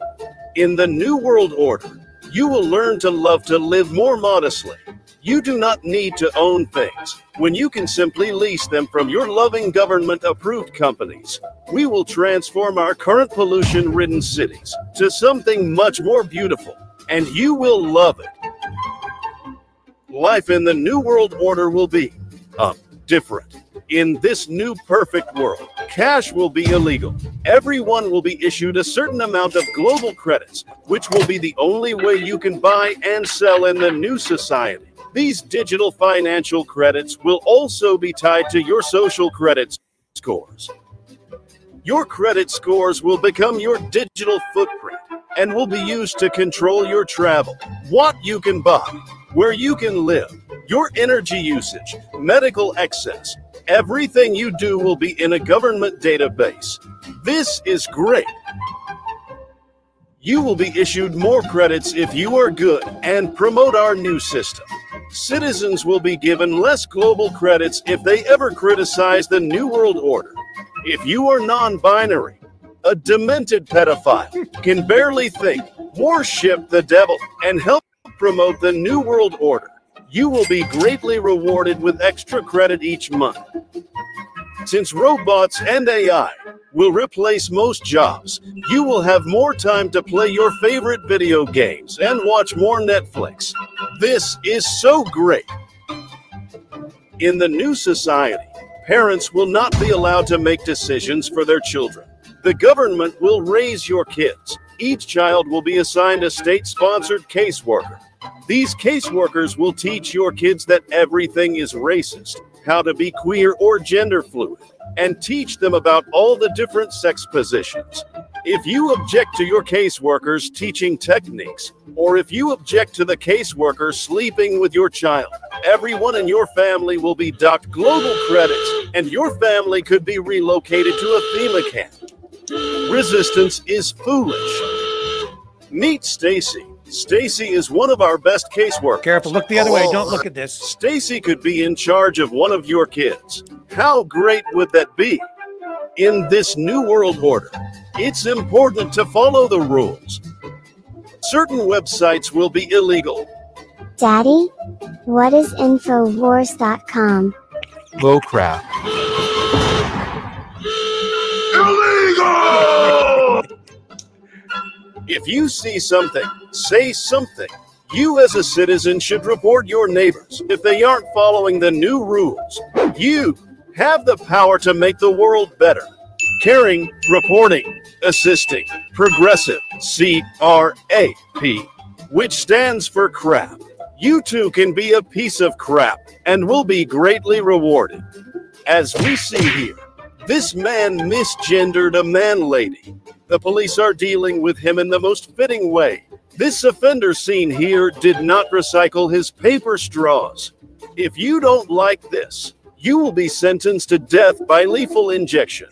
Speaker 6: In the New World Order, you will learn to love to live more modestly.
Speaker 15: You do not need to own things when you can simply lease them from your loving government approved companies. We will transform our current pollution ridden cities to something much more beautiful, and you will love it. Life in the New World Order will be um, different. In this new perfect world, cash will be illegal. Everyone will be issued a certain amount of global credits, which will be the only way you can buy and sell in the new society. These digital financial credits will also be tied to your social credit scores. Your credit scores will become your digital footprint and will be used to control your travel, what you can buy, where you can live, your energy usage, medical excess. Everything you do will be in a government database. This is great. You will be issued more credits if you are good and promote our new system. Citizens will be given less global credits if they ever criticize the New World Order. If you are non binary, a demented pedophile, can barely think, worship the devil, and help promote the New World Order, you will be greatly rewarded with extra credit each month. Since robots and AI will replace most jobs, you will have more time to play your favorite video games and watch more Netflix. This is so great. In the new society, parents will not be allowed to make decisions for their children. The government will raise your kids. Each child will be assigned a state sponsored caseworker. These caseworkers will teach your kids that everything is racist, how to be queer or gender fluid, and teach them about all the different sex positions. If you object to your caseworkers teaching techniques, or if you object to the caseworker sleeping with your child, everyone in your family will be docked global credits, and your family could be relocated to a FEMA camp. Resistance is foolish. Meet Stacy. Stacy is one of our best caseworkers.
Speaker 2: Careful, look the other way. Oh. Don't look at this.
Speaker 15: Stacy could be in charge of one of your kids. How great would that be? In this new world order, it's important to follow the rules. Certain websites will be illegal.
Speaker 16: Daddy, what is Infowars.com?
Speaker 17: Low crap.
Speaker 15: Illegal! If you see something, say something. You, as a citizen, should report your neighbors if they aren't following the new rules. You have the power to make the world better. Caring, reporting, assisting, progressive, C R A P, which stands for crap. You too can be a piece of crap and will be greatly rewarded. As we see here, this man misgendered a man lady. The police are dealing with him in the most fitting way. This offender seen here did not recycle his paper straws. If you don't like this, you will be sentenced to death by lethal injection.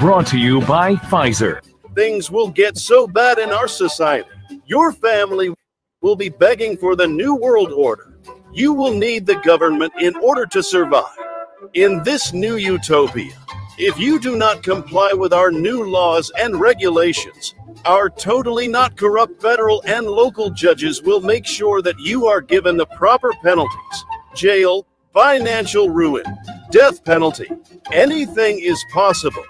Speaker 17: Brought to you by Pfizer.
Speaker 15: Things will get so bad in our society. Your family will be begging for the new world order. You will need the government in order to survive. In this new utopia, if you do not comply with our new laws and regulations, our totally not corrupt federal and local judges will make sure that you are given the proper penalties jail, financial ruin, death penalty. Anything is possible.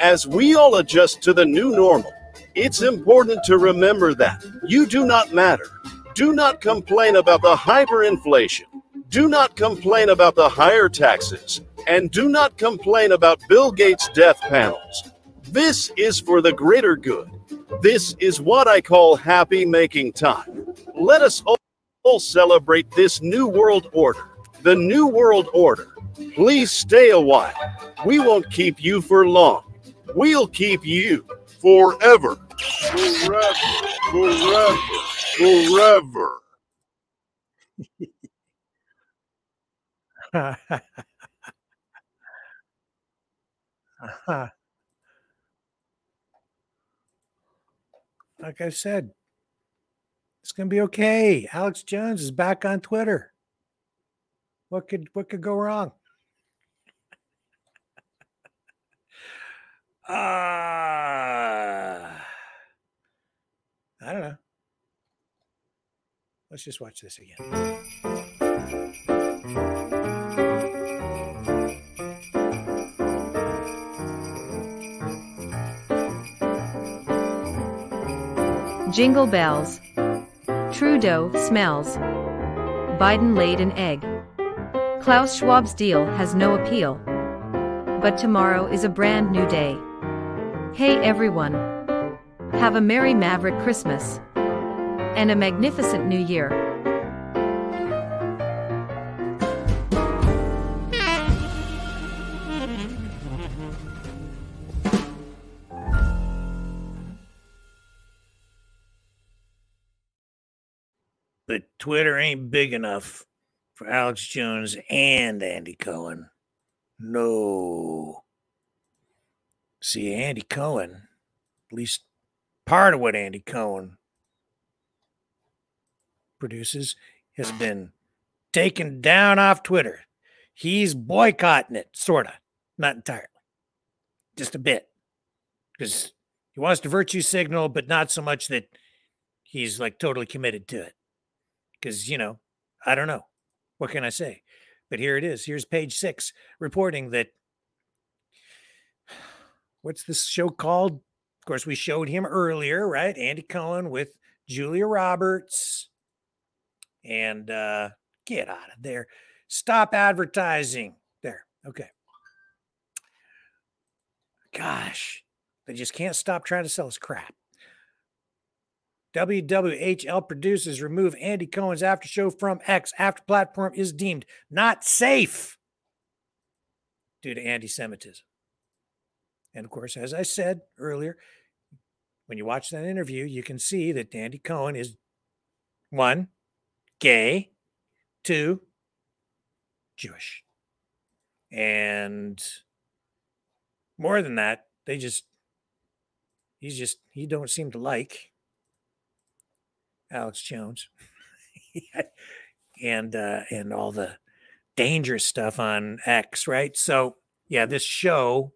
Speaker 15: As we all adjust to the new normal, it's important to remember that you do not matter. Do not complain about the hyperinflation. Do not complain about the higher taxes. And do not complain about Bill Gates' death panels. This is for the greater good. This is what I call happy making time. Let us all celebrate this new world order. The new world order. Please stay a while. We won't keep you for long. We'll keep you forever. Forever. Forever. Forever.
Speaker 2: Like I said, it's gonna be okay. Alex Jones is back on Twitter. What could what could go wrong? Uh, I don't know. Let's just watch this again.
Speaker 13: Jingle bells. Trudeau smells. Biden laid an egg. Klaus Schwab's deal has no appeal. But tomorrow is a brand new day. Hey everyone. Have a Merry Maverick Christmas. And a magnificent New Year.
Speaker 2: Twitter ain't big enough for Alex Jones and Andy Cohen. No. See, Andy Cohen, at least part of what Andy Cohen produces, has been taken down off Twitter. He's boycotting it, sort of, not entirely, just a bit. Because he wants to virtue signal, but not so much that he's like totally committed to it. Because, you know, I don't know. What can I say? But here it is. Here's page six reporting that *sighs* what's this show called? Of course, we showed him earlier, right? Andy Cohen with Julia Roberts. And uh get out of there. Stop advertising. There. Okay. Gosh, they just can't stop trying to sell us crap. WWHL producers remove Andy Cohen's after show from X after platform is deemed not safe due to anti Semitism. And of course, as I said earlier, when you watch that interview, you can see that Andy Cohen is one, gay, two, Jewish. And more than that, they just, he's just, he don't seem to like Alex Jones *laughs* and uh and all the dangerous stuff on X, right? So yeah, this show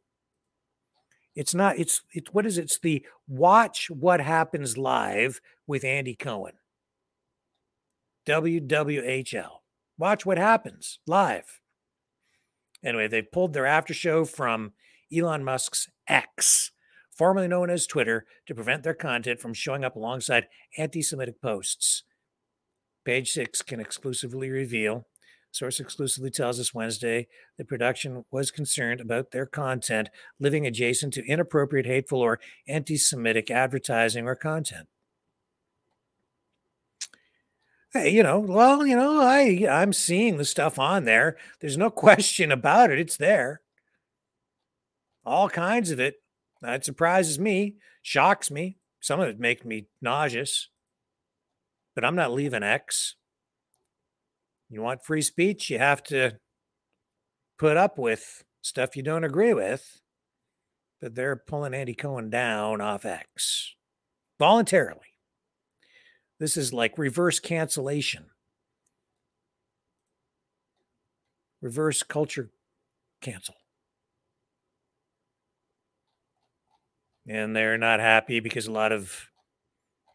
Speaker 2: it's not it's it's what is it? It's the watch what happens live with Andy Cohen. WWHL. Watch what happens live. Anyway, they pulled their after show from Elon Musk's X formerly known as Twitter, to prevent their content from showing up alongside anti Semitic posts. Page six can exclusively reveal. Source exclusively tells us Wednesday the production was concerned about their content living adjacent to inappropriate, hateful, or anti Semitic advertising or content. Hey, you know, well, you know, I I'm seeing the stuff on there. There's no *laughs* question about it. It's there. All kinds of it. That surprises me, shocks me. Some of it makes me nauseous. But I'm not leaving X. You want free speech, you have to put up with stuff you don't agree with. But they're pulling Andy Cohen down off X voluntarily. This is like reverse cancellation, reverse culture cancel. And they're not happy because a lot of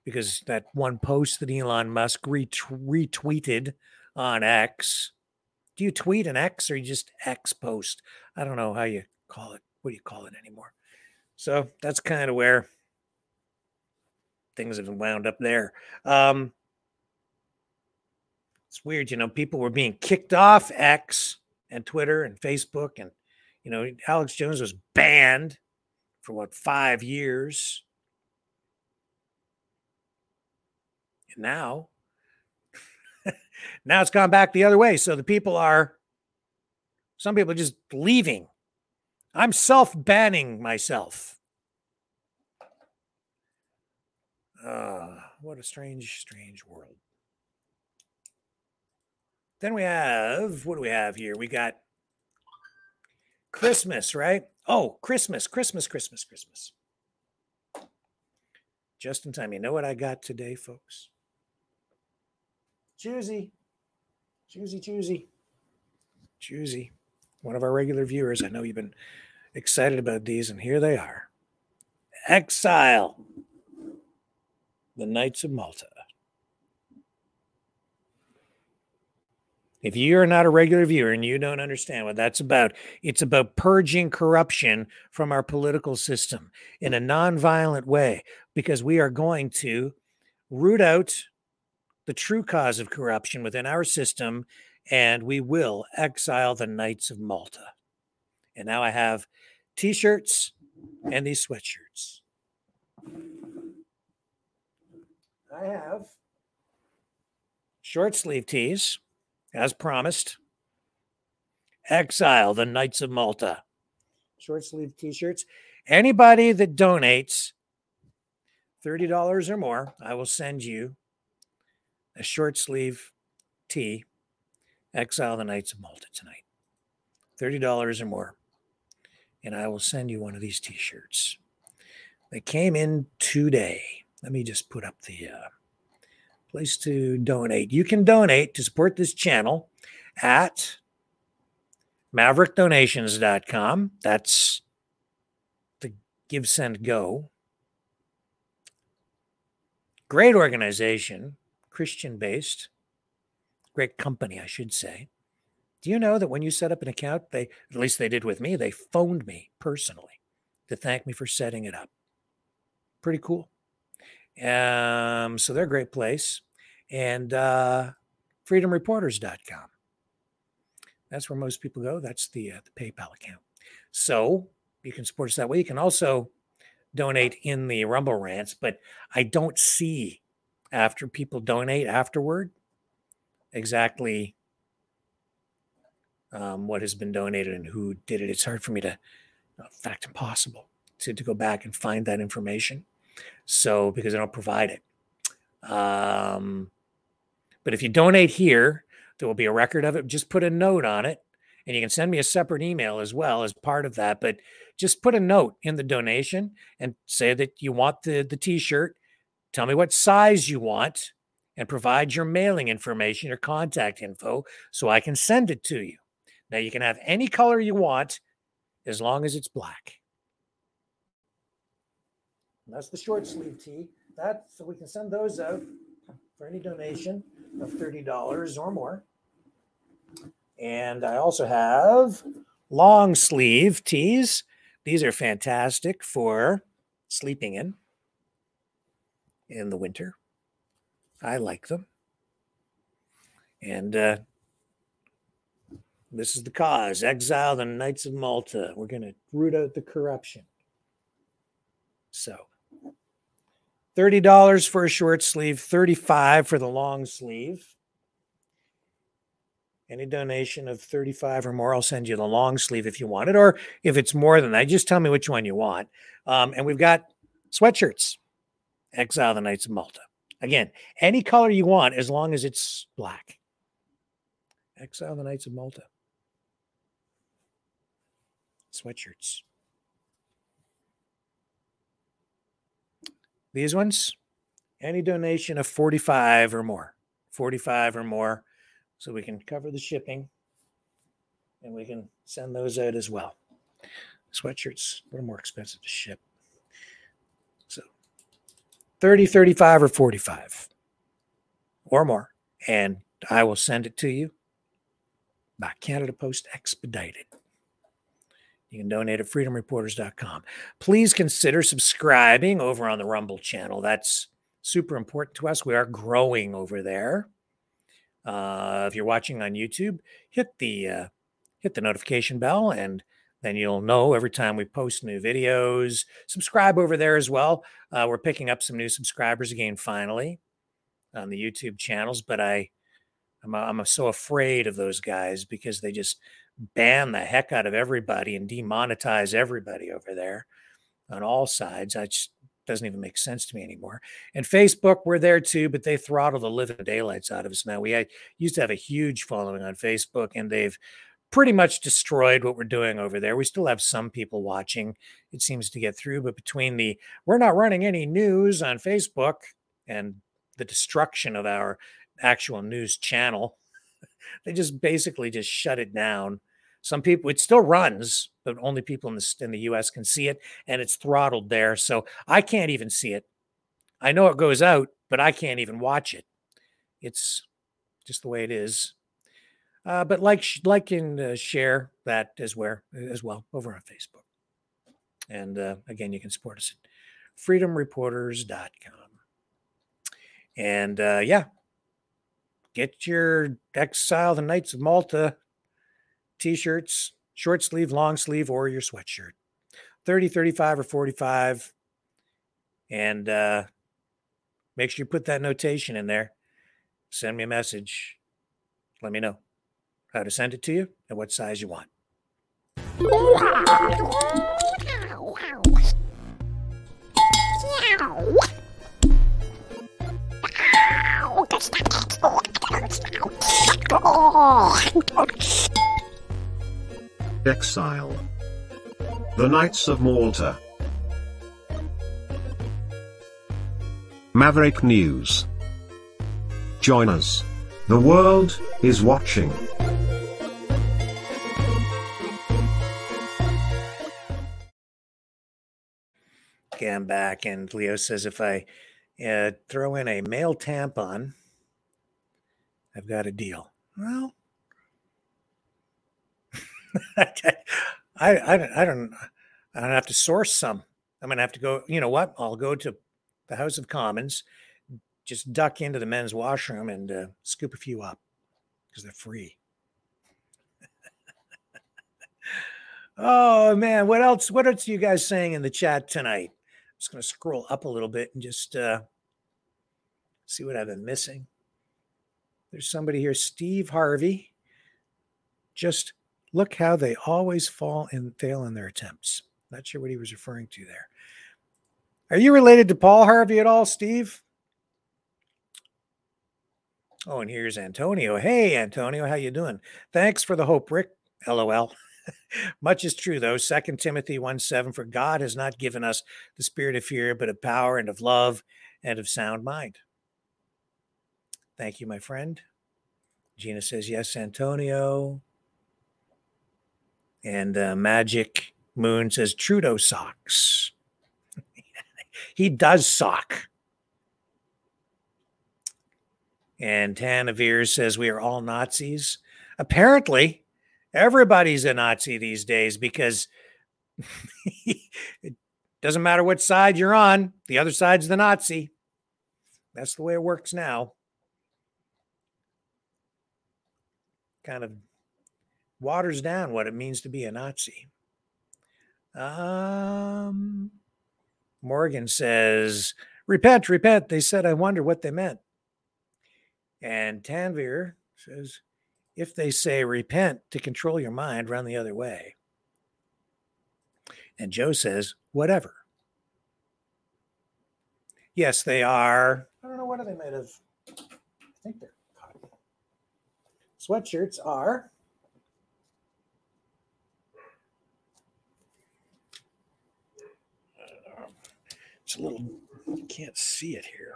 Speaker 2: because that one post that Elon Musk retweeted on X. Do you tweet an X or you just X post? I don't know how you call it. What do you call it anymore? So that's kind of where things have wound up there. Um, it's weird, you know, people were being kicked off X and Twitter and Facebook, and you know, Alex Jones was banned for what five years? And now *laughs* now it's gone back the other way. So the people are some people are just leaving. I'm self-banning myself. Uh, what a strange strange world. Then we have what do we have here? We got christmas right Oh, Christmas, Christmas, Christmas, Christmas. Just in time. You know what I got today, folks? Choosy. Choosy, choosy. Choosy. One of our regular viewers. I know you've been excited about these, and here they are. Exile. The Knights of Malta. If you're not a regular viewer and you don't understand what that's about, it's about purging corruption from our political system in a non-violent way because we are going to root out the true cause of corruption within our system and we will exile the Knights of Malta. And now I have t shirts and these sweatshirts. I have short sleeve tees, as promised. Exile the Knights of Malta. Short sleeve t shirts. Anybody that donates $30 or more, I will send you a short sleeve tee. Exile the Knights of Malta tonight. $30 or more. And I will send you one of these t shirts. They came in today. Let me just put up the uh, place to donate. You can donate to support this channel at maverickdonations.com. That's the Give Send Go. Great organization, Christian based, great company, I should say. Do you know that when you set up an account, they, at least they did with me, they phoned me personally to thank me for setting it up. Pretty cool. Um, so they're a great place. And uh, freedomreporters.com. That's where most people go. That's the, uh, the PayPal account. So you can support us that way. You can also donate in the Rumble rants, but I don't see after people donate afterward exactly um, what has been donated and who did it. It's hard for me to, in fact, impossible to, to go back and find that information. So, because I don't provide it. Um, but if you donate here, there will be a record of it. Just put a note on it. And you can send me a separate email as well as part of that. But just put a note in the donation and say that you want the, the t shirt. Tell me what size you want and provide your mailing information, your contact info, so I can send it to you. Now, you can have any color you want as long as it's black. And that's the short sleeve tee. That so we can send those out for any donation of $30 or more. And I also have long sleeve tees. These are fantastic for sleeping in in the winter. I like them. And uh, this is the cause exile the Knights of Malta. We're going to root out the corruption. So $30 for a short sleeve, 35 for the long sleeve. Any donation of 35 or more, I'll send you the long sleeve if you want it. Or if it's more than that, just tell me which one you want. Um, and we've got sweatshirts, Exile the Knights of Malta. Again, any color you want as long as it's black. Exile the Knights of Malta. Sweatshirts. These ones, any donation of 45 or more, 45 or more, so we can cover the shipping and we can send those out as well. Sweatshirts, a little more expensive to ship. So 30, 35, or 45 or more. And I will send it to you by Canada Post expedited. You can donate at freedomreporters.com. Please consider subscribing over on the Rumble channel. That's super important to us. We are growing over there. Uh, if you're watching on YouTube, hit the uh, hit the notification bell, and then you'll know every time we post new videos. Subscribe over there as well. Uh, we're picking up some new subscribers again finally on the YouTube channels, but I I'm, I'm so afraid of those guys because they just ban the heck out of everybody and demonetize everybody over there on all sides. That just doesn't even make sense to me anymore. And Facebook, we're there too, but they throttle the living daylights out of us now. We used to have a huge following on Facebook, and they've pretty much destroyed what we're doing over there. We still have some people watching. It seems to get through, but between the we're not running any news on Facebook and the destruction of our actual news channel, *laughs* they just basically just shut it down. Some people, it still runs, but only people in the in the U.S. can see it, and it's throttled there, so I can't even see it. I know it goes out, but I can't even watch it. It's just the way it is. Uh, but like, like, and uh, share that as where as well over on Facebook. And uh, again, you can support us at freedomreporters.com. And uh, yeah, get your Exile the Knights of Malta t-shirts, short sleeve, long sleeve, or your sweatshirt. 30, 35, or 45. And uh, make sure you put that notation in there. Send me a message. Let me know how to send it to you and what size you want.
Speaker 3: Exile. The Knights of Malta. Maverick News. Join us. The world is watching.
Speaker 2: Okay, I'm back, and Leo says if I uh, throw in a male tampon, I've got a deal. Well, *laughs* I, I, don't, I don't, I don't have to source some. I'm gonna have to go. You know what? I'll go to the House of Commons, just duck into the men's washroom and uh, scoop a few up because they're free. *laughs* oh man, what else? What else are you guys saying in the chat tonight? I'm just gonna scroll up a little bit and just uh, see what I've been missing. There's somebody here, Steve Harvey. Just look how they always fall and fail in their attempts. Not sure what he was referring to there. Are you related to Paul Harvey at all, Steve? Oh, and here's Antonio. Hey, Antonio, how you doing? Thanks for the hope, Rick. LOL. *laughs* Much is true, though. Second Timothy 1 7, for God has not given us the spirit of fear, but of power and of love and of sound mind. Thank you, my friend. Gina says, yes, Antonio. And uh, Magic Moon says, Trudeau socks. *laughs* he does sock. And Tanavir says, we are all Nazis. Apparently, everybody's a Nazi these days because it *laughs* doesn't matter what side you're on, the other side's the Nazi. That's the way it works now. kind of waters down what it means to be a Nazi. Um, Morgan says, Repent, repent. They said, I wonder what they meant. And Tanvir says, If they say repent to control your mind, run the other way. And Joe says, Whatever. Yes, they are. I don't know what are they made of. I think they're cotton. Sweatshirts are a little you can't see it here.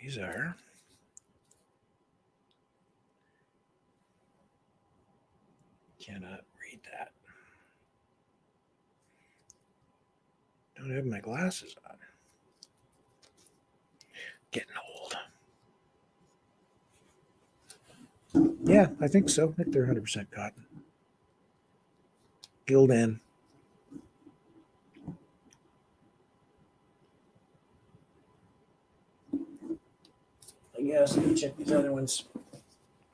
Speaker 2: These are cannot read that. Don't have my glasses on. Getting old. Yeah, I think so. I think they're 100% cotton. Gildan. I guess. Let me check these other ones.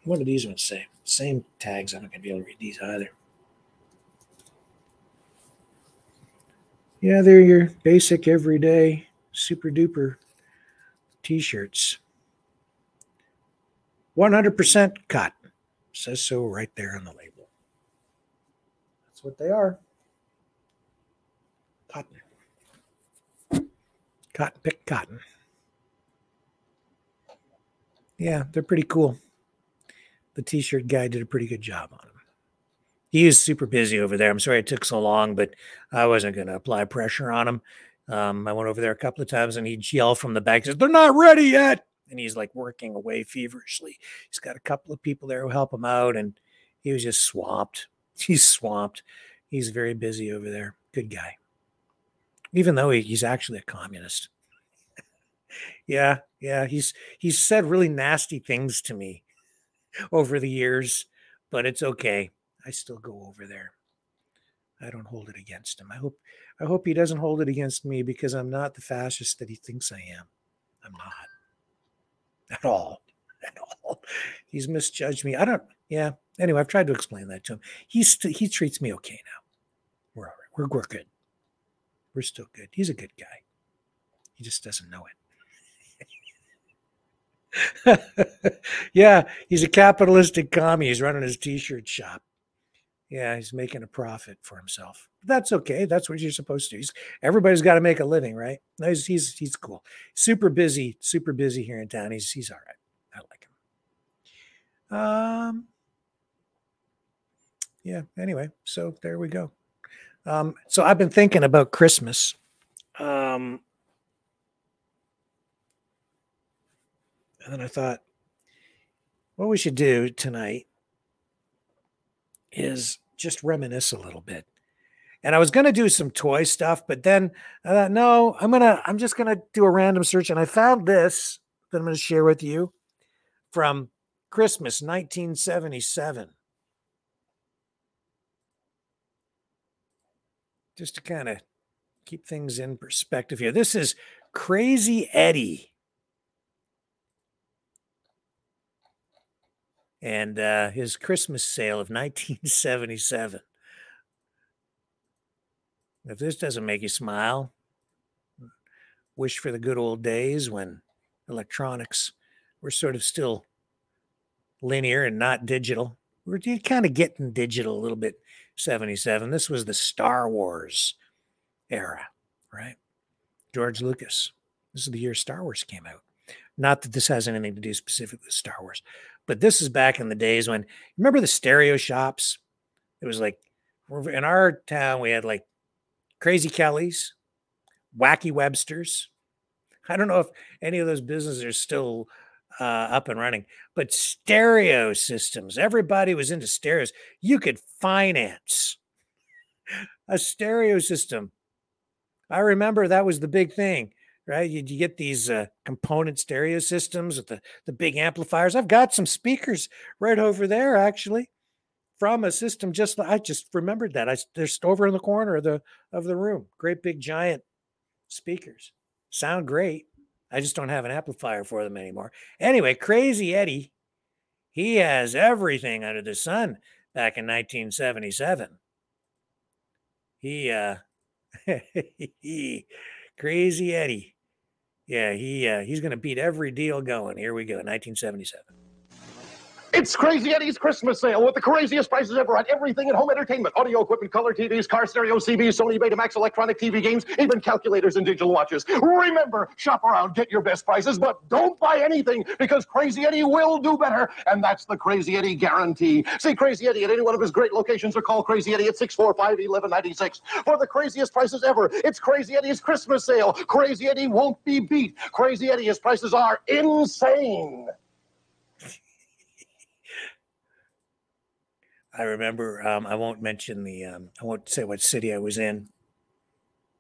Speaker 2: What do these ones say? Same tags. I'm not going to be able to read these either. Yeah, they're your basic, everyday, super duper t shirts. 100% cotton. Says so right there on the label. That's what they are. Cotton. Cotton pick cotton. Yeah, they're pretty cool. The t shirt guy did a pretty good job on them. He is super busy over there. I'm sorry it took so long, but I wasn't going to apply pressure on him. Um, I went over there a couple of times and he'd yell from the back, says, They're not ready yet. And he's like working away feverishly. He's got a couple of people there who help him out, and he was just swamped. *laughs* He's swamped. He's very busy over there. Good guy. Even though he, he's actually a communist. *laughs* Yeah, yeah. He's he's said really nasty things to me over the years, but it's okay. I still go over there. I don't hold it against him. I hope I hope he doesn't hold it against me because I'm not the fascist that he thinks I am. I'm not. At all. *laughs* At all. He's misjudged me. I don't yeah. Anyway, I've tried to explain that to him. He's he treats me okay now. We're all right. We're, we're good. We're still good. He's a good guy. He just doesn't know it. *laughs* yeah, he's a capitalistic commie. He's running his t-shirt shop. Yeah, he's making a profit for himself. That's okay. That's what you're supposed to. He's, everybody's got to make a living, right? No, he's, he's he's cool. Super busy, super busy here in town. He's he's all right. I like him. Um. Yeah. Anyway, so there we go. Um, so I've been thinking about Christmas. Um, and then I thought, what we should do tonight is just reminisce a little bit. And I was going to do some toy stuff, but then I thought, no, I'm going to, I'm just going to do a random search. And I found this that I'm going to share with you from Christmas 1977. Just to kind of keep things in perspective here. This is Crazy Eddie. And uh, his Christmas sale of *laughs* 1977. If this doesn't make you smile, wish for the good old days when electronics were sort of still linear and not digital. We're kind of getting digital a little bit. 77. This was the Star Wars era, right? George Lucas. This is the year Star Wars came out. Not that this has anything to do specifically with Star Wars, but this is back in the days when remember the stereo shops? It was like in our town we had like Crazy Kelly's, Wacky Webster's. I don't know if any of those businesses are still uh, up and running, but stereo systems. Everybody was into stereos. You could finance a stereo system. I remember that was the big thing right? You, you get these uh, component stereo systems with the, the big amplifiers. I've got some speakers right over there, actually, from a system just I just remembered that. I they're over in the corner of the of the room. Great big giant speakers. Sound great. I just don't have an amplifier for them anymore. Anyway, Crazy Eddie, he has everything under the sun back in 1977. He uh *laughs* he Crazy Eddie. Yeah, he uh, he's going to beat every deal going. Here we go, 1977.
Speaker 18: It's Crazy Eddie's Christmas sale with the craziest prices ever on everything in home entertainment. Audio equipment, color TVs, car stereo, CBs, Sony Betamax, electronic TV games, even calculators and digital watches. Remember, shop around, get your best prices, but don't buy anything because Crazy Eddie will do better. And that's the Crazy Eddie guarantee. See Crazy Eddie at any one of his great locations or call Crazy Eddie at 645-1196 for the craziest prices ever. It's Crazy Eddie's Christmas sale. Crazy Eddie won't be beat. Crazy Eddie's prices are insane.
Speaker 2: I remember, um, I won't mention the, um, I won't say what city I was in,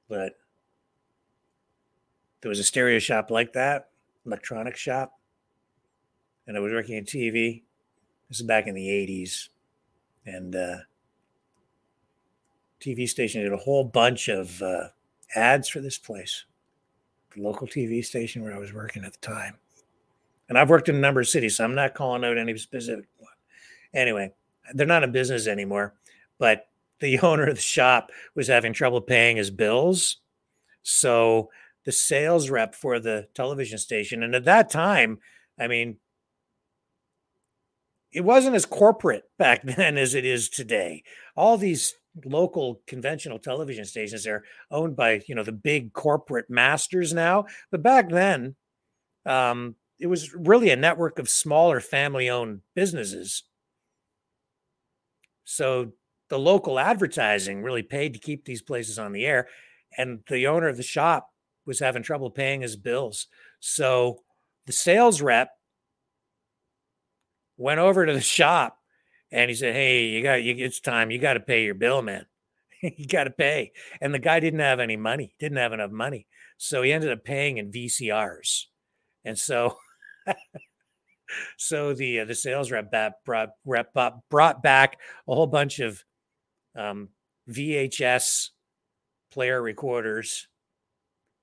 Speaker 2: but there was a stereo shop like that, electronic shop, and I was working in TV. This is back in the 80s. And uh, TV station did a whole bunch of uh, ads for this place, the local TV station where I was working at the time. And I've worked in a number of cities, so I'm not calling out any specific one. Anyway, they're not in business anymore, but the *laughs* owner of the shop was having trouble paying his bills. So the sales rep for the television station, and at that time, I mean, it wasn't as corporate *laughs* back then as it is today. All these local conventional television stations are owned by you know the big corporate masters now, but back then, um, it was really a network of smaller family-owned businesses so the local advertising really paid to keep these places on the air. And the owner of the shop was having trouble paying his bills. So the sales rep went over to the *laughs* shop and he said, Hey, you got you, it's time. You got to pay your bill, man. *laughs* you got to pay. And the guy didn't have any money, didn't have enough money. So he ended up paying in VCRs. And so, *laughs* so the uh, the sales rep brought, rep brought back a whole bunch of um, VHS player recorders,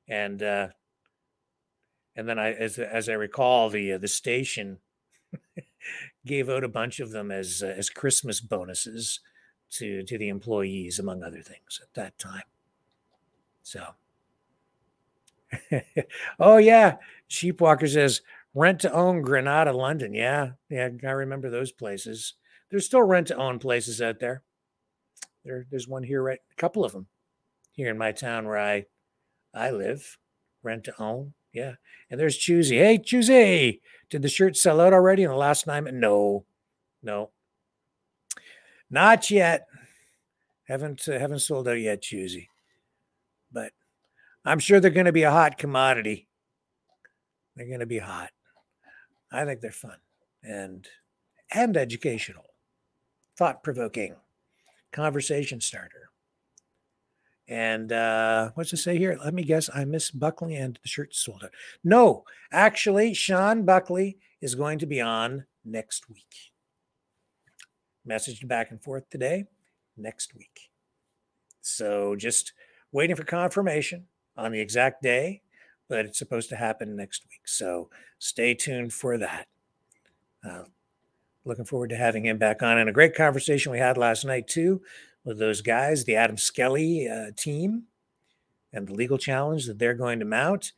Speaker 2: and uh, and then I, as as I recall, the uh, the station *laughs* gave out a bunch of them as uh, as Christmas bonuses to to the employees, among other things, at that time. So, *laughs* oh yeah, Sheepwalker says rent to own Granada, London. Yeah, yeah, I remember those places. There's still rent to own places out there. There, there's one here, right? A couple of them here in my town where I I live. Rent to own. Yeah. And there's Choosy. Hey, Choosy, did the shirt sell out already in the last nine? No, no, not yet. Haven't uh, haven't sold out yet, Choosy. But I'm sure they're going to be a hot commodity. They're going to be hot. I think they're fun and and educational, thought provoking, conversation starter. And uh, what's it say here? Let me guess. I miss Buckley and the shirt sold out. No, actually, Sean Buckley is going to be on next week. Messaged back and forth today, next week. So just waiting for confirmation on the exact day, but it's supposed to happen next week. So stay tuned for that. Uh, looking forward to having him back on. And a great conversation we had last night, too, with those guys, the Adam Skelly uh, team, and the legal challenge that they're going to mount.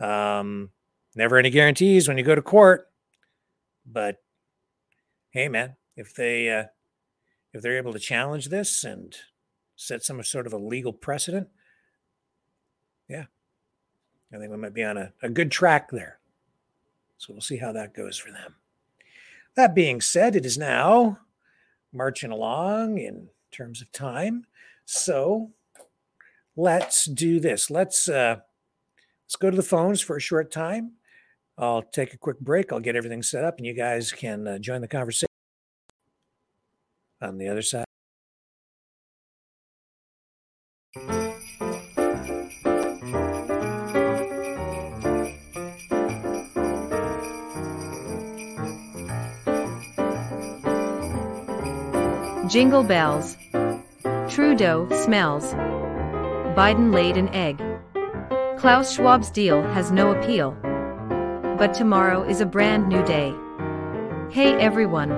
Speaker 2: Um, never any guarantees when you go to court, but hey, man, if they uh, if they're able to challenge this and set some sort of a legal precedent, yeah, I think we might be on a, a good track there. So we'll see how that goes for them. That being said, it is now marching along in terms of time. So let's do this. Let's uh, let's go to the phones for a short time. I'll take a quick break. I'll get everything set up, and you guys can uh, join the conversation on the other side.
Speaker 13: Jingle bells. Trudeau smells. Biden laid an egg. Klaus Schwab's deal has no appeal. But tomorrow is a brand new day. Hey everyone.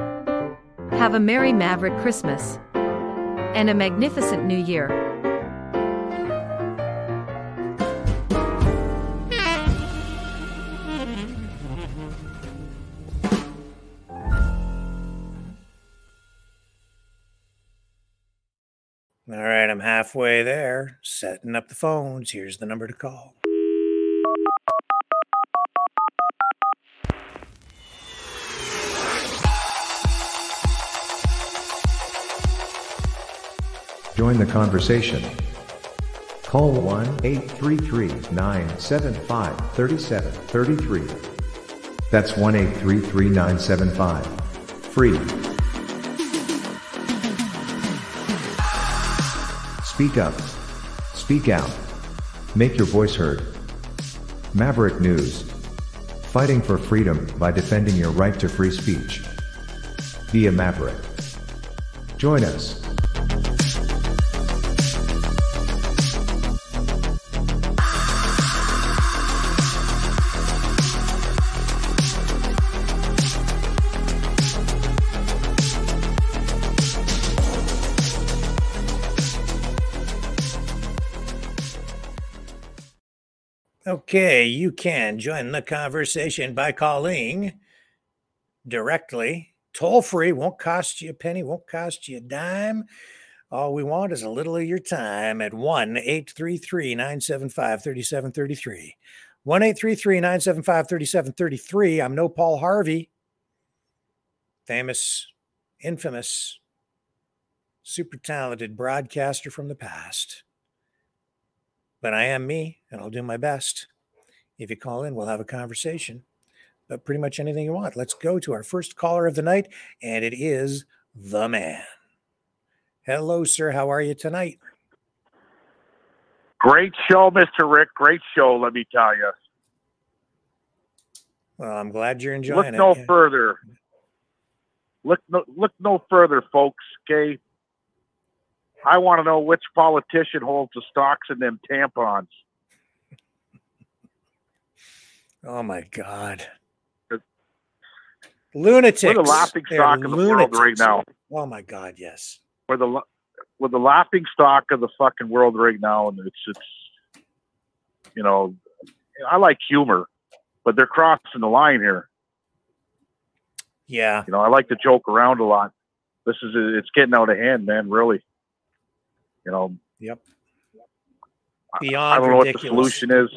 Speaker 13: Have a Merry Maverick Christmas. And a magnificent New Year.
Speaker 2: Halfway there, setting up the phones. Here's the number to call.
Speaker 1: Join the conversation. Call 1 833 975 3733. That's 1 833 975. Free. Speak up. Speak out. Make your voice heard. Maverick News. Fighting for freedom by defending your right to free speech. Be a Maverick. Join us.
Speaker 2: Okay, you can join the conversation by calling directly, toll free, won't cost you a penny, won't cost you a dime. All we want is a little of your time at 1 833 975 3733. 1 833 975 3733. I'm no Paul Harvey, famous, infamous, super talented broadcaster from the past. But I am me, and I'll do my best. If you call in, we'll have a conversation. But pretty much anything you want. Let's go to our first caller of the night, and it is the man. Hello, sir. How are you tonight?
Speaker 19: Great show, Mr. Rick. Great show, let me tell you.
Speaker 2: Well, I'm glad you're enjoying
Speaker 19: Look
Speaker 2: it.
Speaker 19: Look
Speaker 2: no
Speaker 19: further. Look no, look no further, folks. Okay. I want to know which politician holds the stocks in them tampons.
Speaker 2: Oh my God. Lunatics.
Speaker 19: We're the laughing
Speaker 2: They're
Speaker 19: stock of the world right now.
Speaker 2: Oh my God, yes.
Speaker 19: We're the we're the laughing stock of the fucking world right now, and it's it's you know I like humor, but they're crossing the line here.
Speaker 2: Yeah.
Speaker 19: You know, I like to joke around a lot. This is it's getting out of hand, man. Really. You know,
Speaker 2: Yep.
Speaker 19: Beyond I
Speaker 2: Beyond
Speaker 19: don't know what the solution is.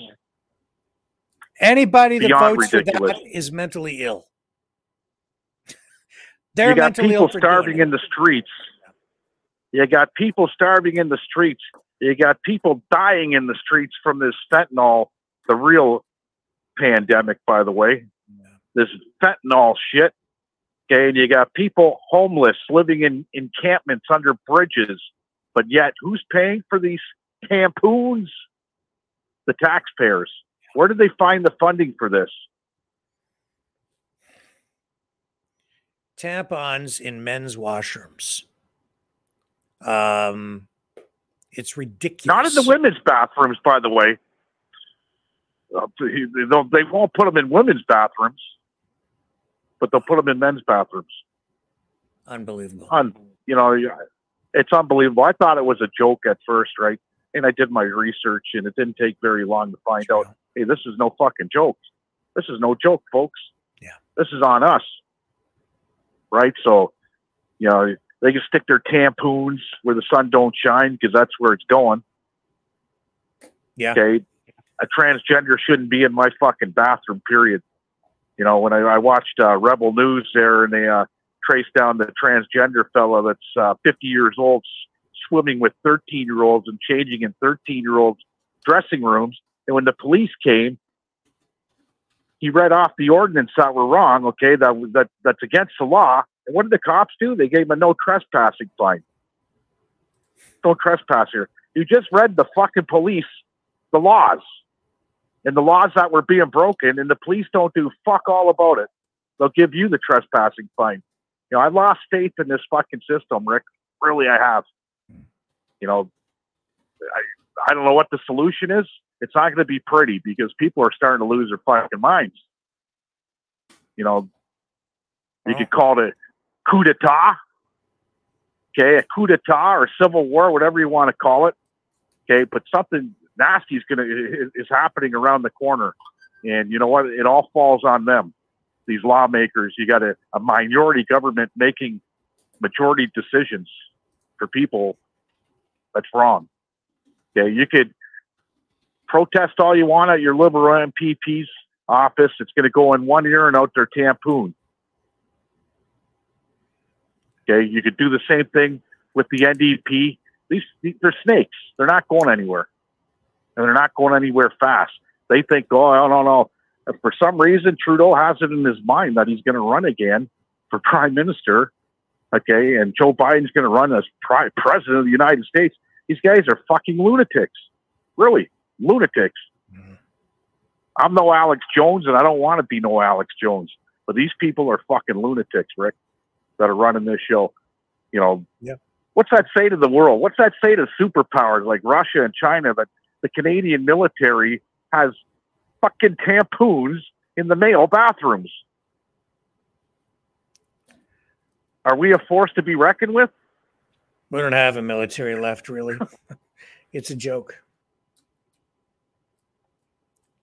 Speaker 2: Anybody that votes
Speaker 19: ridiculous.
Speaker 2: for that is mentally ill. *laughs* They're
Speaker 19: you got
Speaker 2: mentally
Speaker 19: people starving in the streets. You got people starving in the streets. You got people dying in the streets from this fentanyl, the real pandemic, by the way. This fentanyl shit. Okay, and you got people homeless living in encampments under bridges, but yet who's paying for these tampoons? The taxpayers. Where did they find the funding for this?
Speaker 2: tampons in men's washrooms. Um, it's ridiculous.
Speaker 19: Not in the women's bathrooms, by the way. Uh, they they won't put them in women's bathrooms, but they'll put them in men's bathrooms.
Speaker 2: Unbelievable.
Speaker 19: Un, you know, it's unbelievable. I thought it was a joke at first, right? And I did my research, and it didn't take very long to find out. Hey, this is no fucking joke. This is no joke, folks.
Speaker 2: Yeah.
Speaker 19: This is on us, right? So, you know, they can stick their tampoons where the sun don't shine because that's where it's going.
Speaker 2: Yeah.
Speaker 19: Okay. A transgender shouldn't be in my fucking bathroom, period. You know, when I, I watched uh, Rebel News there and they uh, traced down the transgender fellow that's uh, 50 years old swimming with 13 year olds and changing in 13 year olds dressing rooms. And when the police came, he read off the ordinance that were wrong. Okay, that that that's against the law. And what did the cops do? They gave him a no trespassing fine. Don't trespass here. You just read the fucking police the laws and the laws that were being broken, and the police don't do fuck all about it. They'll give you the trespassing fine. You know, I lost faith in this fucking system, Rick. Really, I have. You know, I, I don't know what the solution is. It's not going to be pretty because people are starting to lose their fucking minds. You know, you could call it a coup d'etat, okay, a coup d'etat or civil war, whatever you want to call it, okay. But something nasty is going to is happening around the corner, and you know what? It all falls on them. These lawmakers, you got a, a minority government making majority decisions for people. That's wrong. Okay, you could protest all you want at your liberal MPP's office. It's going to go in one ear and out their tampoon. Okay, you could do the same thing with the NDP. These they're snakes. They're not going anywhere, and they're not going anywhere fast. They think, oh, I don't know. For some reason, Trudeau has it in his mind that he's going to run again for prime minister. Okay, and Joe Biden's going to run as pri- president of the United States. These guys are fucking lunatics. Really, lunatics. Mm-hmm. I'm no Alex Jones, and I don't want to be no Alex Jones. But these people are fucking lunatics, Rick, that are running this show. You know,
Speaker 2: Yeah.
Speaker 19: what's that say to the world? What's that say to superpowers like Russia and China that the Canadian military has fucking tampoons in the male bathrooms? Are we a force to be reckoned with?
Speaker 2: We don't have a military left, really. *laughs* it's a joke.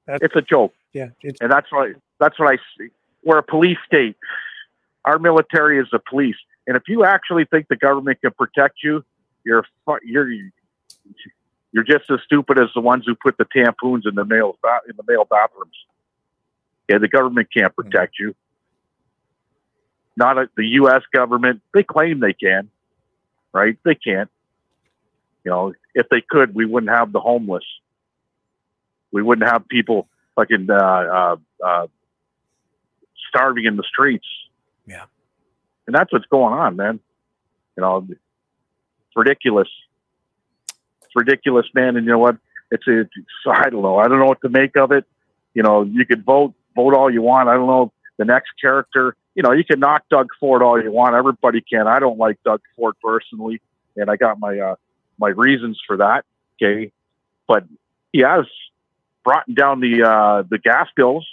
Speaker 2: That's,
Speaker 19: It's a joke.
Speaker 2: yeah, it's
Speaker 19: and that's what that's what I see. We're a police state. Our military is the police, and if you actually think the government can protect you, you're you're you're just as stupid as the ones who put the tampons in the male in the male bathrooms. Yeah, the government can't hmm. protect you. Not a, the U.S. government. They claim they can, right? They can't. You know, if they could, we wouldn't have the homeless. We wouldn't have people fucking uh, uh, uh, starving in the streets.
Speaker 2: Yeah.
Speaker 19: And that's what's going on, man. You know, it's ridiculous. It's ridiculous, man. And you know what? It's, it's I don't know. I don't know what to make of it. You know, you could vote vote all you want. I don't know the next character. You know, you can knock Doug Ford all you want. Everybody can. I don't like Doug Ford personally, and I got my uh, my reasons for that. Okay, but he has brought down the uh, the gas bills.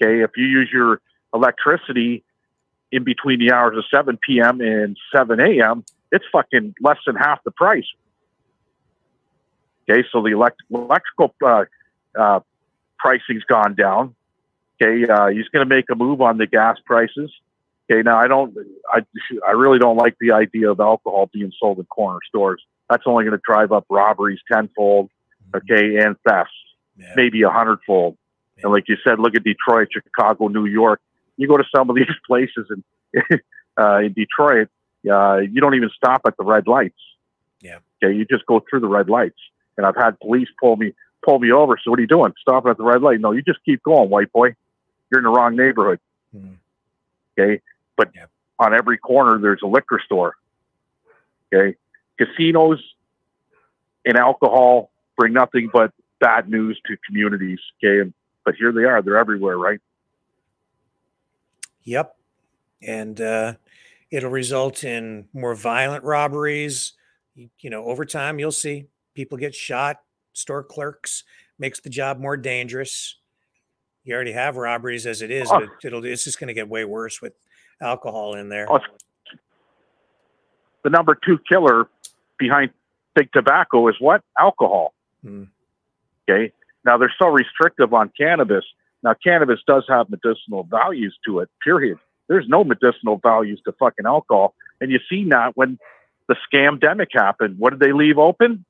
Speaker 19: Okay, if you use your electricity in between the hours of 7 p.m. and 7 a.m., it's fucking less than half the price. Okay, so the elect- electrical uh, uh, pricing's gone down. Okay, uh, he's going to make a move on the gas prices. Okay, now I don't, I, I really don't like the idea of alcohol being sold in corner stores. That's only going to drive up robberies tenfold. Okay, and thefts, maybe a hundredfold. And like you said, look at Detroit, Chicago, New York. You go to some of these *laughs* places in *laughs* uh, in Detroit, uh, you don't even stop at the red lights.
Speaker 2: Yeah.
Speaker 19: Okay, you just go through the red lights. And I've had police pull me pull me over. So what are you doing? Stopping at the red light? No, you just keep going, white boy. You're in the wrong neighborhood. Okay, but on every corner there's a liquor store. Okay, casinos and alcohol bring nothing but bad news to communities. Okay, and, but here they are. They're everywhere, right?
Speaker 2: Yep. And uh, it'll result in more violent robberies. You, you know, over time, you'll see people get shot, store clerks, makes the job more dangerous. You already have robberies as it is,
Speaker 19: Oh.
Speaker 2: but it'll it's just going to get way worse with alcohol in there.
Speaker 19: Oh, the number two killer behind big tobacco is what? Alcohol.
Speaker 2: Hmm.
Speaker 19: Okay. Now they're so restrictive on cannabis. Now cannabis does have medicinal values to it. Period. There's no medicinal values to fucking alcohol, and you seen that when the scam demic happened. What did they leave open?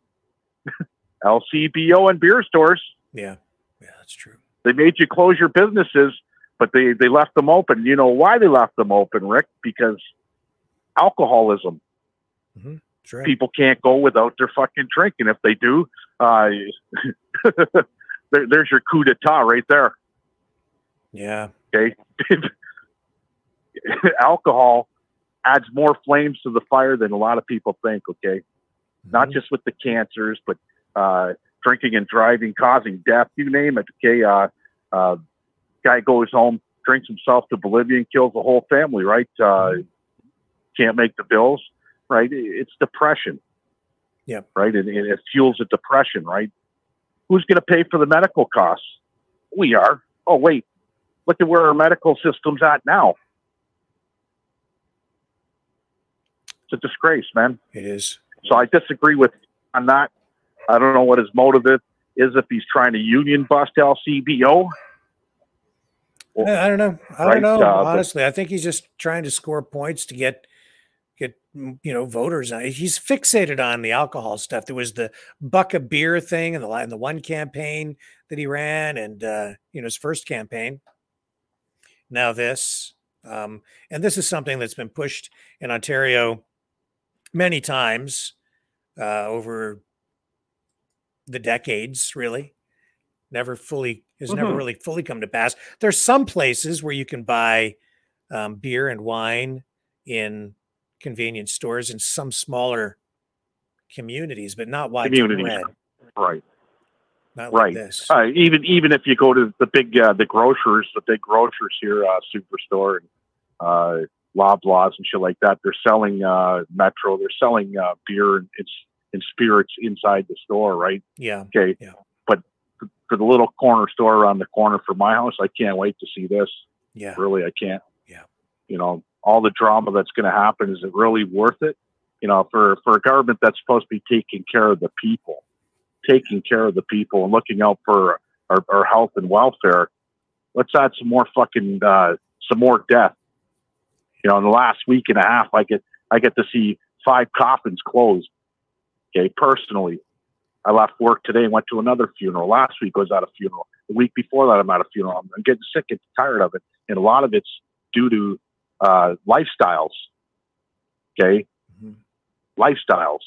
Speaker 19: *laughs* LCBO and beer stores.
Speaker 2: Yeah. Yeah, that's true.
Speaker 19: They made you close your businesses, but they, they left them open. You know why they left them open, Rick? Because alcoholism. Mm-hmm.
Speaker 2: That's right.
Speaker 19: People can't go without their fucking drink. And if they do, uh, *laughs* there, there's your coup d'etat right there.
Speaker 2: Yeah.
Speaker 19: Okay. *laughs* Alcohol adds more flames to the fire than a lot of people think. Okay. Not just with the cancers, but uh, drinking and driving, causing death, you name it. Okay. Uh, uh, guy goes home, drinks himself to Bolivia and kills the whole family, right? Uh, can't make the bills, right? It's depression.
Speaker 2: Yeah.
Speaker 19: Right. And, and it fuels a depression, right? Who's going to pay for the medical costs? We are. Oh, wait. Look at where our medical system's at now. It's a disgrace, man.
Speaker 2: It is.
Speaker 19: So I disagree with on that. I don't know what his motive is, is if he's trying to union bust LCBO.
Speaker 2: I I don't know. I don't know.
Speaker 19: uh, but-
Speaker 2: honestly, I think he's just trying to score points to get you know voters. on- He's fixated on the alcohol stuff. There was the buck of beer thing in the in the one campaign that he ran, and uh, you know his first campaign. Now this, um, and this is something that's been pushed in Ontario many times uh, over the decades. Really, never fully has never
Speaker 19: Mhm.
Speaker 2: really fully come to pass. There's some places where you can buy um, beer and wine in convenience stores in some smaller communities, but not
Speaker 19: Communities.
Speaker 2: widespread.
Speaker 19: Right.
Speaker 2: Not like
Speaker 19: right.
Speaker 2: this.
Speaker 19: Uh, even even if you go to the big uh, the grocers, the big grocers here, uh, Superstore and uh, Loblaws and shit like that, they're selling uh, Metro. They're selling uh, beer and it's and spirits inside the store, right?
Speaker 2: Yeah.
Speaker 19: Okay. Yeah. But for the little corner store around the corner for my house, I can't wait to see this.
Speaker 2: Yeah.
Speaker 19: Really, I can't.
Speaker 2: Yeah.
Speaker 19: You know, all the drama that's going to happen is it really worth it? You know, for for a government that's supposed to be taking care of the people, taking care of the people and looking out for our, our health and welfare. Let's add some more fucking uh, some more death. You know, in the last week and a half, I get I get to see five coffins closed. Okay, personally, I left work today and went to another funeral. Last week was at a funeral. The week before that, I'm at a funeral. I'm, I'm getting sick and tired of it, and a lot of it's due to uh, lifestyles. Okay, lifestyles,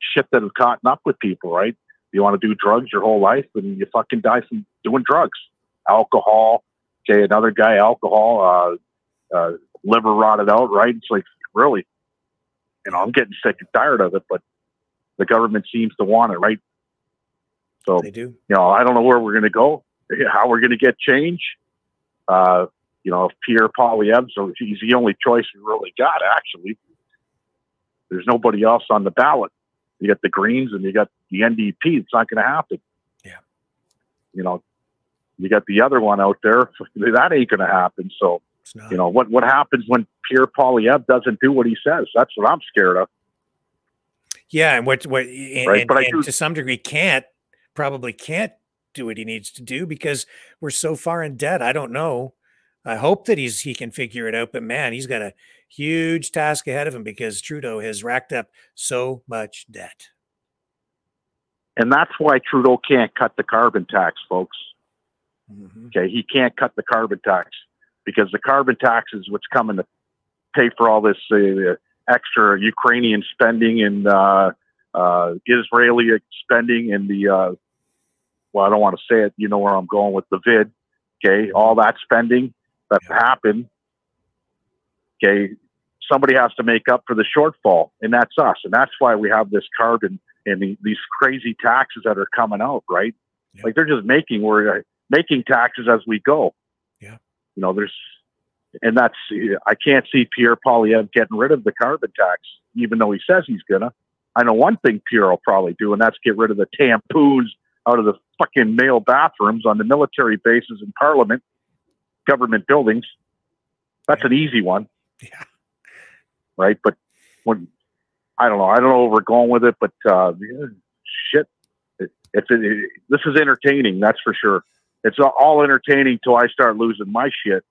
Speaker 19: shit that have caught up with people. Right? You want to do drugs your whole life, and you fucking die from doing drugs, alcohol. Okay, another guy, alcohol, uh, uh, liver rotted out. Right? It's like really, you know, I'm getting sick and tired of it, but the government seems to want it. Right? So
Speaker 2: They do.
Speaker 19: you know, I don't know where we're going to go, *laughs* how we're going to get change. Uh, you know, if Pierre Poilievre, so he's the only choice we really got. Actually, there's nobody else on the ballot. You got the Greens and you got the NDP. It's not going to happen.
Speaker 2: Yeah.
Speaker 19: You know, you got the other one out there. *laughs* That ain't going to happen. So, you know, what what happens when Pierre Poilievre doesn't do what he says? That's what I'm scared of.
Speaker 2: Yeah, and what what and,
Speaker 19: Right,
Speaker 2: and-
Speaker 19: but I do-
Speaker 2: to some degree can't probably can't do what he needs to do because we're so far in debt. I don't know. I hope that he's he can figure it out, but man, he's got a huge task ahead of him because Trudeau has racked up so much debt.
Speaker 19: And that's why Trudeau can't cut the carbon tax, folks. Okay, he can't cut the carbon tax because the carbon tax is what's coming to pay for all this uh, extra Ukrainian spending and uh, uh, Israeli spending and the uh, well, I don't want to say it. You know where I'm going with the vid. Okay, all that spending that happened. Okay, somebody has to make up for the shortfall, and that's us, and that's why we have this carbon and the, these crazy taxes that are coming out. Right, like they're just making we're uh, making taxes as we go.
Speaker 2: Yeah,
Speaker 19: you know, there's, and that's I can't see Pierre Poilievre getting rid of the carbon tax, even though he says he's gonna. I know one thing Pierre will probably do, and that's get rid of the tampons out of the fucking male bathrooms on the military bases in Parliament, government buildings. That's an easy one.
Speaker 2: Yeah.
Speaker 19: Right, but when I don't know, I don't know where we're going with it, but uh, shit, it, it's it, this is entertaining. That's for sure. It's all entertaining till I start losing my shit,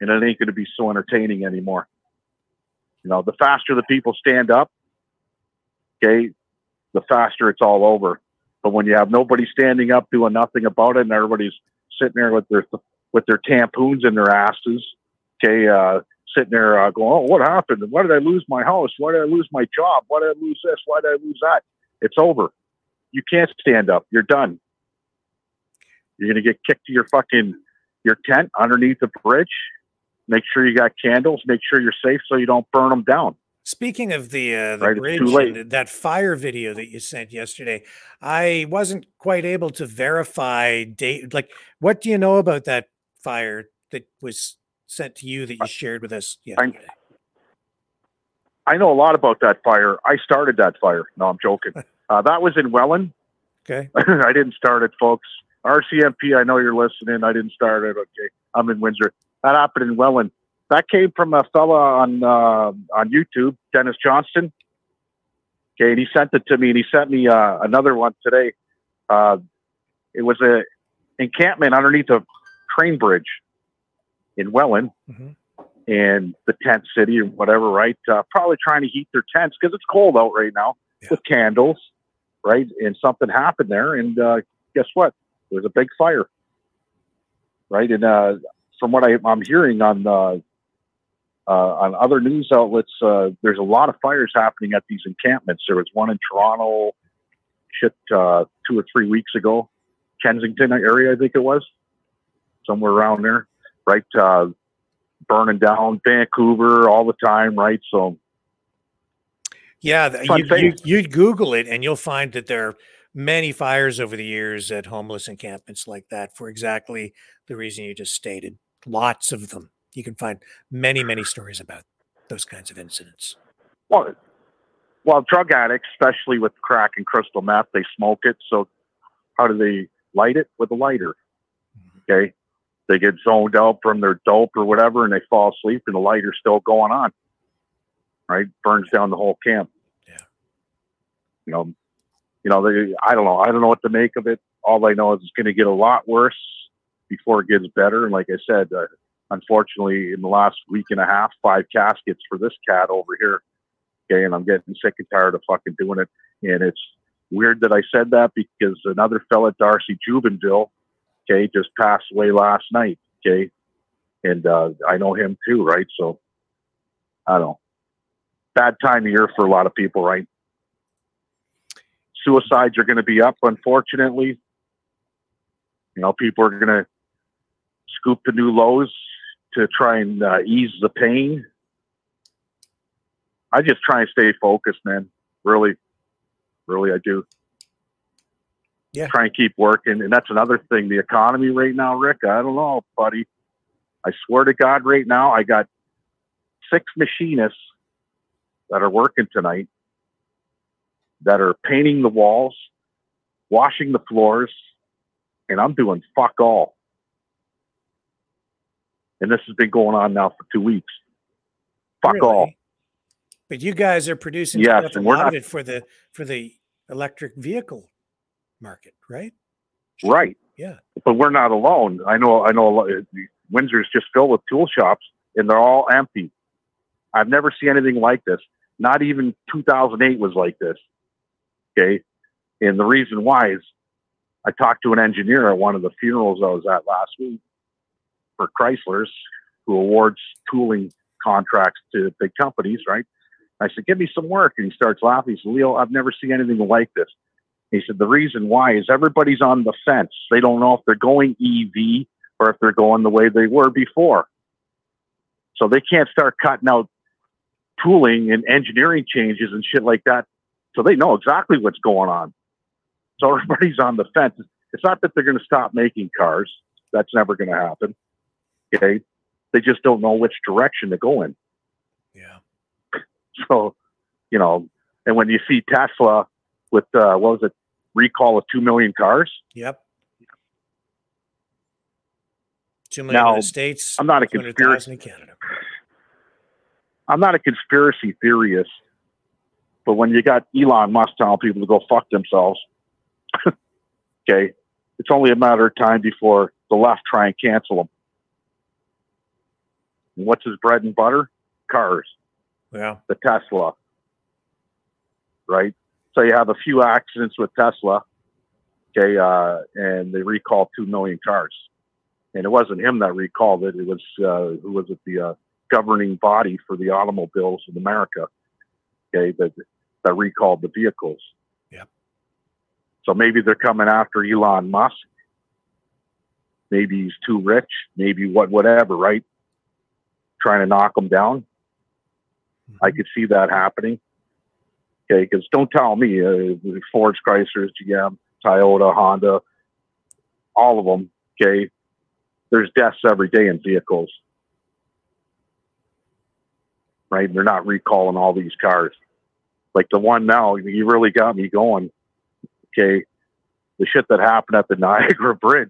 Speaker 19: and it ain't going to be so entertaining anymore. You know, the faster the people stand up, okay, the faster it's all over. But when you have nobody standing up doing nothing about it, and everybody's sitting there with their with their tampons in their asses, okay, uh, sitting there uh, going, "Oh, what happened? Why did I lose my house? Why did I lose my job? Why did I lose this? Why did I lose that?" It's over. You can't stand up. You're done. You're gonna get kicked to your fucking your tent underneath the bridge. Make sure you got candles. Make sure you're safe so you don't burn them down.
Speaker 2: Speaking of the uh, the
Speaker 19: Right,
Speaker 2: bridge,
Speaker 19: too late.
Speaker 2: and that fire video that you sent yesterday, I wasn't quite able to verify date. Like, what do you know about that fire that was sent to you that you shared with us yesterday?
Speaker 19: I know a lot about that fire. I started that fire. No, I'm joking. *laughs* Uh, that was in Welland.
Speaker 2: Okay. *laughs*
Speaker 19: I didn't start it, folks. RCMP, I know you're listening. I didn't start it. Okay. I'm in Windsor. That happened in Welland. That came from a fella on uh, on YouTube, Dennis Johnston. Okay, and he sent it to me, and he sent me uh, another one today. Uh, it was a encampment underneath a train bridge in Welland, and the tent city or whatever, right? Uh, probably trying to heat their tents because it's cold out right now with candles, right? And something happened there, and uh, guess what? There was a big fire, right? And uh, from what I, I'm hearing on uh, uh, on other news outlets, uh, there's a lot of fires happening at these encampments. There was one in Toronto, shit, uh, two or three weeks ago, Kensington area, I think it was, somewhere around there, right? Uh, burning down Vancouver all the time, right? So
Speaker 2: Yeah, you, you you Google it and you'll find that there are many fires over the years at homeless encampments like that for exactly the reason you just stated. Lots of them. You can find many, many stories about those kinds of incidents.
Speaker 19: Well, well, drug addicts, especially with crack and crystal meth, they smoke it. So, how do they light it? With a lighter. Okay. They get zoned out from their dope or whatever and they fall asleep and the lighter's still going on. Right? Burns down the whole camp.
Speaker 2: Yeah.
Speaker 19: You know, you know, they, I don't know. I don't know what to make of it. All I know is it's going to get a lot worse before it gets better. And like I said, uh, unfortunately, in the last week and a half, five caskets for this cat over here. Okay, and I'm getting sick and tired of fucking doing it. And it's weird that I said that because another fella, Darcy Jubenville, okay, just passed away last night. Okay, and uh, I know him too, right? So I don't. Bad time of year for a lot of people, right? Suicides are going to be up, unfortunately. You know, people are going to scoop the new lows to try and uh, ease the pain. I just try and stay focused, man. Really, really, I do.
Speaker 2: Yeah.
Speaker 19: Try and keep working, and that's another thing. The economy right now, Rick. I don't know, buddy. I swear to God, right now, I got six machinists that are working tonight that are painting the walls, washing the floors, and I'm doing fuck all. And this has been going on now for two weeks. Fuck
Speaker 2: Really?
Speaker 19: all.
Speaker 2: But you guys are producing
Speaker 19: Yes,
Speaker 2: stuff,
Speaker 19: and we're not-
Speaker 2: it for the for the electric vehicle market, right?
Speaker 19: Right.
Speaker 2: Yeah.
Speaker 19: But we're not alone. I know. I know. a lot- Windsor's just filled with tool shops, and they're all empty. I've never seen anything like this. Not even 2008 was like this. Okay, and the reason why is I talked to an engineer at one of the funerals I was at last week for Chrysler's, who awards tooling contracts to big companies. Right. I said, "Give me some work," and he starts laughing. He said, "Leo, I've never seen anything like this." He said the reason why is everybody's on the fence. They don't know if they're going EV or if they're going the way they were before. So they can't start cutting out tooling and engineering changes and shit like that. So they know exactly what's going on. So *laughs* everybody's on the fence. It's not that they're going to stop making cars. That's never going to happen. Okay. They just don't know which direction to go in.
Speaker 2: Yeah. *laughs*
Speaker 19: So, you know, and when you see Tesla with, uh, what was it, recall of 2 million cars,
Speaker 2: Yep. Two million
Speaker 19: Now,
Speaker 2: in the states.
Speaker 19: I'm not a
Speaker 2: 200,000 in Canada.
Speaker 19: I'm not a conspiracy theorist, but when you got Elon Musk telling people to go fuck themselves, *laughs* okay, it's only a matter of time before the left try and cancel him. And what's his bread and butter? Cars,
Speaker 2: Yeah.
Speaker 19: the Tesla, right? So you have a few accidents with Tesla, okay, uh, and they recall two million cars, and it wasn't him that recalled it; it was uh, who was it? The uh, governing body for the automobiles in America, okay, that that recalled the vehicles.
Speaker 2: Yep.
Speaker 19: So maybe they're coming after Elon Musk. Maybe he's too rich. Maybe what, whatever, right? Trying to knock him down. I could see that happening. Okay, because don't tell me uh, Ford's, Chrysler's, GM, Toyota, Honda, all of them. Okay, there's deaths every day in vehicles right? They're not recalling all these cars. Like the one now, you really got me going. Okay. The shit that happened at the *laughs* Niagara Bridge.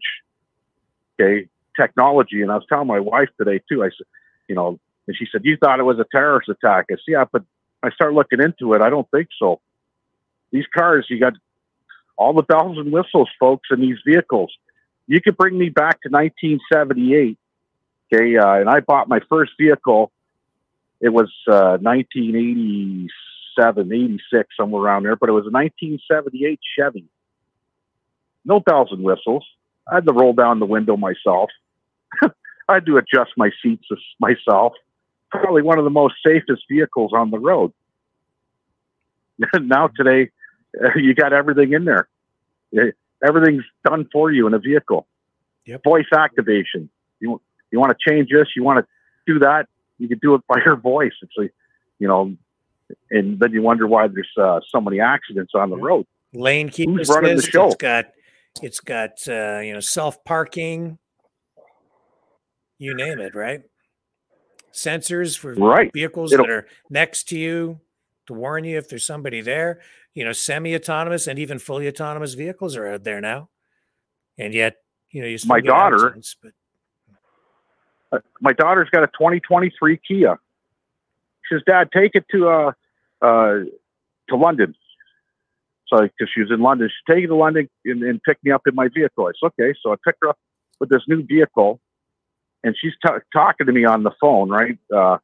Speaker 19: Okay. Technology. And I was telling my wife today too, I said, you know, and she said, You thought it was a terrorist attack. I said, Yeah, but I start looking into it. I don't think so. These cars, you got all the bells and whistles, folks, in these vehicles. You could bring me back to 1978. Okay. Uh, and I bought my first vehicle it was uh, 1987, 86, somewhere around there, but it was a 1978 Chevy. No bells and whistles. I had to roll down the window myself. *laughs* I had to adjust my seats myself. Probably one of the most safest vehicles on the road. *laughs* now today, *laughs* you got everything in there. Everything's done for you in a vehicle.
Speaker 2: Yep.
Speaker 19: Voice activation. You you want to change this? You want to do that? you can do it by your voice. It's like, you know, and then you wonder why there's uh, so many accidents on the road.
Speaker 2: Lane keep
Speaker 19: Who's running the show?
Speaker 2: It's got it's got uh, you know self parking. You name it, right? Sensors for
Speaker 19: Right.
Speaker 2: vehicles
Speaker 19: It'll-
Speaker 2: that are next to you to warn you if there's somebody there. You know, semi-autonomous and even fully autonomous vehicles are out there now, and yet you know you
Speaker 19: My daughter-
Speaker 2: accidents, but
Speaker 19: Uh, my daughter's got a 2023 Kia. She says, "Dad, take it to uh, uh, to London." So, because she was in London, she take it to London and, and pick me up in my vehicle. I said, "Okay." So I picked her up with this new vehicle, and she's t- talking to me on the phone, right? Uh,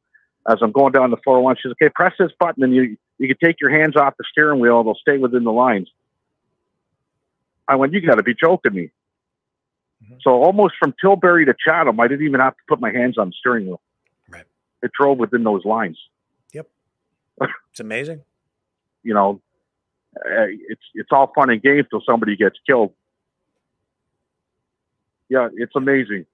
Speaker 19: as I'm going down the 401, she's okay. Press this button, and you you can take your hands off the steering wheel. They'll stay within the lines. I went, "You got to be joking me." So almost from Tilbury to Chatham, I didn't even have to put my hands on the steering wheel.
Speaker 2: Right.
Speaker 19: It drove within those lines.
Speaker 2: Yep. *laughs* It's amazing.
Speaker 19: You know, uh, it's it's all fun and games till somebody gets killed. Yeah, it's amazing.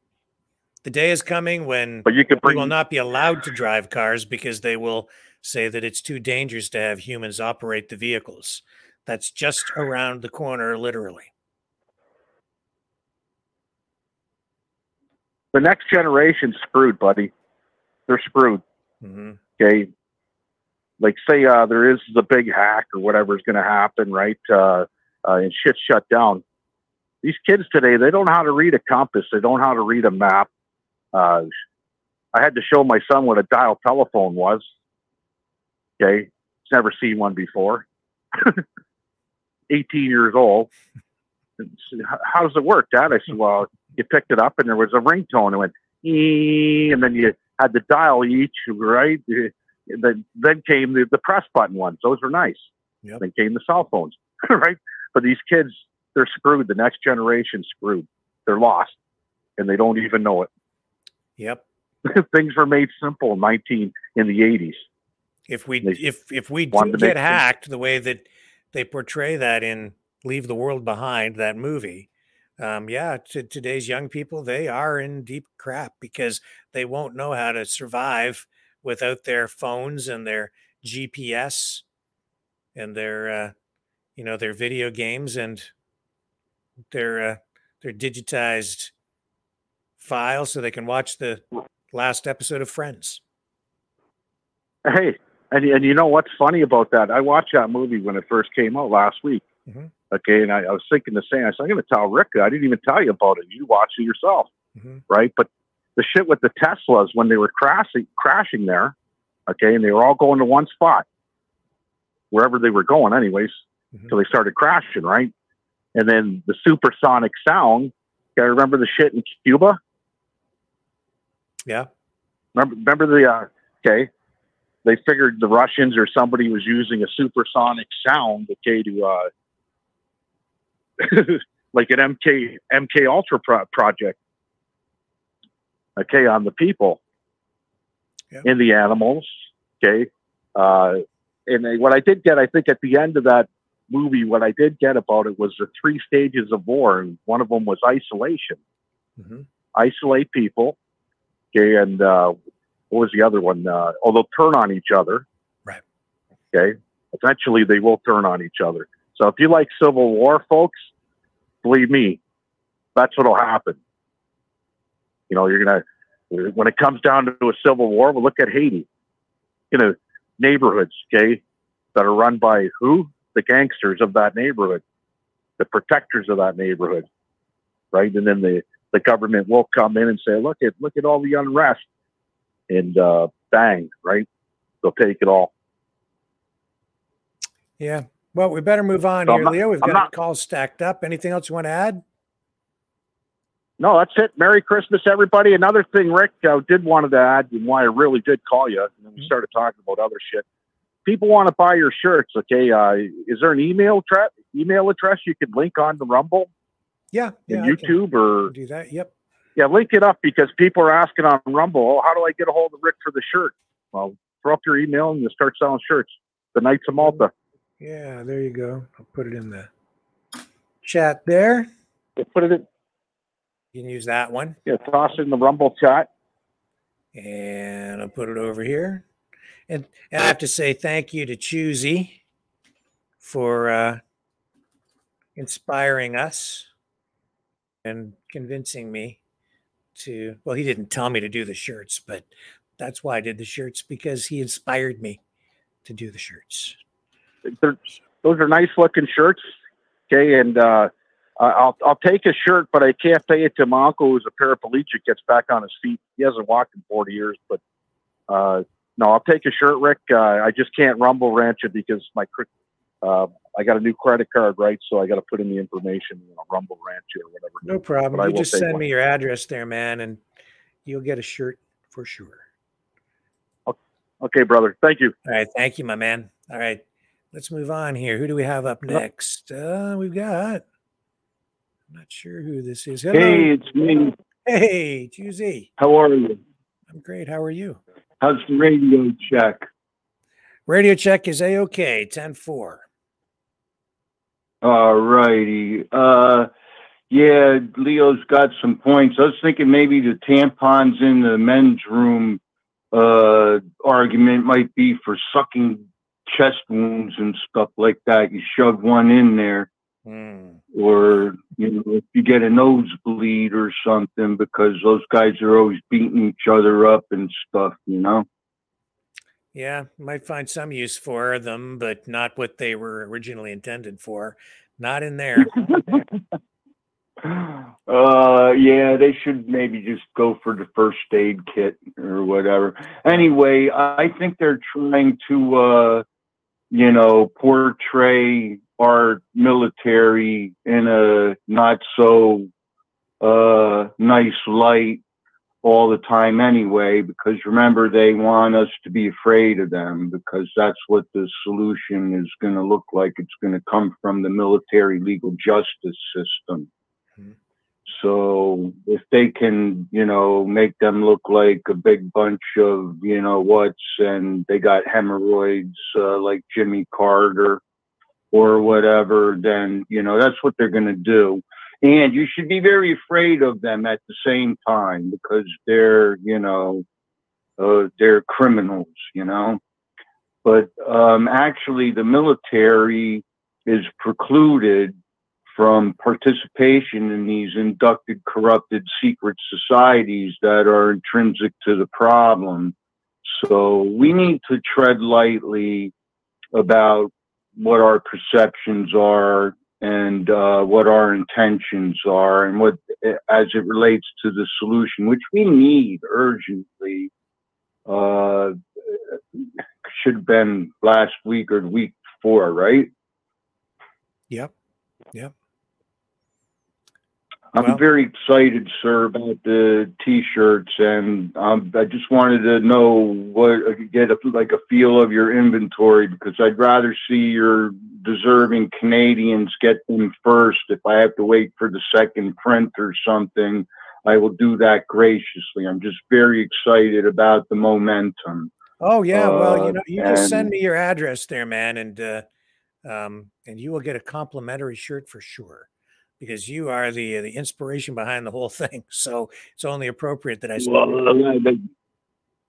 Speaker 2: The day is coming when
Speaker 19: But you could
Speaker 2: we
Speaker 19: bring
Speaker 2: will not be allowed to drive cars because they will say that it's too dangerous to have humans operate the vehicles. That's just around the corner, literally.
Speaker 19: the next generation's screwed, buddy. They're screwed.
Speaker 2: Mhm.
Speaker 19: Okay. Like say uh, there is the big hack or whatever is going to happen, right? Uh, uh, and shit shut down. These kids today, they don't know how to read a compass. They don't know how to read a map. Uh, I had to show my son what a dial telephone was. Okay, he's never seen one before. *laughs* 18 years old. And he said, How does it work, Dad? I said, Well, you picked it up and there was a ringtone. It went, "Ee," and then you had the dial each, right? Then, then came the, the press button ones. Those were nice.
Speaker 2: Yep.
Speaker 19: Then came the cell phones, *laughs* right? But these kids, they're screwed. The next generation screwed. They're lost, and they don't even know it.
Speaker 2: Yep. *laughs*
Speaker 19: Things were made simple in 19 in the 80s.
Speaker 2: If we
Speaker 19: They
Speaker 2: if if we do get
Speaker 19: things-
Speaker 2: hacked the way that they portray that in Leave the World Behind, that movie, um, yeah, to today's young people, they are in deep crap because they won't know how to survive without their phones and their GPS and their uh, you know their video games and their uh, their digitized files so they can watch the last episode of Friends.
Speaker 19: Hey, and and you know what's funny about that? I watched that movie when it first came out last week.
Speaker 2: Mhm.
Speaker 19: Okay, and I, I was thinking the same. I said, I'm going to tell Rick. I didn't even tell you about it. You watch it yourself,
Speaker 2: Mhm.
Speaker 19: right? But the shit with the Teslas when they were crashing, crashing there, okay, and they were all going to one spot, wherever they were going, anyways, until they started crashing, right? And then the supersonic sound. I remember the shit in Cuba?
Speaker 2: Yeah.
Speaker 19: Remember, remember the uh, okay? They figured the Russians or somebody was using a supersonic sound, okay, to uh, *laughs* like an MK MK Ultra pro- project, okay, on the people and the animals, okay. Uh, and they, what I did get, I think, at the end of that movie, what I did get about it was the three stages of war, and one of them was isolation.
Speaker 2: Mhm.
Speaker 19: Isolate people, and uh, what was the other one? Uh, oh, they'll turn on each other.
Speaker 2: Right.
Speaker 19: Okay. Eventually, they will turn on each other. So if you like Civil War, folks, believe me, that's what'll happen. You know, you're gonna when it comes down to a civil war, well, look at Haiti. You know, neighborhoods, okay, that are run by who? The gangsters of that neighborhood, the protectors of that neighborhood, right? And then the the government will come in and say, look at look at all the unrest, and uh, bang, right? They'll take it all.
Speaker 2: Yeah. Well, we better move on
Speaker 19: So
Speaker 2: here,
Speaker 19: not-
Speaker 2: Leo. We've
Speaker 19: I'm
Speaker 2: got calls stacked up. Anything else you want to add?
Speaker 19: No, that's it. Merry Christmas, everybody. Another thing, Rick, I did wanted to add, and why I really did call you, and then we started talking about other shit. People want to buy your shirts, okay? Uh, is there an email tra- email address you could link on the Rumble
Speaker 2: Yeah. Yeah.
Speaker 19: and
Speaker 2: I can
Speaker 19: YouTube, or
Speaker 2: do that. Yep.
Speaker 19: yeah, link it up because people are asking on Rumble, oh, how do I get a hold of Rick for the shirt? Well, throw up your email and you start selling shirts. The Knights of Malta.
Speaker 2: Yeah. There you go. I'll put it in the chat there.
Speaker 19: Put it in.
Speaker 2: You can use that one.
Speaker 19: Yeah, toss it in the Rumble chat.
Speaker 2: And I'll put it over here. And, and I have to say thank you to Choosy for uh, inspiring us and convincing me to. Well, he didn't tell me to do the shirts, but that's why I did the shirts because he inspired me to do the shirts.
Speaker 19: They're, those are nice looking shirts. Okay, and uh, I'll I'll take a shirt, but I can't pay it to my uncle who's a paraplegic. Gets back on his feet. He hasn't walked in forty years, but uh, no, I'll take a shirt, Rick. Uh, I just can't rumble ranch it because my uh, I got a new credit card, right? So I got to put in the information, you know, rumble ranch or whatever.
Speaker 2: No problem.
Speaker 19: But
Speaker 2: You just send
Speaker 19: one.
Speaker 2: me your address there, man, and you'll get a shirt for sure.
Speaker 19: Okay, brother. Thank you.
Speaker 2: All right. Thank you, my man. All right. Let's move on here. Who do we have up next? Uh, we've got. I'm not sure who this is. Hello.
Speaker 20: Hey, it's me.
Speaker 2: Hey, Tuesday.
Speaker 20: How are you?
Speaker 2: I'm great. How are you?
Speaker 20: How's the radio check?
Speaker 2: Radio check is A OK, 10 4.
Speaker 20: All righty. Uh, yeah, Leo's got some points. I was thinking maybe the tampons in the men's room uh, argument might be for sucking chest wounds and stuff like that. You shove one in there
Speaker 2: Hmm.
Speaker 20: or you know if you get a nosebleed or something because those guys are always beating each other up and stuff you know
Speaker 2: Yeah, might find some use for them, but not what they were originally intended for. Not in there. *laughs*
Speaker 20: uh yeah they should maybe just go for the first aid kit or whatever anyway i think they're trying to uh you know portray our military in a not so uh nice light all the time anyway because remember they want us to be afraid of them because that's what the solution is going to look like. It's going to come from the military legal justice system. So if they can, you know, make them look like a big bunch of, you know, what's and they got hemorrhoids uh, like Jimmy Carter or whatever, then, you know, that's what they're going to do. And you should be very afraid of them at the same time because they're, you know, uh, they're criminals, you know. But um, actually, the military is precluded from participation in these inducted, corrupted secret societies that are intrinsic to the problem. So we need to tread lightly about what our perceptions are and uh, what our intentions are and what as it relates to the solution which we need urgently uh, should have been last week or week before right.
Speaker 2: Yep.
Speaker 20: I'm very excited, sir, about the T-shirts, and um, I just wanted to know what I could get a, like a feel of your inventory because I'd rather see your deserving Canadians get them first. If I have to wait for the second print or something, I will do that graciously. I'm just very excited about the momentum.
Speaker 2: Oh yeah, well, you
Speaker 20: Uh,
Speaker 2: know, you just send
Speaker 20: and-
Speaker 2: me your address there, man, and uh, um, and you will get a complimentary shirt for sure, because you are the the inspiration behind the whole thing. *laughs* So it's only appropriate that I.
Speaker 20: Well, uh,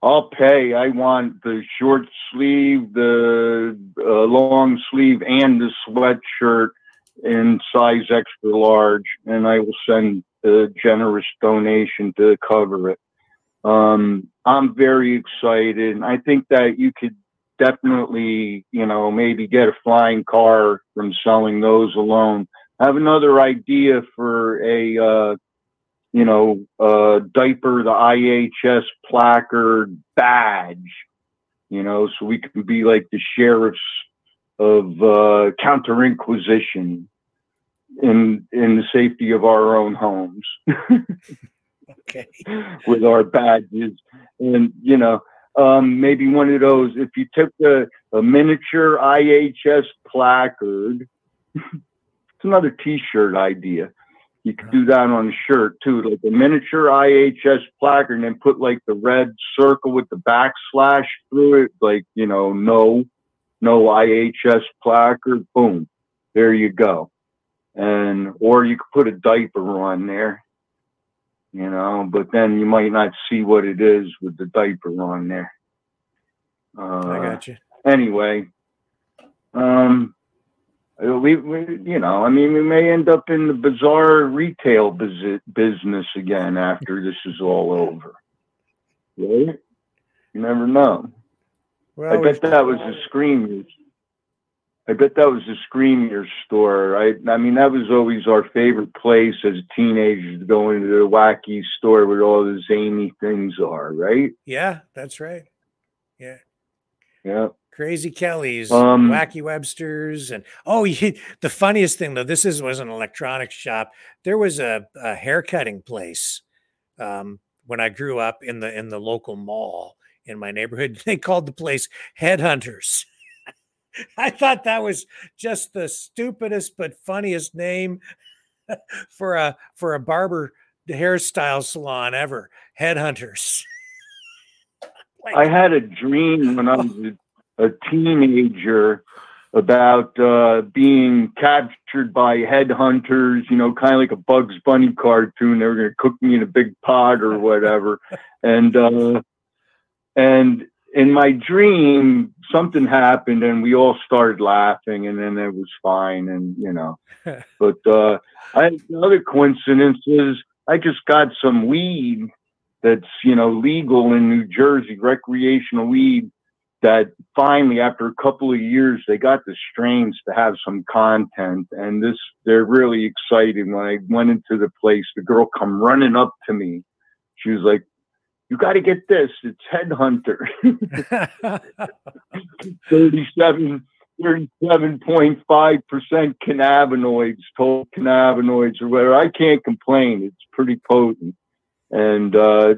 Speaker 20: I'll pay. I want the short sleeve, the uh, long sleeve, and the sweatshirt in size extra large, and I will send a generous donation to cover it. Um, I'm very excited. I think that you could definitely, you know, maybe get a flying car from selling those alone. I have another idea for a uh, you know, uh, diaper, the IHS placard badge, you know, so we can be like the sheriffs of uh, counter inquisition in in the safety of our own homes *laughs*
Speaker 2: Okay. *laughs*
Speaker 20: with our badges, and you know, um, maybe one of those. If you took a, a miniature IHS placard, *laughs* it's another T-shirt idea. You could do that on a shirt too, like a miniature IHS placard, and then put like the red circle with the backslash through it, like you know, no, no IHS placard. Boom, there you go. And or you could put a diaper on there, you know, but then you might not see what it is with the diaper on there. Uh,
Speaker 2: I got you.
Speaker 20: anyway, um, we, we, you know, I mean, we may end up in the bizarre retail bus- business again after this is all over. Right? You never know.
Speaker 2: Well,
Speaker 20: I bet that was a Screamers. I bet that was a Screamers store. Right? I mean, that was always our favorite place as teenagers to go into the wacky store where all the zany things are. Right?
Speaker 2: Yeah, that's right. Yeah.
Speaker 20: Yeah.
Speaker 2: Crazy Kelly's,
Speaker 20: Um,
Speaker 2: Wacky Webster's, and oh, *laughs* you, the funniest thing though, this is was an electronics shop. There was a, a haircutting place um, when I grew up in the in the local mall in my neighborhood. *laughs* They called the place Headhunters. *laughs* I thought that was just the stupidest but funniest name for a for a barber hairstyle salon ever. Headhunters.
Speaker 20: I had a dream when I was a, a teenager about uh, being captured by headhunters, you know, kind of like a Bugs Bunny cartoon. They were going to cook me in a big pot or whatever. *laughs* and, uh, and in my dream, something happened and we all started laughing and then it was fine. And, you know, *laughs* but uh, I, another coincidence is I just got some weed that's, you know, legal in New Jersey, recreational weed that finally after a couple of years they got the strains to have some content. And this they're really excited. When i went into the place the girl come running up to me. She was like you got to get this. It's headhunter. *laughs* 37 37.5% cannabinoids total cannabinoids or whatever. I can't complain. It's pretty potent. And uh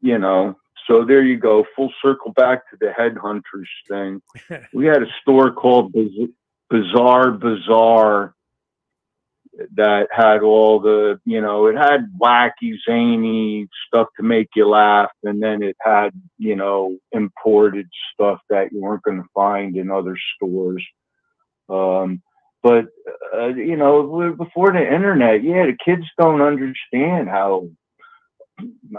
Speaker 20: you know so there you go, full circle back to the headhunters thing. *laughs* we had a store called Biz- Bizarre Bazaar that had all the, you know, it had wacky, zany stuff to make you laugh, and then it had, you know, imported stuff that you weren't going to find in other stores. Um, but uh, you know, before the internet, yeah, the kids don't understand how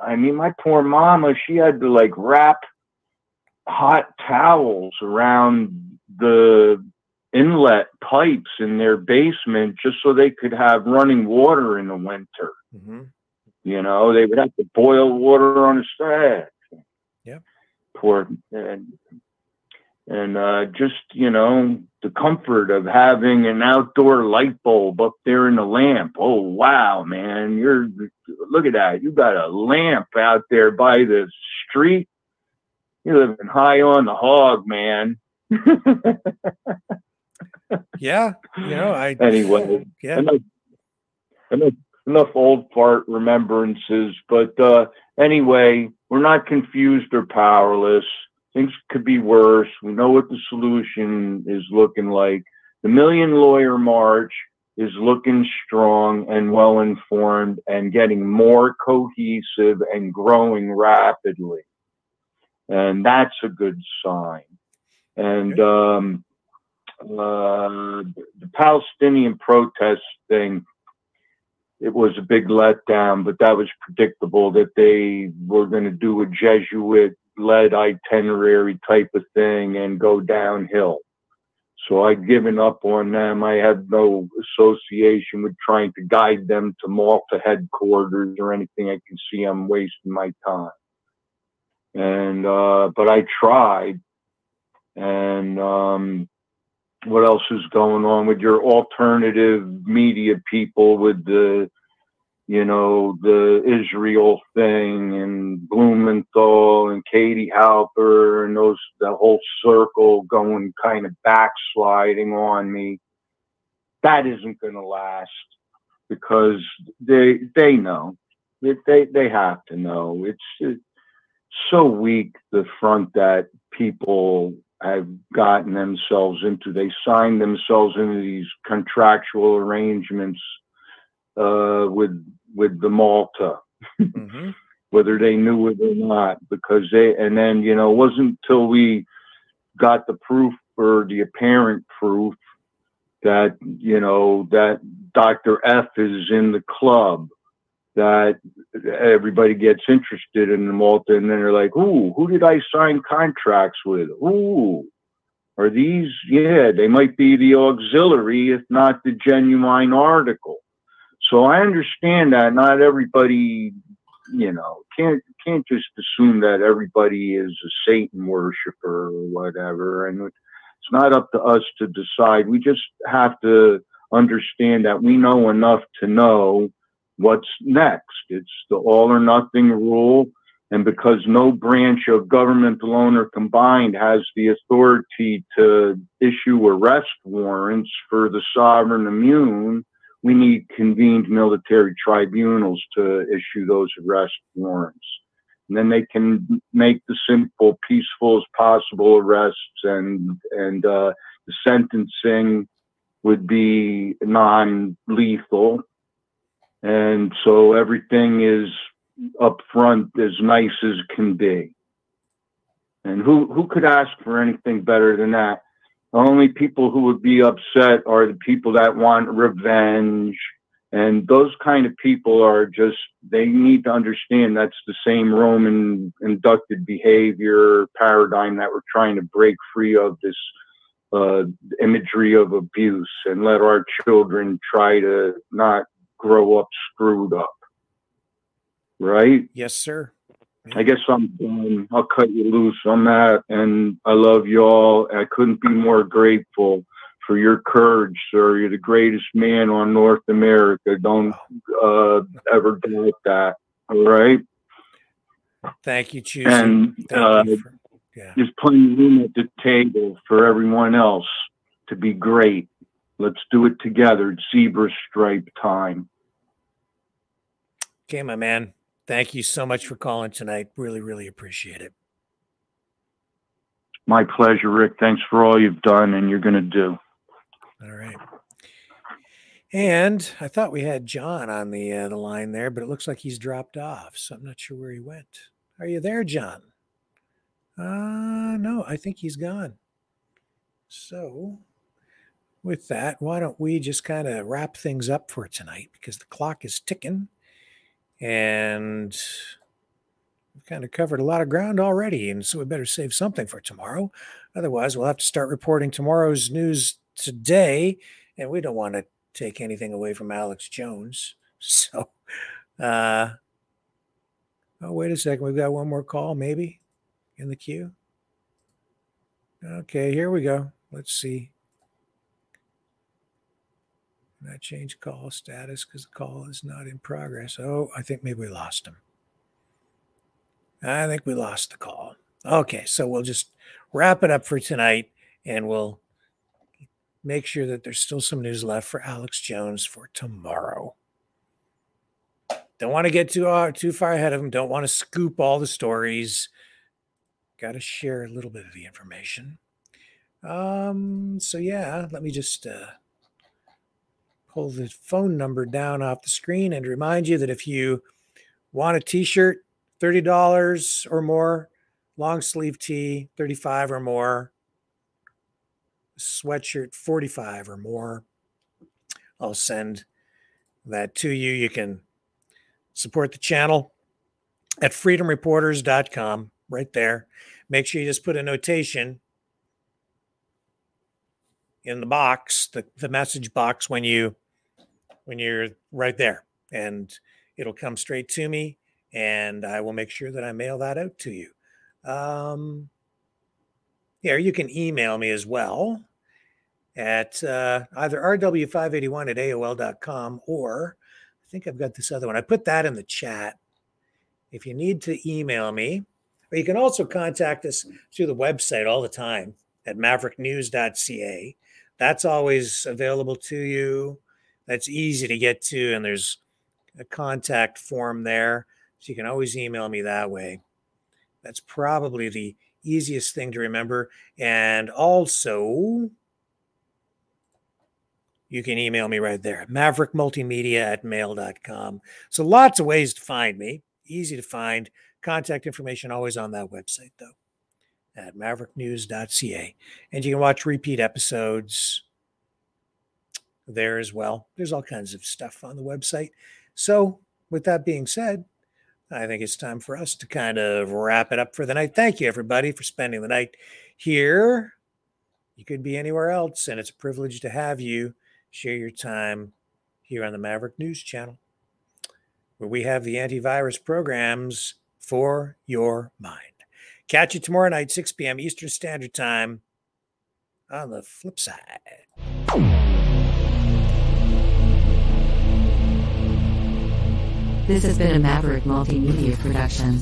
Speaker 20: I mean, my poor mama, she had to like wrap hot towels around the inlet pipes in their basement just so they could have running water in the winter.
Speaker 2: Mm-hmm.
Speaker 20: You know, they would have to boil water on a stove.
Speaker 2: Yeah.
Speaker 20: Poor and and uh, just you know the comfort of having an outdoor light bulb up there in the lamp. Oh wow, man, you're look at that. You got a lamp out there by the street. You're living high on the hog, man. *laughs*
Speaker 2: yeah, you know, I
Speaker 20: anyway.
Speaker 2: Yeah.
Speaker 20: Enough, enough, enough old fart remembrances, but uh, anyway, we're not confused or powerless things could be worse. We know what the solution is looking like. The Million Lawyer March is looking strong and well informed and getting more cohesive and growing rapidly. And that's a good sign. And um, uh, the Palestinian protest thing, it was a big letdown, but that was predictable that they were going to do a Jesuit led itinerary type of thing and go downhill. So I've given up on them. I have no association with trying to guide them to Malta headquarters or anything. I can see I'm wasting my time. And uh, but I tried. And um, what else is going on with your alternative media people with the you know, the Israel thing and Blumenthal and Katie Halper and those, the whole circle going kind of backsliding on me. That isn't going to last because they, they know they, they, they have to know it's, it's so weak, the front that people have gotten themselves into. They signed themselves into these contractual arrangements uh, with with the Malta,
Speaker 2: mm-hmm. *laughs*
Speaker 20: whether they knew it or not, because they, and then, you know, it wasn't until we got the proof or the apparent proof that, you know, that Dr. F is in the club that everybody gets interested in the Malta and then they're like, ooh, who did I sign contracts with? Ooh, are these, yeah, they might be the auxiliary, if not the genuine article. So I understand that not everybody, you know, can't can't just assume that everybody is a Satan worshiper or whatever. And it's not up to us to decide. We just have to understand that we know enough to know what's next. It's the all or nothing rule. And because no branch of government alone or combined has the authority to issue arrest warrants for the sovereign immune, we need convened military tribunals to issue those arrest warrants. And then they can make the simple, peaceful as possible arrests, and and uh, the sentencing would be non-lethal, and so everything is up front as nice as can be. And who who could ask for anything better than that? The only people who would be upset are the people that want revenge And those kind of people are just, they need to understand that's the same Roman inducted behavior paradigm that we're trying to break free of this uh, imagery of abuse and let our children try to not grow up screwed up. Right?
Speaker 2: Yes, sir.
Speaker 20: I guess I'm done. I'll cut you loose on that. And I love y'all. I couldn't be more grateful for your courage, sir. You're the greatest man on North America. Don't uh, ever doubt that. All right.
Speaker 2: Thank you, Choosy.
Speaker 20: And uh,
Speaker 2: you for- yeah.
Speaker 20: there's plenty of room at the table for everyone else to be great. Let's do it together. It's zebra stripe time.
Speaker 2: Okay, my man. Thank you so much for calling tonight. Really, really appreciate it.
Speaker 20: My pleasure, Rick. Thanks for all you've done and you're going to do.
Speaker 2: All right. And I thought we had John on the uh, the line there, but it looks like he's dropped off. So I'm not sure where he went. Are you there, John? Uh no, I think he's gone. So with that, why don't we just kind of wrap things up for tonight because the clock is ticking and we've kind of covered a lot of ground already. And so we better save something for tomorrow. Otherwise, we'll have to start reporting tomorrow's news today. And we don't want to take anything away from Alex Jones. *laughs* So, uh, oh, wait a second. We've got one more call, maybe in the queue. Okay, here we go. Let's see. Can I change call status because the call is not in progress? Oh, I think maybe we lost him. I think we lost the call. Okay, so we'll just wrap it up for tonight and we'll make sure that there's still some news left for Alex Jones for tomorrow. Don't want to get too uh, too far ahead of him. Don't want to scoop all the stories. Got to share a little bit of the information. Um. So yeah, let me just uh, pull the phone number down off the screen and remind you that if you want a T-shirt, thirty dollars or more, long sleeve tee, thirty-five or more, sweatshirt, forty-five or more, I'll send that to you. You can support the channel at freedomreporters.com right there. Make sure you just put a notation in the box, the, the message box when you when you're right there. And it'll come straight to me and I will make sure that I mail that out to you. Um yeah, you can email me as well at uh, either rw581 at aol.com or I think I've got this other one. I put that in the chat. If you need to email me, or you can also contact us through the website all the time at mavericknews.ca. That's always available to you. That's easy to get to, and there's a contact form there. So you can always email me that way. That's probably the easiest thing to remember. And also, you can email me right there maverickmultimedia at mail.com. So lots of ways to find me. Easy to find. Contact information always on that website, though, at mavericknews.ca. And you can watch repeat episodes there as well. There's all kinds of stuff on the website. So, with that being said, I think it's time for us to kind of wrap it up for the night. Thank you, everybody, for spending the night here. You could be anywhere else, and it's a privilege to have you share your time here on the Maverick News Channel, where we have the antivirus programs for your mind. Catch you tomorrow night, 6 p.m. Eastern Standard Time on the flip side.
Speaker 13: This has been a Maverick Multimedia production.